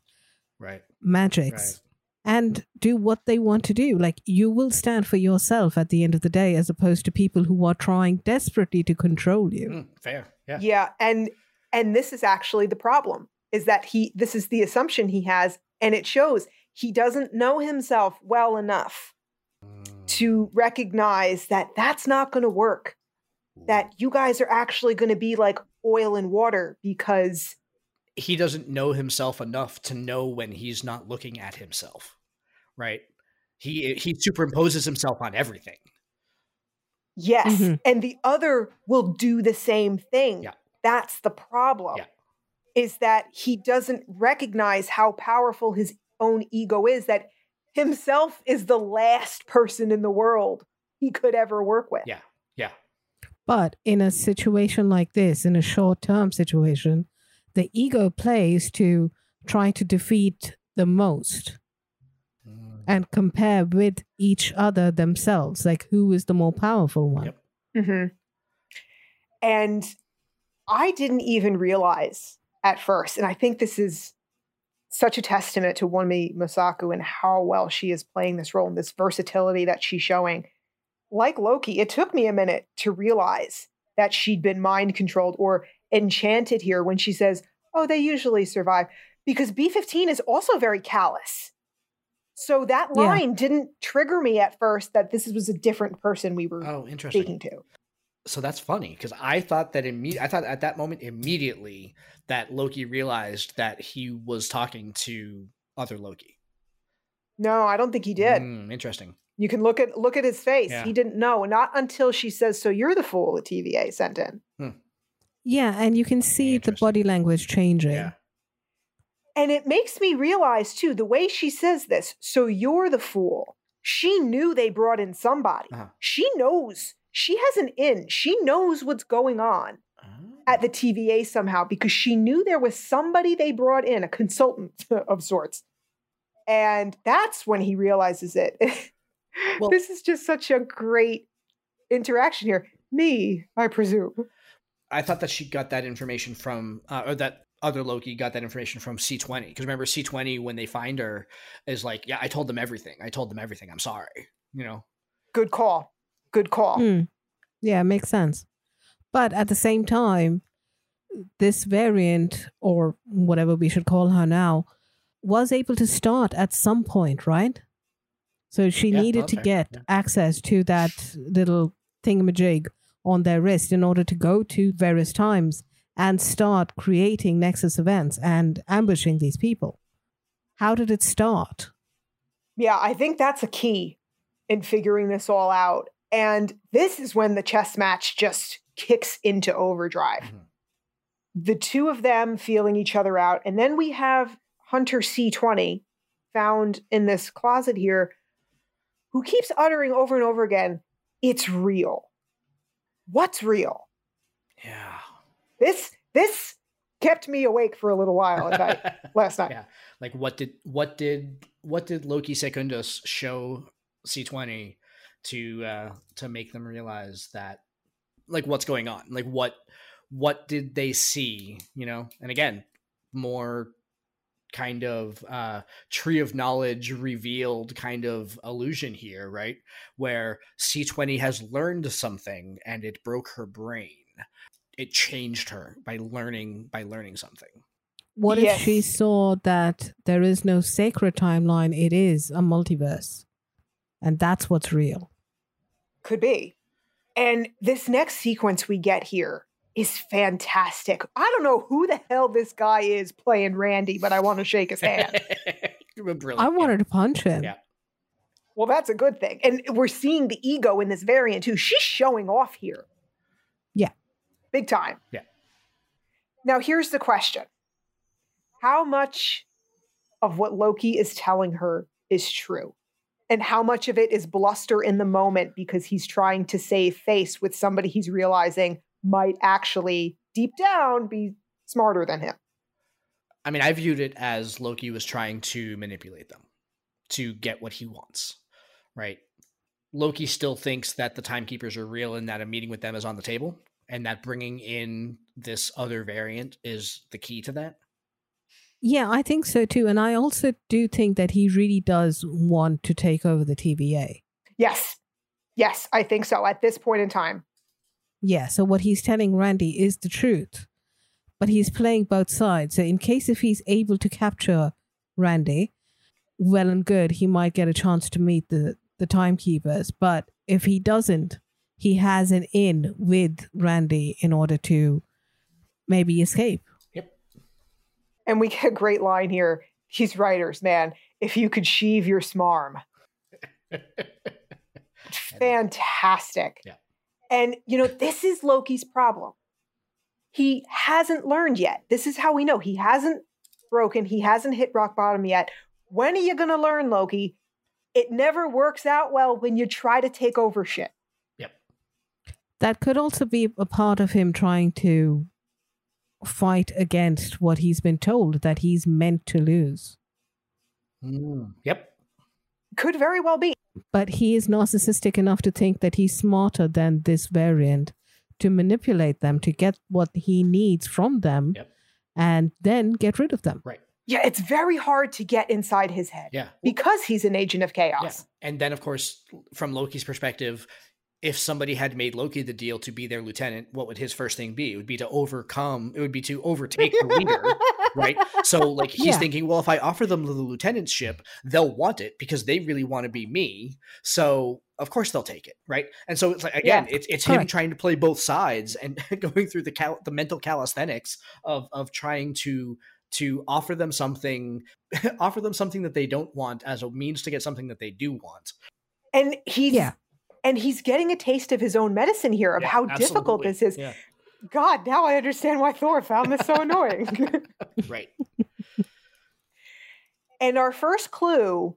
Right. magics and do what they want to do. Like you will stand for yourself at the end of the day, as opposed to people who are trying desperately to control you. Mm, fair. Yeah. Yeah, and and this is actually the problem is that he this is the assumption he has and it shows he doesn't know himself well enough Mm. to recognize that that's not going to work. That you guys are actually going to be like oil and water because he doesn't know himself enough to know when he's not looking at himself. Right. He he superimposes himself on everything. yes, Mhm. and the other will do the same thing. Yeah. That's the problem. Yeah. Is that he doesn't recognize how powerful his own ego is that himself is the last person in the world he could ever work with. Yeah. Yeah. But in a situation like this, in a short term situation, the ego plays to try to defeat the most Mm. and compare with each other themselves. Like, who is the more powerful one? Yep. hmm And I didn't even realize at first, and I think this is such a testament to Wunmi Mosaku and how well she is playing this role and this versatility that she's showing. Like Loki, it took me a minute to realize that she'd been mind controlled or enchanted here when she says, Oh, they usually survive. Because B 15 is also very callous. So that Yeah. line didn't trigger me at first that this was a different person we were Oh, interesting. speaking to. So that's funny because I thought that imme- I thought at that moment immediately that Loki realized that he was talking to other Loki. No, I don't think he did. Mm, interesting. You can look at look at his face. Yeah. He didn't know. Not until she says, "So you're the fool." The TVA sent in, Yeah, and you can see the body language changing. Yeah. and it makes me realize too the way she says this. So you're the fool. She knew they brought in somebody. Uh-huh. She knows. She has an in. She knows what's going on Oh. at the TVA somehow because she knew there was somebody they brought in, a consultant of sorts. And that's when he realizes it. Well- this is just such a great interaction here. Me, I presume. I thought that she got that information from, uh, or that other Loki got that information from C20. Because remember, C20, when they find her, is like, yeah, I told them everything. I told them everything. I'm sorry. You know? Good call. Good call. Hmm. Yeah, makes sense. But at the same time, this variant, or whatever we should call her now, was able to start at some point, right? So she Yeah, needed that's to get Yeah. access to that little thingamajig on their wrist in order to go to various times and start creating Nexus events and ambushing these people. How did it start? Yeah, I think that's a key in figuring this all out. And this is when the chess match just kicks into overdrive. Mhm. The two of them feeling each other out. And then we have Hunter C20 found in this closet here who keeps uttering over and over again, it's real. What's real? Yeah. This this kept me awake for a little while at night last night. yeah. Like, what did, what did, what did Loki Secundus show C20 to, uh, to make them realize that, like, what's going on? Like, what, what did they see? You know? And again, more kind of uh tree of knowledge revealed kind of illusion here right where c20 has learned something and it broke her brain it changed her by learning by learning something What if she saw that there is no sacred timeline? It is a multiverse. And that's what's real. Could be. And this next sequence we get here is fantastic. I don't know who the hell this guy is playing Randy, but I want to shake his hand. Brilliant. I wanted to punch him. Yeah. well, that's a good thing. And we're seeing the ego in this variant too. She's showing off here. Yeah. Big time. Yeah. Now, here's the question How much of what Loki is telling her is true and how much of it is bluster in the moment because he's trying to save face with somebody he's realizing might actually deep down be smarter than him. I mean, I viewed it as Loki was trying to manipulate them to get what he wants, right? Loki still thinks that the timekeepers are real and that a meeting with them is on the table, and that bringing in this other variant is the key to that. Yeah, I think so too. And I also do think that he really does want to take over the TVA. Yes. Yes, I think so at this point in time. Yeah, so what he's telling Randy is the truth. But he's playing both sides. So in case if he's able to capture Randy, well and good, he might get a chance to meet the the timekeepers. But if he doesn't, he has an in with Randy in order to maybe escape. And we get a great line here. These writers, man, if you could sheave your smarm. Fantastic. Yeah. And, you know, this is Loki's problem. He hasn't learned yet. This is how we know he hasn't broken, he hasn't hit rock bottom yet. When are you going to learn, Loki? It never works out well when you try to take over shit. Yep. That could also be a part of him trying to fight against what he's been told that he's meant to lose. Mm, yep. Could very well be. But he is narcissistic enough to think that he's smarter than this variant to manipulate them to get what he needs from them Yep. and then get rid of them. Right. Yeah, it's very hard to get inside his head Yeah. because he's an agent of Yeah. chaos. And then, of course, from Loki's perspective, if somebody had made Loki the deal to be their lieutenant, what would his first thing be? It would be to overcome, it would be to overtake the leader, right? So, like, he's Yeah. thinking, well, if I offer them the lieutenantship, they'll want it because they really want to be me. So, of course, they'll take it, right? And so, it's like, again, it's, it's him trying to play both sides and going through the cal- the mental calisthenics of, of trying to to offer them something offer them something that they don't want as a means to get something that they do want And he's Yeah. And he's getting a taste of his own medicine here of Yeah, how difficult this is. Yeah. God, now I understand why Thor found this so annoying. right and our first clue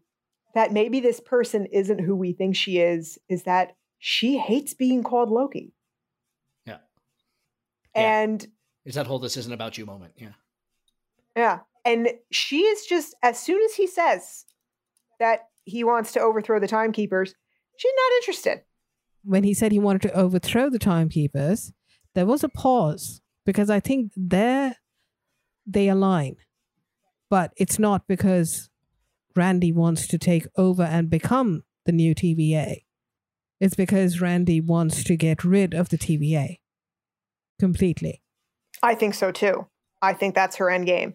that maybe this person isn't who we think she is is that she hates being called Loki. Yeah. Yeah. And is that whole "this isn't about you" moment. Yeah. yeah, and she is just as soon as he says that he wants to overthrow the timekeepers, she's not interested. When he said he wanted to overthrow the timekeepers, there was a pause because I think there they align. But it's not because Randy wants to take over and become the new TVA. It's because Randy wants to get rid of the TVA completely. I think so too. I think that's her end game.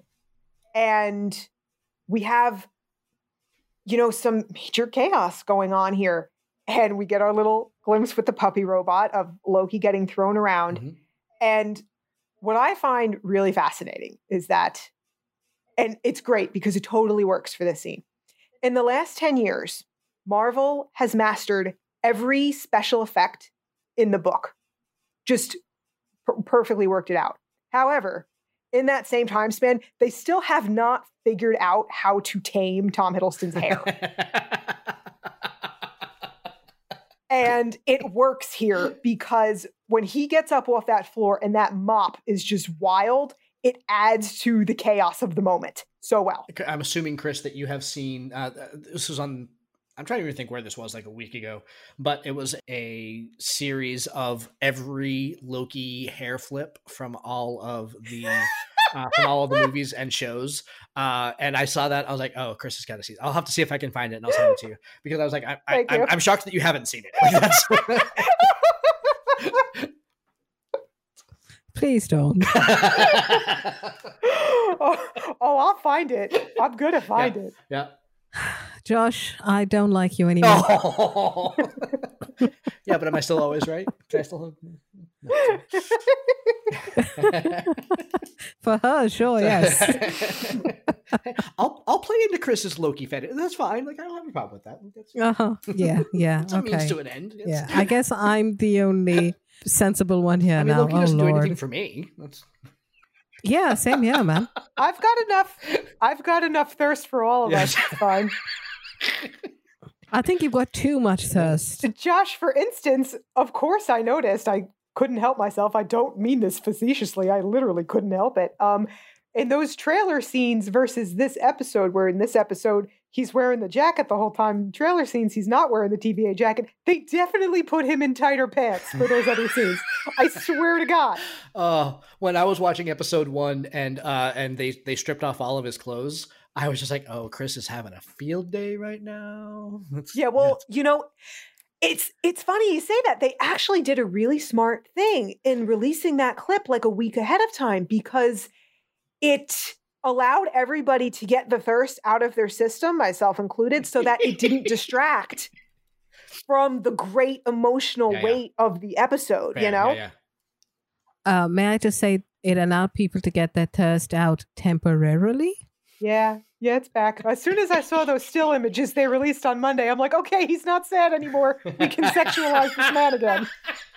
And we have, you know, some major chaos going on here. And we get our little glimpse with the puppy robot of Loki getting thrown around. Mhm. And what I find really fascinating is that, and it's great because it totally works for this scene. In the last 10 years, Marvel has mastered every special effect in the book, just per- perfectly worked it out. However, in that same time span, they still have not figured out how to tame Tom Hiddleston's hair. and it works here because when he gets up off that floor and that mop is just wild, it adds to the chaos of the moment so well. I'm assuming, Chris, that you have seen. Uh, this was on. I'm trying to even think where this was, like a week ago, but it was a series of every Loki hair flip from all of the uh, from all of the movies and shows. Uh, and I saw that, I was like, "Oh, Chris has got to see." It. I'll have to see if I can find it, and I'll send it to you because I was like, I, I. I'm shocked that you haven't seen it. Like, Please don't. oh, oh, I'll find it. I'm gonna find it. yeah. Josh, I don't like you anymore. Oh. yeah, but am I still always right? Can I still? For her, sure, yes. I'll I'll play into Chris's Loki fetish. That's fine. Like I don't have a problem with that. That's, Uh-huh. Yeah, yeah. that's a means okay. to an end. It's- Yeah, I guess I'm the only sensible one here I mean, now. Loki oh doesn't do Lord. anything for me. That's Yeah, same here, man. I've got enough. I've got enough thirst for all of us. It's fine. I think you've got too much thirst. Josh, for instance, of course I noticed. I couldn't help myself. I don't mean this facetiously. I literally couldn't help it. Um, in those trailer scenes versus this episode, where in this episode he's wearing the jacket the whole time, in trailer scenes he's not wearing the TVA jacket. They definitely put him in tighter pants for those other scenes. I swear to God. Uh, when I was watching episode one and uh, and they they stripped off all of his clothes, I was just like, oh, Chris is having a field day right now. It's- Yeah, well, you know, it's it's funny you say that. They actually did a really smart thing in releasing that clip like a week ahead of time because it allowed everybody to get the thirst out of their system, myself included, so that it didn't distract from the great emotional Yeah, yeah. weight of the episode, Fair, you know? yeah, yeah. Uh, may I just say it allowed people to get their thirst out temporarily? Yeah, yeah, it's back. As soon as I saw those still images they released on Monday, I'm like, okay, he's not sad anymore. We can sexualize this man again.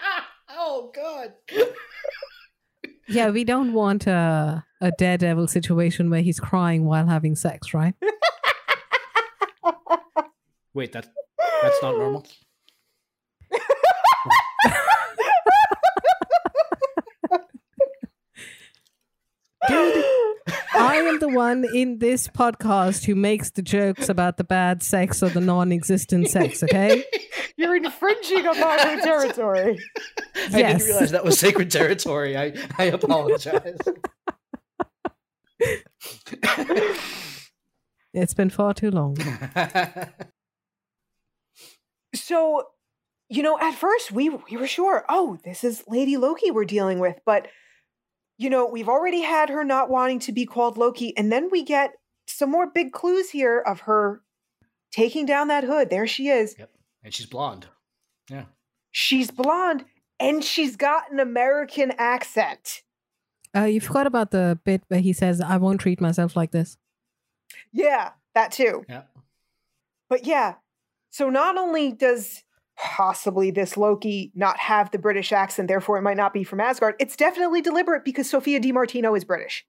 oh God. Yeah, we don't want a, a daredevil situation where he's crying while having sex, right? Wait, that that's not normal. Dude, I am the one in this podcast who makes the jokes about the bad sex or the non existent sex, okay? You're infringing upon her territory. I didn't realize that was sacred territory. I I apologize. It's been far too long. So, you know, at first we we were sure, oh, this is Lady Loki we're dealing with, but you know, we've already had her not wanting to be called Loki, and then we get some more big clues here of her taking down that hood. There she is. yep, and she's blonde. Yeah. She's blonde and she's got an American accent. Uh, you forgot about the bit where he says, I won't treat myself like this. Yeah, that too. Yeah. But yeah, so not only does possibly this Loki not have the British accent, therefore it might not be from Asgard, it's definitely deliberate because Sophia Di Martino is British.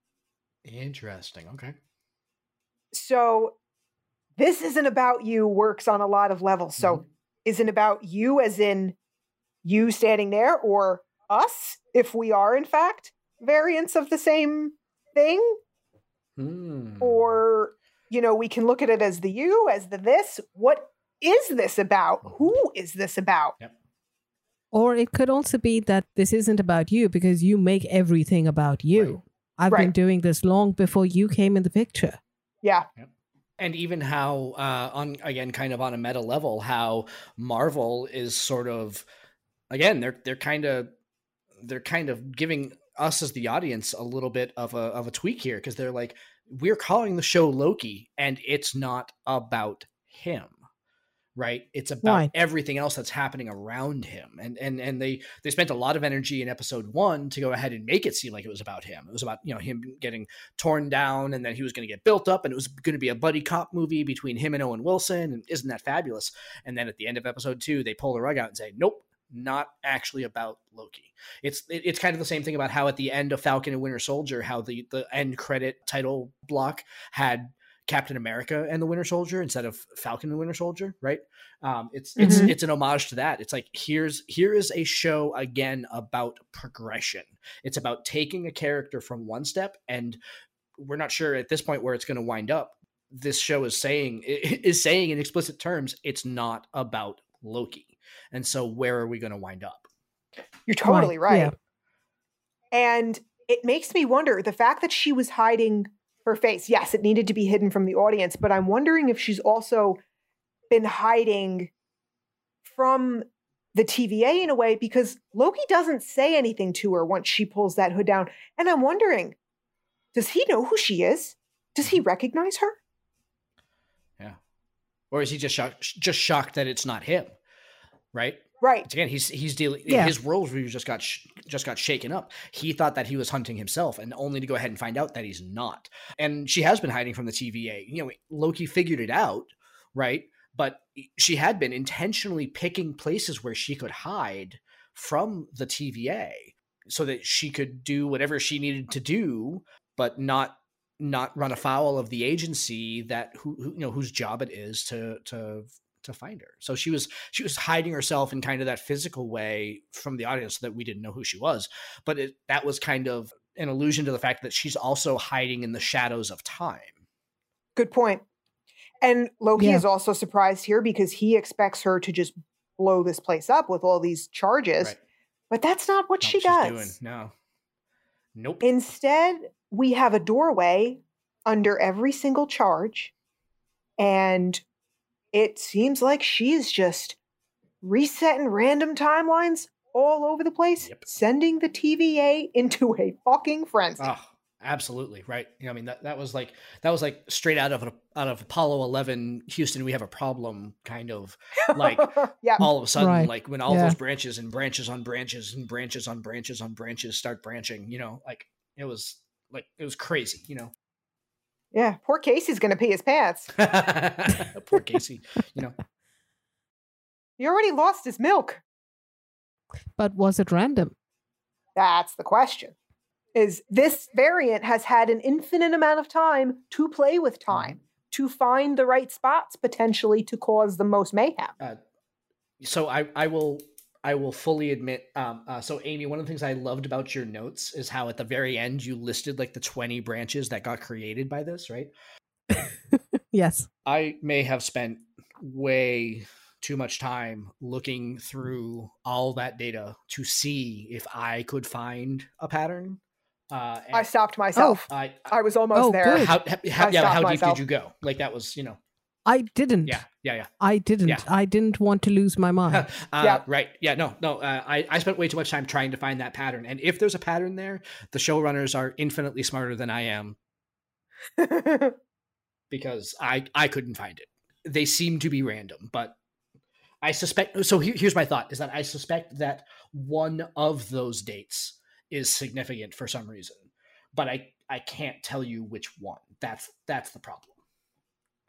Interesting. Okay. So this isn't about you works on a lot of levels. So Mhm. isn't about you as in you standing there or us if we are in fact variants of the same thing Hmm. or you know we can look at it as the you as the this what is this about? Who is this about? Or it could also be that this isn't about you because you make everything about you. Right. I've been doing this long before you came in the picture. yeah. And even how uh on again kind of on a meta level how marvel is sort of again they're they're kind of they're kind of giving us as the audience a little bit of a of a tweak here because they're like we're calling the show loki and it's not about him right it's about Right. everything else that's happening around him and and and they they spent a lot of energy in episode 1 to go ahead and make it seem like it was about him it was about you know him getting torn down and then he was going to get built up and it was going to be a buddy cop movie between him and Owen Wilson and isn't that fabulous and then at the end of episode 2 they pull the rug out and say nope not actually about Loki. It's it- it's kind of the same thing about how at the end of Falcon and Winter Soldier how the the end credit title block had Captain America and the Winter Soldier instead of Falcon and the Winter Soldier, right? Um, it's it's Mhm. it's an homage to that. It's like here's here is a show again about progression. It's about taking a character from one step, and we're not sure at this point where it's going to wind up. This show is saying is saying in explicit terms it's not about Loki, and so where are we going to wind up? you're totally right, yeah. and it makes me wonder the fact that she was hiding her face yes it needed to be hidden from the audience but i'm wondering if she's also been hiding from the TVA in a way because Loki doesn't say anything to her once she pulls that hood down. And I'm wondering, does he know who she is? Does he mm-hmm. recognize her? Yeah, or is he just shocked just shocked that it's not him? Right. Right. Again, he's he's dealing. Yeah. His worldview just got sh- just got shaken up. He thought that he was hunting himself, and only to go ahead and find out that he's not. And she has been hiding from the TVA. You know, Loki figured it out, right? But she had been intentionally picking places where she could hide from the TVA. so that she could do whatever she needed to do, but not not run afoul of the agency that who, who you know whose job it is to to to find her. So she was she was hiding herself in kind of that physical way from the audience so that we didn't know who she was. But it, that was kind of an allusion to the fact that she's also hiding in the shadows of time. Good point. And Loki Yeah. is also surprised here because he expects her to just blow this place up with all these charges. Right. But that's not what Not she she's does. doing. No. Nope. Instead, we have a doorway under every single charge. And it seems like she's just resetting random timelines all over the place, Yep. sending the TVA into a fucking frenzy. Oh, absolutely right. You know, I mean that that was like that was like straight out of a, out of Apollo Eleven, Houston. We have a problem, kind of like yeah. all of a sudden, Right. like when all Yeah. those branches and branches on branches and branches on branches on branches start branching. You know, like it was like it was crazy. You know, Yeah. Poor Casey's going to pee his pants. poor Casey. You know, He already lost his milk. But was it random? That's the question. Is this variant has had an infinite amount of time to play with time, to find the right spots potentially to cause the most mayhem. uh, so I I will I will fully admit. Um, uh, so Amy, one of the things I loved about your notes is how at the very end you listed like the twenty branches that got created by this, right? Yes. I may have spent way too much time looking through all that data to see if I could find a pattern. Uh, and I stopped myself. I, I was almost Oh, there. good. how, how, how- yeah, how deep myself. did you go? Like that was, you know, I didn't. yeah, yeah, yeah. I didn't. Yeah. I didn't want to lose my mind. uh, Yeah. Right. Yeah. No. No. Uh, I I spent way too much time trying to find that pattern, and if there's a pattern there, the showrunners are infinitely smarter than I am because I I couldn't find it. They seem to be random, but I suspect. So here, here's my thought: is that I suspect that one of those dates is significant for some reason, but I I can't tell you which one. That's that's the problem.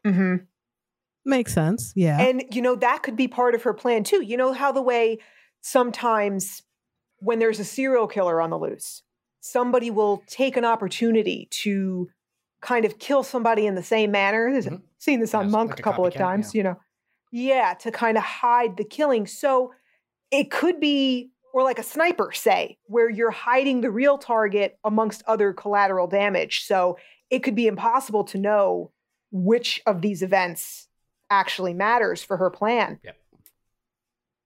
hmm Makes sense. Yeah. And, you know, that could be part of her plan too. You know how the way sometimes when there's a serial killer on the loose, somebody will take an opportunity to kind of kill somebody in the same manner. There's Mhm. seen this on Yes, Monk like a a couple of copycat, times, you know. Yeah, to kind of hide the killing. So it could be, or like a sniper, say, where you're hiding the real target amongst other collateral damage. So it could be impossible to know which of these events actually matters for her plan. Yep.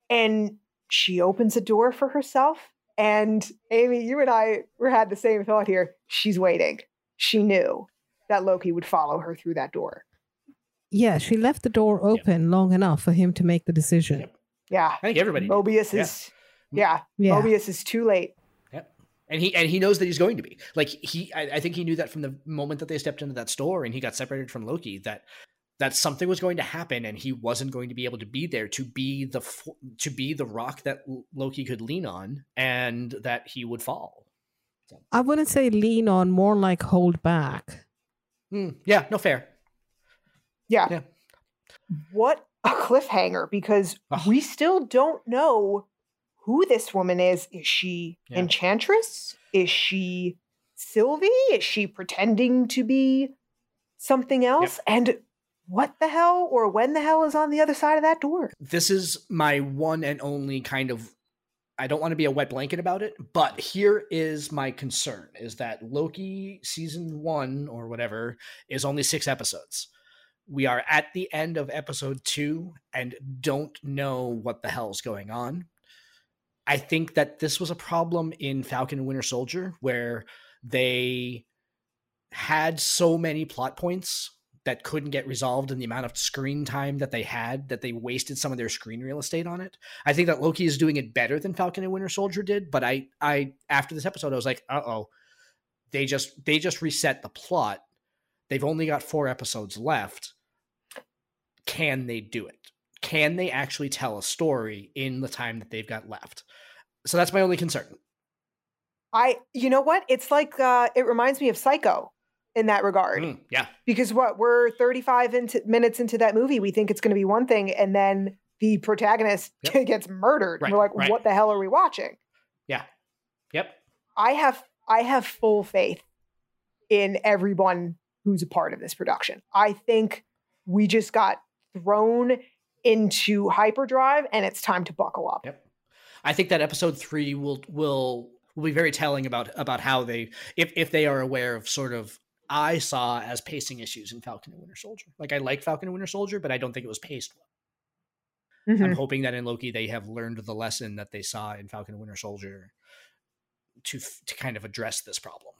And she opens a door for herself. And Amy, you and I were had the same thought here. She's waiting. She knew that Loki would follow her through that door. yeah. She left the door open long enough for him to make the decision. Yep. Yeah. I think everybody. did. Mobius Yeah. is yeah. Yeah. Mobius is too late. and he and he knows that he's going to be like he I, I think he knew that from the moment that they stepped into that store and he got separated from loki that that something was going to happen and he wasn't going to be able to be there to be the to be the rock that loki could lean on and that he would fall I wouldn't say lean on, more like hold back. Hmm, yeah no fair Yeah. Yeah. What a cliffhanger because Ugh. we still don't know who this woman is. Is she Yeah. Enchantress? Is she Sylvie? Is she pretending to be something else? And what the hell or when the hell is on the other side of that door? this is my one and only kind of I don't want to be a wet blanket about it, but here is my concern is that Loki season 1 or whatever is only 6 episodes. We are at the end of episode 2 and don't know what the hell's going on. I think that this was a problem in Falcon and Winter Soldier where they had so many plot points that couldn't get resolved in the amount of screen time that they had that they wasted some of their screen real estate on it. I think that Loki is doing it better than Falcon and Winter Soldier did, but I I after this episode I was like, "Uh-oh. They just they just reset the plot. They've only got 4 episodes left. Can they do it? Can they actually tell a story in the time that they've got left?" So that's my only concern. I you know what? It's like uh it reminds me of Psycho in that regard. Mm, yeah. Because what we're 35 into, minutes into that movie, we think it's going to be one thing, and then the protagonist Yep. gets murdered. Right, We're like, right. what the hell are we watching? Yeah. Yep. I have I have full faith in everyone who's a part of this production. I think we just got thrown into hyperdrive and it's time to buckle up. Yep. I think that episode three will will will be very telling about about how they if if they are aware of sort of I saw as pacing issues in Falcon and Winter Soldier. Like I like Falcon and Winter Soldier, but I don't think it was paced well. Mhm. I'm hoping that in Loki they have learned the lesson that they saw in Falcon and Winter Soldier to to kind of address this problem.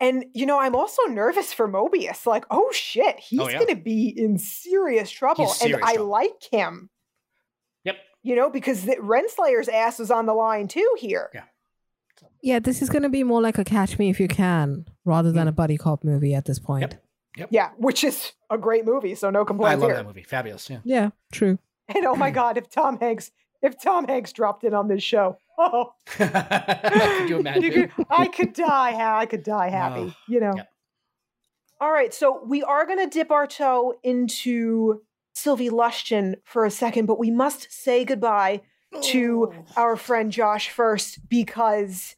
And you know, I'm also nervous for Mobius. Like, oh shit, he's Oh, yeah. going to be in serious trouble, He's and serious I trouble. like him. Yep. You know, because the, Renslayer's ass is on the line too here. Yeah. Yeah, this is going to be more like a Catch Me If You Can rather than mm. a buddy cop movie at this point. Yep. Yeah, which is a great movie, so no complaints. I love here. that movie. Fabulous. Yeah. Yeah, true. And oh my god, if Tom Hanks, if Tom Hanks dropped in on this show, oh, Could you imagine? you could- I could die. I could die happy. Oh, you know. yep. All right, so we are going to dip our toe into Sylvie Lushton for a second, but we must say goodbye to Oh. our friend Josh first because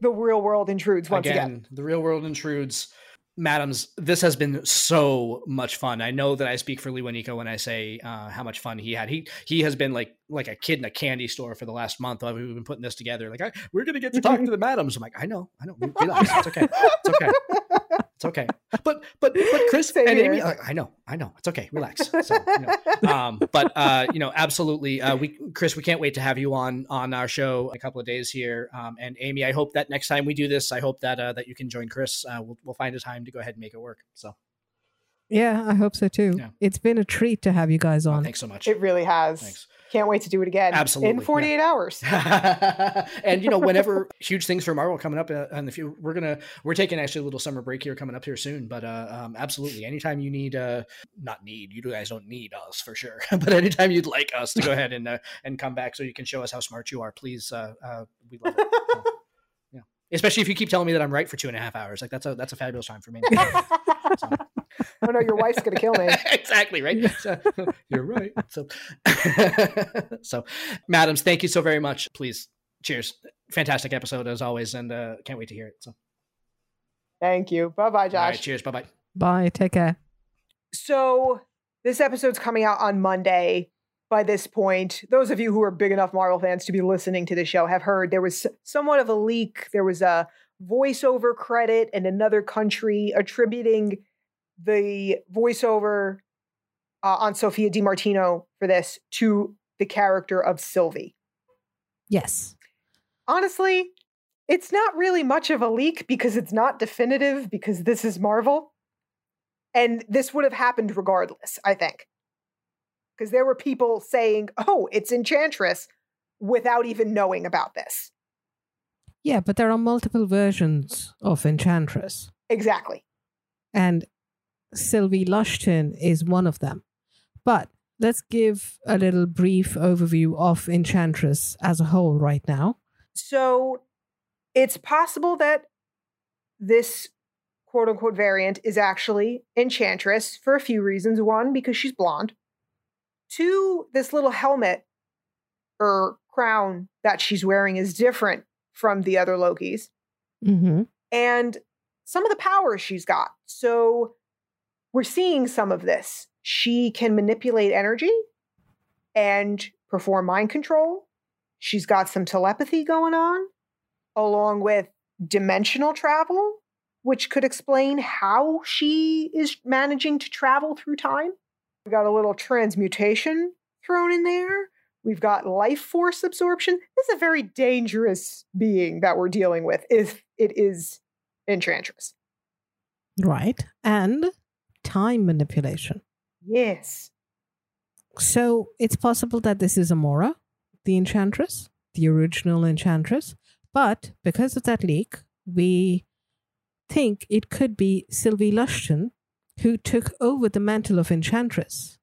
the real world intrudes once again. the real world intrudes. Madams, this has been so much fun. I know that I speak for Lee when I say uh, how much fun he had. He he has been like like a kid in a candy store for the last month. We've been putting this together. Like I, we're gonna get to talk to the madams. I'm like, I know, I know. Relax, it's okay, it's okay, it's okay. But but but Chris Same and Amy, here. like, I know, I know. It's okay. Relax. So, you know, um, but uh, you know, absolutely, uh, we Chris, we can't wait to have you on on our show in a couple of days here. Um, and Amy, I hope that next time we do this, I hope that uh, that you can join Chris. Uh, we'll we'll find a time to go ahead and make it work. So, Yeah, I hope so too. Yeah. It's been a treat to have you guys uh, on. thanks so much. It really has. Thanks. Can't wait to do it again. Absolutely, In yeah. 48 hours. and you know, whenever huge things for Marvel coming up uh, in the future, we're gonna we're taking actually a little summer break here coming up here soon. But uh, um, absolutely, anytime you need, uh, not need, you guys don't need us for sure. but anytime you'd like us to go ahead and uh, and come back so you can show us how smart you are, please, uh, uh, we love it. So, yeah, especially if you keep telling me that I'm right for two and a half hours. Like that's a that's a fabulous time for me. So- oh no, your wife's going to kill me. exactly right. So, you're right. So, so, madams, thank you so very much. Please, cheers. Fantastic episode as always, and uh, can't wait to hear it. So, Thank you. Bye bye, all right, Josh. cheers. Bye bye. Bye. Take care. So this episode's coming out on Monday. By this point, those of you who are big enough Marvel fans to be listening to the show have heard there was somewhat of a leak. There was a voiceover credit in another country attributing the voiceover uh, on Sophia DiMartino for this to the character of Sylvie. Yes. Honestly, it's not really much of a leak because it's not definitive because this is Marvel. And this would have happened regardless, I think. Because there were people saying, oh, it's Enchantress without even knowing about this. Yeah, but there are multiple versions of Enchantress, Exactly. and Sylvie Lushton is one of them. But let's give a little brief overview of Enchantress as a whole right now. So it's possible that this quote unquote variant is actually Enchantress for a few reasons. One, because she's blonde. Two, this little helmet or crown that she's wearing is different from the other Lokis. Mm-hmm. And some of the powers she's got. So we're seeing some of this. She can manipulate energy and perform mind control. She's got some telepathy going on, along with dimensional travel, which could explain how she is managing to travel through time. We've got a little transmutation thrown in there. We've got life force absorption. This is a very dangerous being that we're dealing with if it is Enchantress. Right. And time manipulation. Yes. So it's possible that this is Amora, the Enchantress, the original Enchantress. But because of that leak, we think it could be Sylvie Lushton who took over the mantle of Enchantress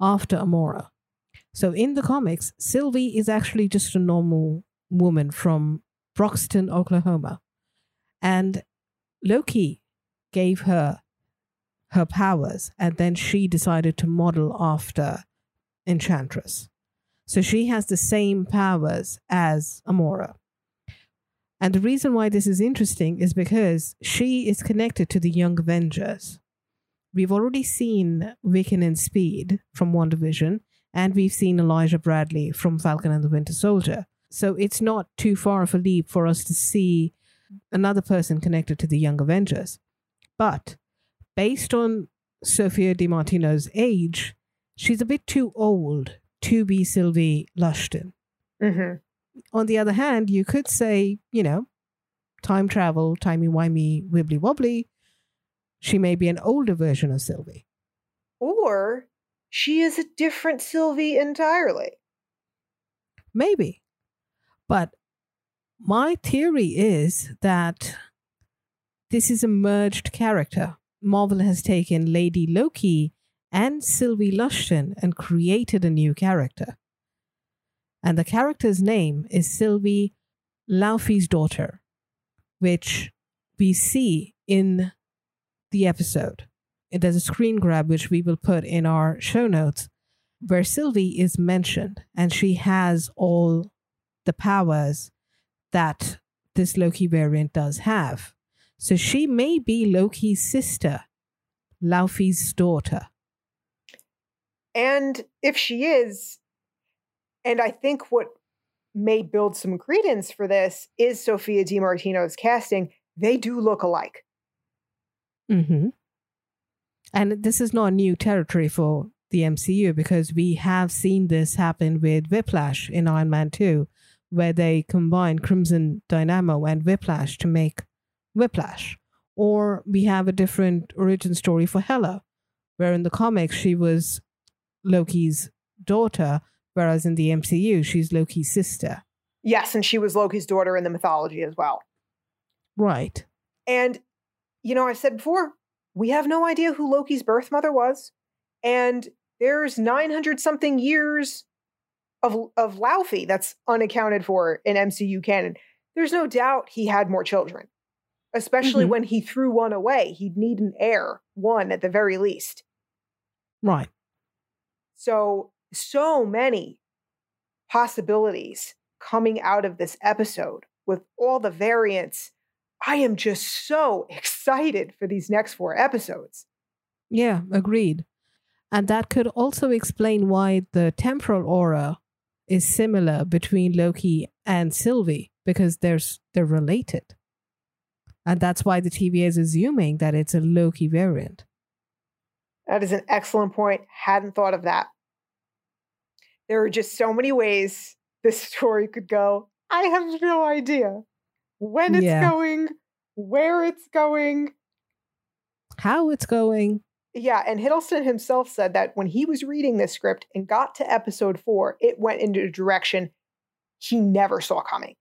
after Amora. So in the comics, Sylvie is actually just a normal woman from Broxton, Oklahoma. And Loki gave her her powers, and then she decided to model after Enchantress. So she has the same powers as Amora. And the reason why this is interesting is because she is connected to the Young Avengers. We've already seen Wiccan and Speed from WandaVision, and we've seen Elijah Bradley from Falcon and the Winter Soldier. So it's not too far of a leap for us to see another person connected to the Young Avengers. But based on Sophia DiMartino's age, she's a bit too old to be Sylvie Lushton. hmm On the other hand, you could say, you know, time travel, timey wimey, wibbly wobbly. She may be an older version of Sylvie. Or she is a different Sylvie entirely. Maybe. But my theory is that this is a merged character. Marvel has taken Lady Loki and Sylvie Lushton and created a new character. And the character's name is Sylvie Laufey's daughter, which we see in the episode. And There's a screen grab which we will put in our show notes where Sylvie is mentioned and she has all the powers that this Loki variant does have. So she may be Loki's sister, Laufey's daughter. And if she is, and I think what may build some credence for this is Sophia DiMartino's casting. They do look alike. hmm And this is not new territory for the MCU because we have seen this happen with Whiplash in Iron Man 2, where they combine Crimson Dynamo and Whiplash to make Whiplash. Or we have a different origin story for Hela, where in the comics she was Loki's daughter, whereas in the MCU she's Loki's sister. Yes, and she was Loki's daughter in the mythology as well. Right. And, you know, I've said before, we have no idea who Loki's birth mother was. And there's 900 something years of, of Laufey that's unaccounted for in MCU canon. There's no doubt he had more children, especially Mhm. when he threw one away. He'd need an heir, one at the very least. Right. So, so many possibilities coming out of this episode with all the variants. I am just so excited for these next four episodes. Yeah, agreed. And that could also explain why the temporal aura is similar between Loki and Sylvie because they're they're related. And that's why the TVA is assuming that it's a Loki variant. That is an excellent point. Hadn't thought of that. There are just so many ways this story could go. I have no idea when it's Yeah. going, where it's going. How it's going. Yeah, and Hiddleston himself said that when he was reading this script and got to episode four, it went into a direction he never saw coming.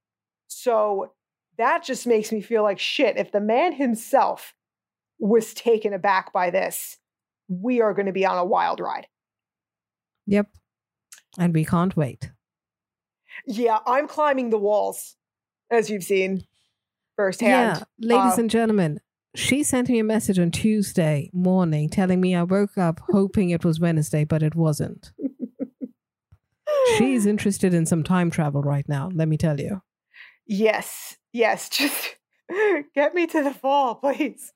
So that just makes me feel like shit. If the man himself was taken aback by this, we are going to be on a wild ride. Yep. And we can't wait. Yeah, I'm climbing the walls, as you've seen firsthand. Yeah, ladies Uh, and gentlemen, she sent me a message on Tuesday morning telling me I woke up hoping it was Wednesday, but it wasn't. She's interested in some time travel right now, let me tell you. Yes, yes. Just get me to the fall, please.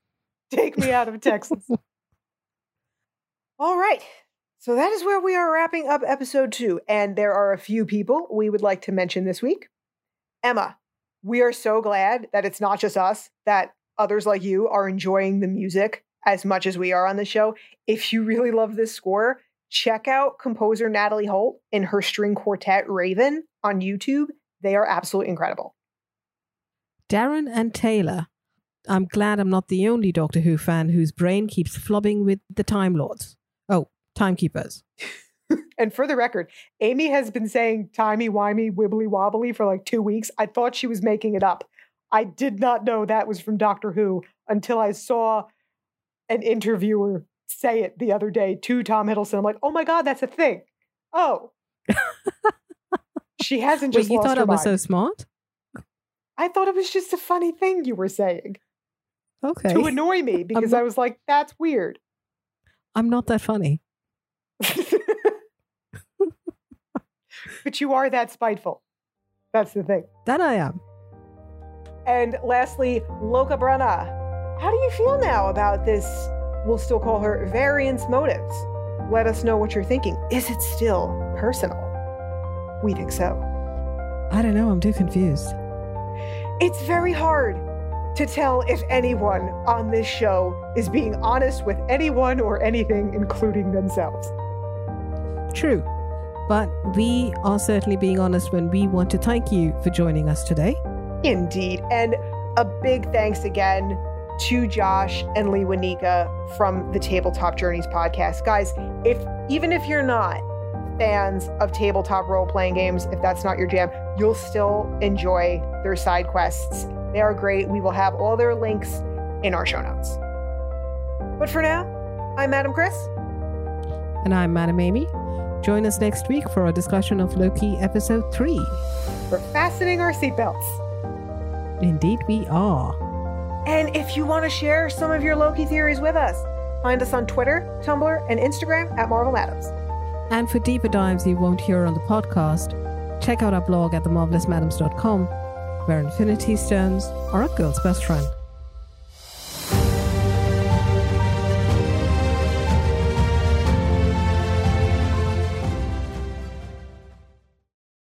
Take me out of Texas. All right. So that is where we are wrapping up episode two. And there are a few people we would like to mention this week. Emma, we are so glad that it's not just us, that others like you are enjoying the music as much as we are on the show. If you really love this score, check out composer Natalie Holt in her string quartet Raven on YouTube. They are absolutely incredible. Darren and Taylor. I'm glad I'm not the only Doctor Who fan whose brain keeps flubbing with the Time Lords. Oh, Timekeepers. And for the record, Amy has been saying timey wimey wibbly wobbly for like two weeks. I thought she was making it up. I did not know that was from Doctor Who until I saw an interviewer say it the other day to Tom Hiddleston. I'm like, oh my God, that's a thing. Oh. she hasn't Wait, just you lost thought I was mind. so smart? I thought it was just a funny thing you were saying Okay. to annoy me because not- I was like, that's weird. I'm not that funny. but you are that spiteful. That's the thing. That I am. And lastly, Loka Brana. How do you feel now about this? We'll still call her variance motives. Let us know what you're thinking. Is it still personal? We think so. I don't know. I'm too confused. It's very hard to tell if anyone on this show is being honest with anyone or anything, including themselves. True. But we are certainly being honest when we want to thank you for joining us today. Indeed. And a big thanks again to Josh and Lee Wanika from the Tabletop Journeys podcast. Guys, if even if you're not fans of tabletop role playing games, if that's not your jam, you'll still enjoy their side quests. They are great. We will have all their links in our show notes. But for now, I'm Madam Chris. And I'm Madam Amy. Join us next week for our discussion of Loki episode 3. We're fastening our seatbelts. Indeed, we are. And if you want to share some of your Loki theories with us, find us on Twitter, Tumblr, and Instagram at Marvel Madams. And for deeper dives you won't hear on the podcast, check out our blog at themarvelousmadames.com, where Infinity Stones are a girl's best friend.